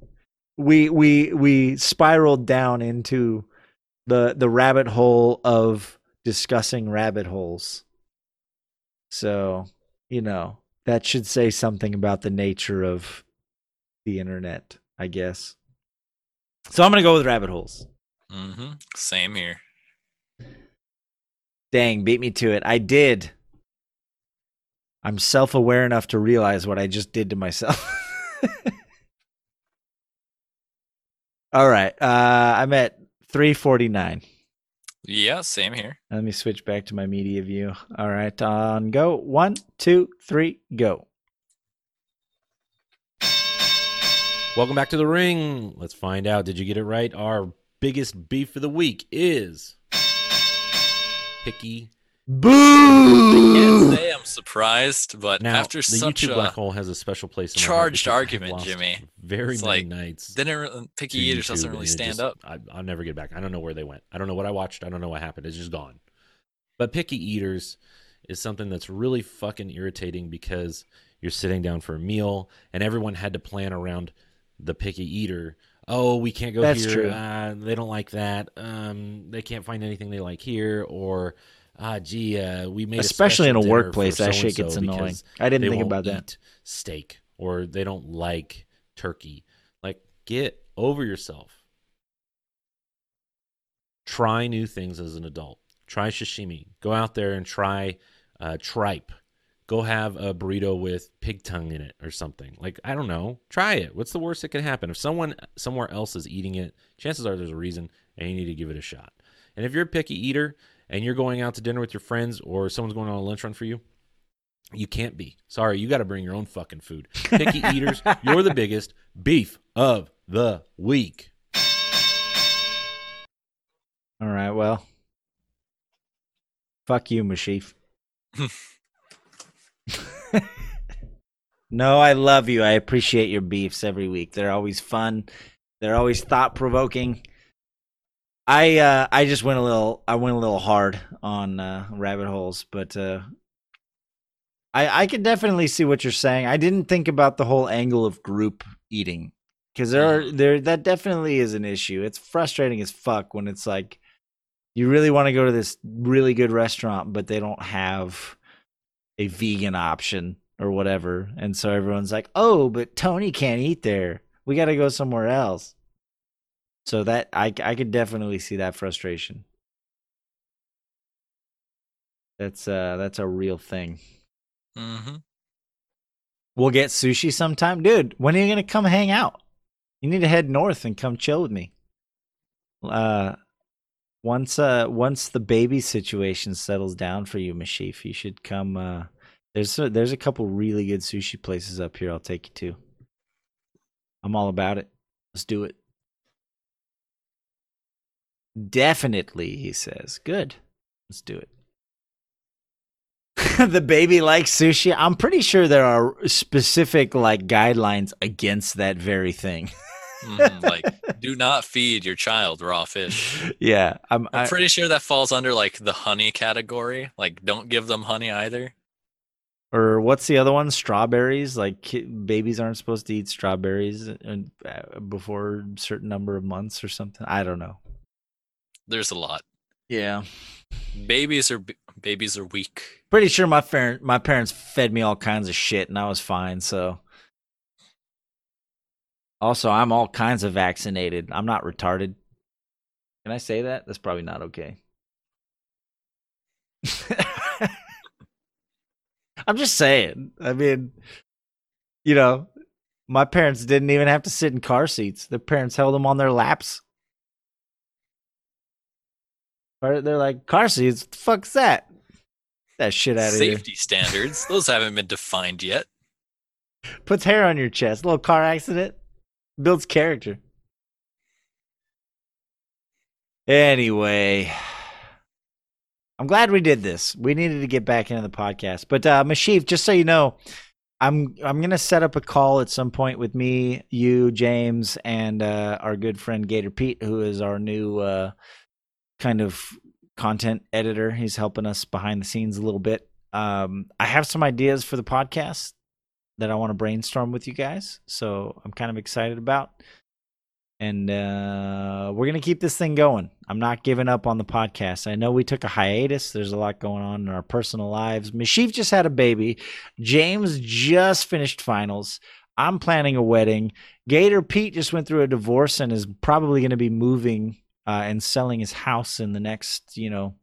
we we we spiraled down into the the rabbit hole of discussing rabbit holes. So you know that should say something about the nature of the internet, I guess. So I'm gonna go with rabbit holes. hmm Same here. Dang, beat me to it. I did. I'm self aware enough to realize what I just did to myself. All right. Uh, I'm at 349. Yeah, same here. Let me switch back to my media view. All right. On go. One, two, three, go. Welcome back to the ring. Let's find out. Did you get it right? Our biggest beef of the week is picky. Can't Boo! say I'm surprised, but Now, after the such YouTube a black hole has a special place in my heart charged argument, Jimmy. Very It's many like, nights. didn't re- picky to eaters YouTube, doesn't really stand just- up. I, I'll never get back. I don't know where they went. I don't know what I watched. I don't know what happened. It's just gone. But picky eaters is something that's really fucking irritating because you're sitting down for a meal and everyone had to plan around the picky eater. Oh, we can't go That's here. true. Uh, they don't like that. Um, they can't find anything they like here. Or, ah, gee, uh, we made a Especially in a workplace, that shit gets annoying. I didn't think about that. eat steak or they don't like turkey. Like, get over yourself. Try new things as an adult. Try sashimi. Go out there and try uh, tripe. Go have a burrito with pig tongue in it or something. Like I don't know. Try it. What's the worst that can happen? If someone somewhere else is eating it, chances are there's a reason, and you need to give it a shot. And if you're a picky eater and you're going out to dinner with your friends or someone's going on a lunch run for you, you can't be. Sorry, you got to bring your own fucking food. Picky eaters, you're the biggest beef of the week. All right, well. Fuck you, Meshyf. no, I love you. I appreciate your beefs every week. They're always fun. They're always thought provoking. I uh I just went a little I went a little hard on uh rabbit holes, but uh I I can definitely see what you're saying. I didn't think about the whole angle of group eating cuz there are there that definitely is an issue. It's frustrating as fuck when it's like you really want to go to this really good restaurant but they don't have a vegan option or whatever. And so everyone's like, "Oh, but Tony can't eat there. We got to go somewhere else." So that I I could definitely see that frustration. That's uh that's a real thing. hmm We'll get sushi sometime, dude. When are you gonna come hang out? You need to head north and come chill with me. Uh, once uh once the baby situation settles down for you, Meshyf, you should come. Uh, there's a, there's a couple really good sushi places up here. I'll take you to. I'm all about it. Let's do it. Definitely, he says. Good. Let's do it. the baby likes sushi. I'm pretty sure there are specific like guidelines against that very thing. Mhm, like, do not feed your child raw fish. yeah, I'm. I'm I, pretty sure that falls under like the honey category. Like, don't give them honey either. or what's the other one? Strawberries. Like babies aren't supposed to eat strawberries uh, before a certain number of months or something. I don't know. There's a lot. Yeah, Babies are babies are weak. pretty sure my parent my parents fed me all kinds of shit and I was fine. So. Also, I'm all kinds of vaccinated. I'm not retarded. Can I say that? That's probably not okay. I'm just saying. I mean, you know, my parents didn't even have to sit in car seats. Their parents held them on their laps. Or They're like, car seats? What the fuck's that? That shit out of here. Safety standards. Those haven't been defined yet. Puts hair on your chest. little car accident. Builds character. Anyway, I'm glad we did this. We needed to get back into the podcast. But uh Meshyf, just so you know, I'm I'm gonna set up a call at some point with me, you, James, and uh our good friend Gator Pete, who is our new uh kind of content editor. He's helping us behind the scenes a little bit. Um I have some ideas for the podcast that I want to brainstorm with you guys. So I'm kind of excited about. And uh, we're going to keep this thing going. I'm not giving up on the podcast. I know we took a hiatus. There's a lot going on in our personal lives. Meshyf just had a baby. James just finished finals. I'm planning a wedding. Gator Pete just went through a divorce and is probably going to be moving uh, and selling his house in the next, you know,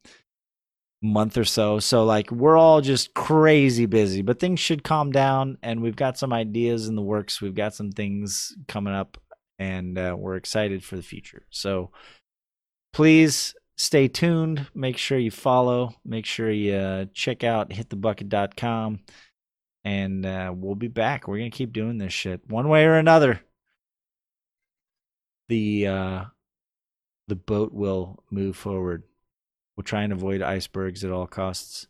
month or so. So like we're all just crazy busy, but things should calm down and we've got some ideas in the works. We've got some things coming up and uh, we're excited for the future. So please stay tuned. Make sure you follow. Make sure you uh, check out hitthebucket.com and uh, we'll be back. We're going to keep doing this shit one way or another. The uh, the boat will move forward. We'll try and avoid icebergs at all costs.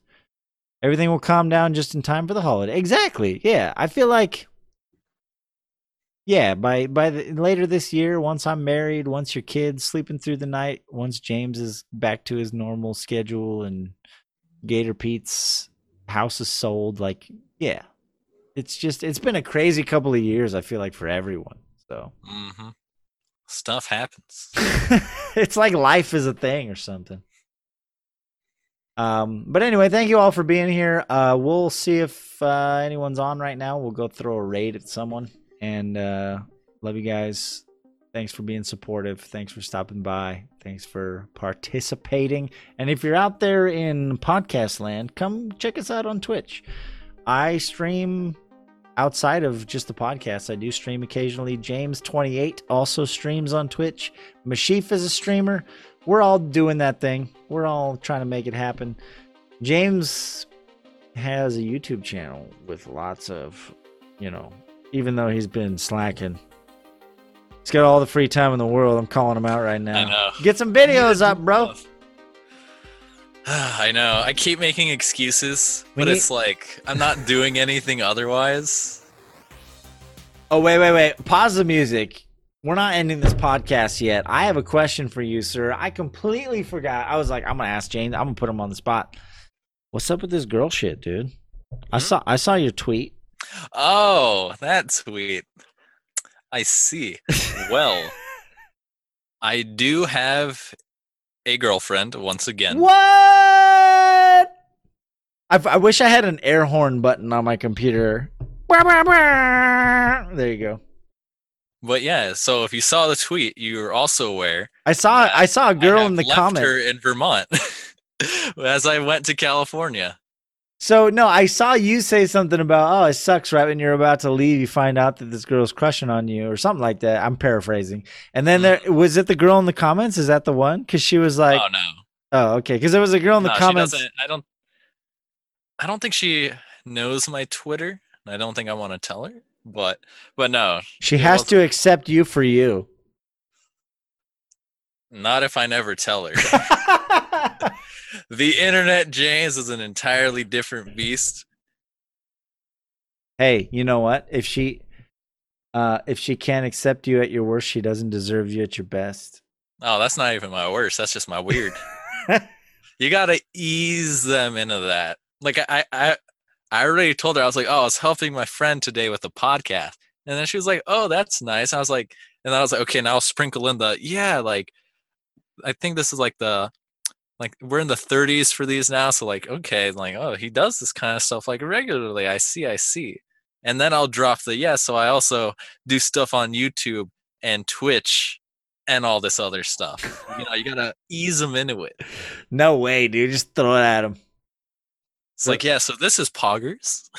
Everything will calm down just in time for the holiday. Exactly. Yeah, I feel like yeah, by by the, later this year, once I'm married, once your kids sleeping through the night, once James is back to his normal schedule and Gator Pete's house is sold, like yeah. It's just it's been a crazy couple of years I feel like for everyone. So hmm Stuff happens. it's like life is a thing or something. Um, but anyway, thank you all for being here. Uh, we'll see if uh, anyone's on right now. We'll go throw a raid at someone. And uh, love you guys. Thanks for being supportive. Thanks for stopping by. Thanks for participating. And if you're out there in podcast land, come check us out on Twitch. I stream outside of just the podcast. I do stream occasionally. James28 also streams on Twitch. Meshyf is a streamer. We're all doing that thing. We're all trying to make it happen. James has a YouTube channel with lots of, you know, even though he's been slacking. He's got all the free time in the world. I'm calling him out right now. Get some videos up, bro. I know. I keep making excuses, We but need- it's like I'm not doing anything otherwise. Oh, wait, wait, wait. Pause the music. We're not ending this podcast yet. I have a question for you, sir. I completely forgot. I was like, I'm gonna ask James. I'm gonna put him on the spot. What's up with this girl shit, dude? I Hmm? saw I saw your tweet. Oh, that's sweet. I see. Well, I do have a girlfriend once again. What? I, I wish I had an air horn button on my computer. There you go. But yeah, so if you saw the tweet, you were also aware I saw I saw a girl in the left comments. her in Vermont as I went to California. So no, I saw you say something about oh it sucks right when you're about to leave you find out that this girl's crushing on you or something like that. I'm paraphrasing. And then mm-hmm. there was it the girl in the comments? Is that the one? Because she was like, oh no, oh okay, because there was a girl in the No, comments. I don't. I don't think she knows my Twitter. I don't think I want to tell her. But but no, She has to accept you for you. not if I never tell her. the internet, James, is an entirely different beast. hey, you know what? If she uh if she can't accept you at your worst, she doesn't deserve you at your best. Oh, that's not even my worst. That's just my weird. you gotta ease them into that. Like I, I, I already told her I was like, oh, I was helping my friend today with the podcast, and then she was like, oh, that's nice. I was like, and then I was like, okay, now I'll sprinkle in the yeah, like, I think this is like the, like we're in the 30s for these now, so like, okay, like, oh, he does this kind of stuff like regularly. I see, I see, and then I'll drop the yeah. So I also do stuff on YouTube and Twitch and all this other stuff. You know, you gotta ease them into it. no way, dude. Just throw it at him. It's like, yeah, so this is Poggers.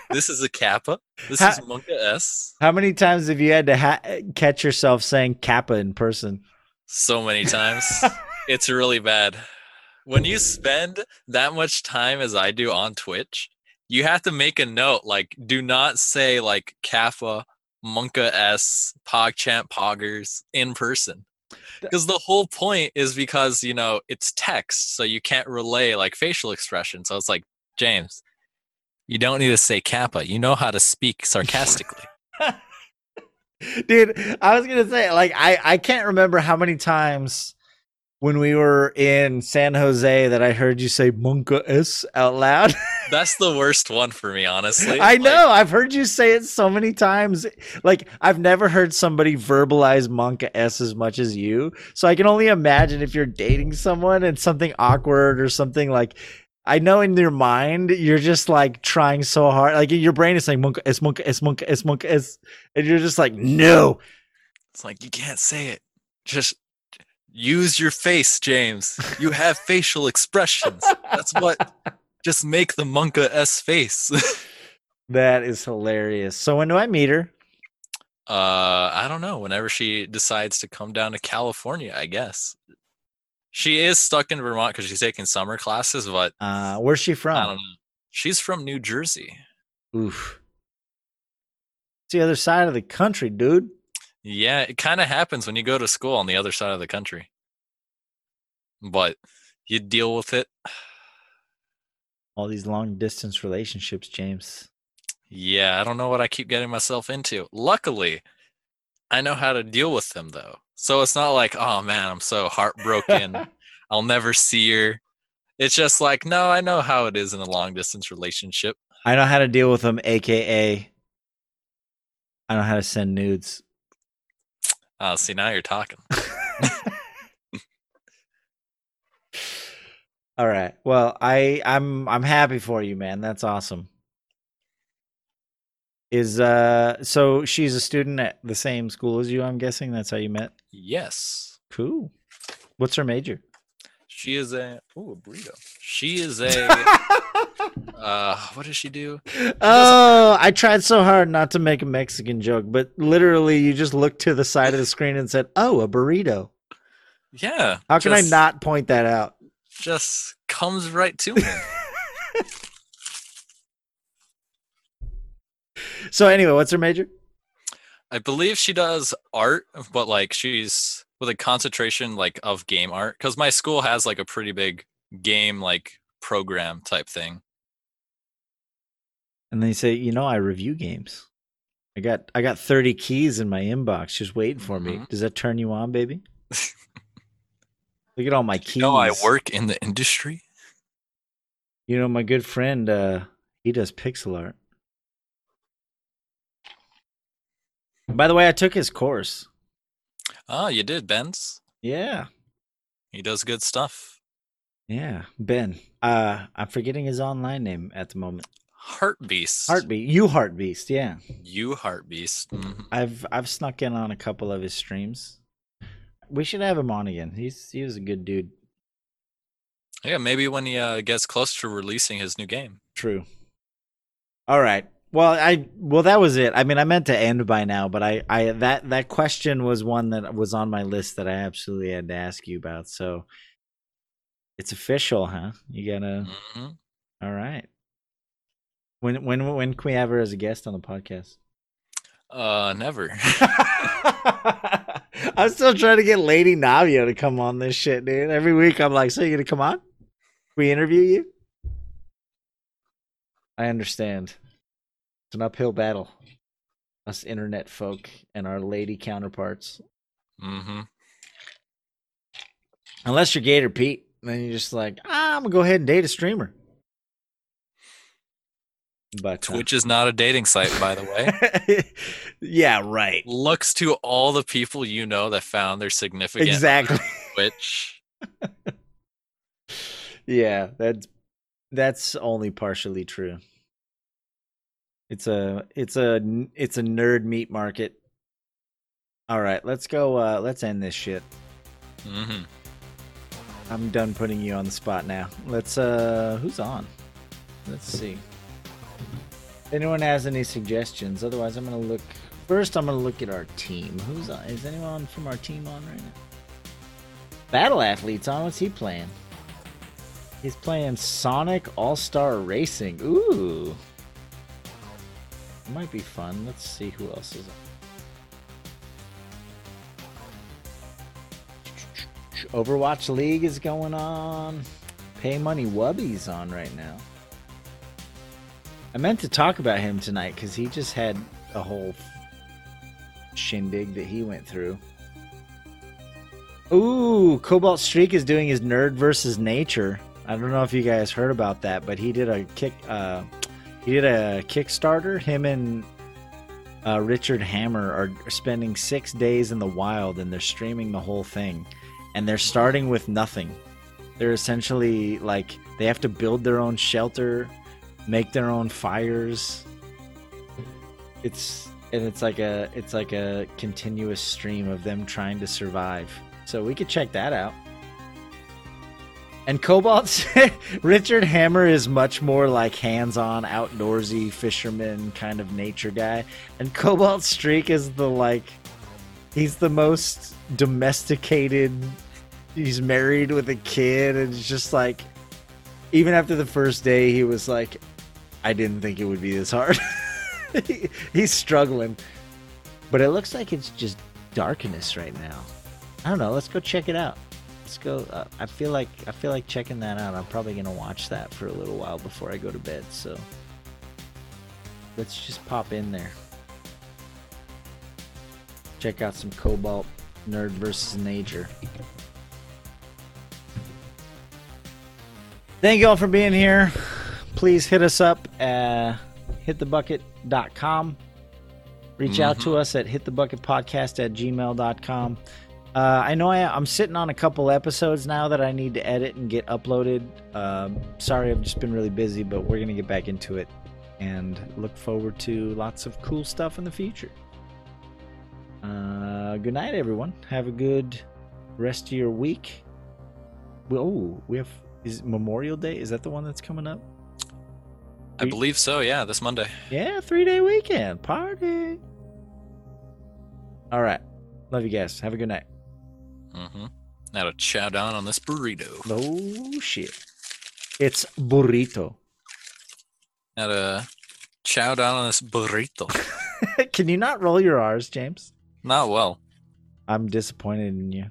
this is a Kappa. This Ha- is Monka S. How many times have you had to ha- catch yourself saying Kappa in person? So many times. it's really bad. When you spend that much time as I do on Twitch, you have to make a note like, do not say like Kappa, Monka S, PogChamp, Poggers in person. Because the whole point is because, you know, it's text, so you can't relay like facial expression. So it's like, James, you don't need to say Kappa. You know how to speak sarcastically. Dude, I was gonna say, like, I I can't remember how many times when we were in San Jose that I heard you say Monka S out loud. That's the worst one for me, honestly. I Like, know. I've heard you say it so many times. Like I've never heard somebody verbalize Monka S as much as you. So I can only imagine if you're dating someone and something awkward or something like I know in your mind you're just like trying so hard. Like your brain is saying Monka S Monka S Monka S Monka S and you're just like, no. It's like you can't say it. Just use your face, James. You have facial expressions. That's what. Just make the Monka S face. That is hilarious. So when do I meet her? uh, I don't know. Whenever she decides to come down to California, I guess she is stuck in Vermont because she's taking summer classes. But Uh where's she from? I don't know. She's from New Jersey. Oof. It's the other side of the country, dude. Yeah, it kind of happens when you go to school on the other side of the country. But you deal with it. All these long distance relationships, James. Yeah, I don't know what I keep getting myself into. Luckily, I know how to deal with them though. So it's not like, oh man, I'm so heartbroken. I'll never see her. It's just like, no, I know how it is in a long distance relationship. I know how to deal with them, aka I know how to send nudes. Oh, see, now you're talking. All right. Well, I I'm I'm happy for you, man. That's awesome. Is uh so she's a student at the same school as you, I'm guessing. That's how you met. Yes. Cool. What's her major? She is a ooh, a burrito. She is a uh what does she do? oh, I tried so hard not to make a Mexican joke, but literally you just looked to the side of the screen and said, "Oh, a burrito." Yeah. How can I not point that out? just comes right to me. So anyway, what's her major? I believe she does art, but like she's with a concentration like of game art because my school has like a pretty big game like program type thing. And they say, "You know, I review games. I got I got 30 keys in my inbox just waiting for me. Mhm. Does that turn you on, baby?" Look at all my keys. You know, I work in the industry. You know, my good friend, uh, he does pixel art. By the way, I took his course. Oh, you did, Ben's. Yeah. He does good stuff. Yeah. Ben. Uh I'm forgetting his online name at the moment. Heartbeast. Heartbeat. You Heartbeast, yeah. You Heart Beast. Mhm. I've I've snuck in on a couple of his streams. We should have him on again. He's he was a good dude. Yeah, maybe when he uh, gets close to releasing his new game. True. All right. Well, I well that was it. I mean, I meant to end by now, but I I that that question was one that was on my list that I absolutely had to ask you about. So it's official, huh? You gotta. hmm All right. When when when can we have her as a guest on the podcast? Uh, never. I'm still trying to get Lady Navio to come on this shit, dude. Every week I'm like, so you gonna come on? We interview you? I understand. It's an uphill battle. Us internet folk and our lady counterparts. hmm Unless you're Gator Pete, then you're just like, ah, I'm gonna go ahead and date a streamer. But uh, Twitch is not a dating site, by the way. yeah, right. Looks to all the people you know that found their significant Exactly. Twitch. Yeah, that's that's only partially true. It's a it's a it's a nerd meat market. All right, let's go uh let's end this shit. hmm I'm done putting you on the spot now. Let's uh who's on? Let's see. If anyone has any suggestions, otherwise I'm gonna look first I'm gonna look at our team. Who's on is anyone from our team on right now? Battle athletes on, what's he playing? He's playing Sonic All Star Racing. Ooh. Might be fun. Let's see who else is. Overwatch League is going on. Pay Money Wubby's on right now. I meant to talk about him tonight because he just had a whole shindig that he went through. Ooh, Cobalt Streak is doing his Nerd versus Nature. I don't know if you guys heard about that, but he did a kick. Uh, he did a Kickstarter. Him and uh, Richard Hammer are spending six days in the wild, and they're streaming the whole thing. And they're starting with nothing. They're essentially like they have to build their own shelter, make their own fires. It's and it's like a it's like a continuous stream of them trying to survive. So we could check that out. And Cobalt, Richard Hammer is much more like hands-on, outdoorsy fisherman kind of nature guy, and Cobalt Streak is the like, he's the most domesticated. He's married with a kid, and it's just like, even after the first day, he was like, I didn't think it would be this hard. He- he's struggling, but it looks like it's just darkness right now. I don't know. Let's go check it out. Let's go. Uh, I feel like I feel like checking that out. I'm probably gonna watch that for a little while before I go to bed. So let's just pop in there. Check out some Cobalt Nerd versus Nature. Thank you all for being here. Please hit us up at hitthebucket.com. Reach out to us at hitthebucketpodcast at gmail.com. Uh, I know I, I'm sitting on a couple episodes now that I need to edit and get uploaded. Um, sorry, I've just been really busy, but we're going to get back into it and look forward to lots of cool stuff in the future. Uh, good night, everyone. Have a good rest of your week. Oh, we have is Memorial Day? Is that the one that's coming up? I believe so. Yeah, this Monday. Yeah, three day weekend party. All right, love you guys. Have a good night. Mm-hmm. Now to chow down on this burrito. Oh shit, it's burrito. Now to chow down on this burrito. Can you not roll your R's, James? Not well. I'm disappointed in you.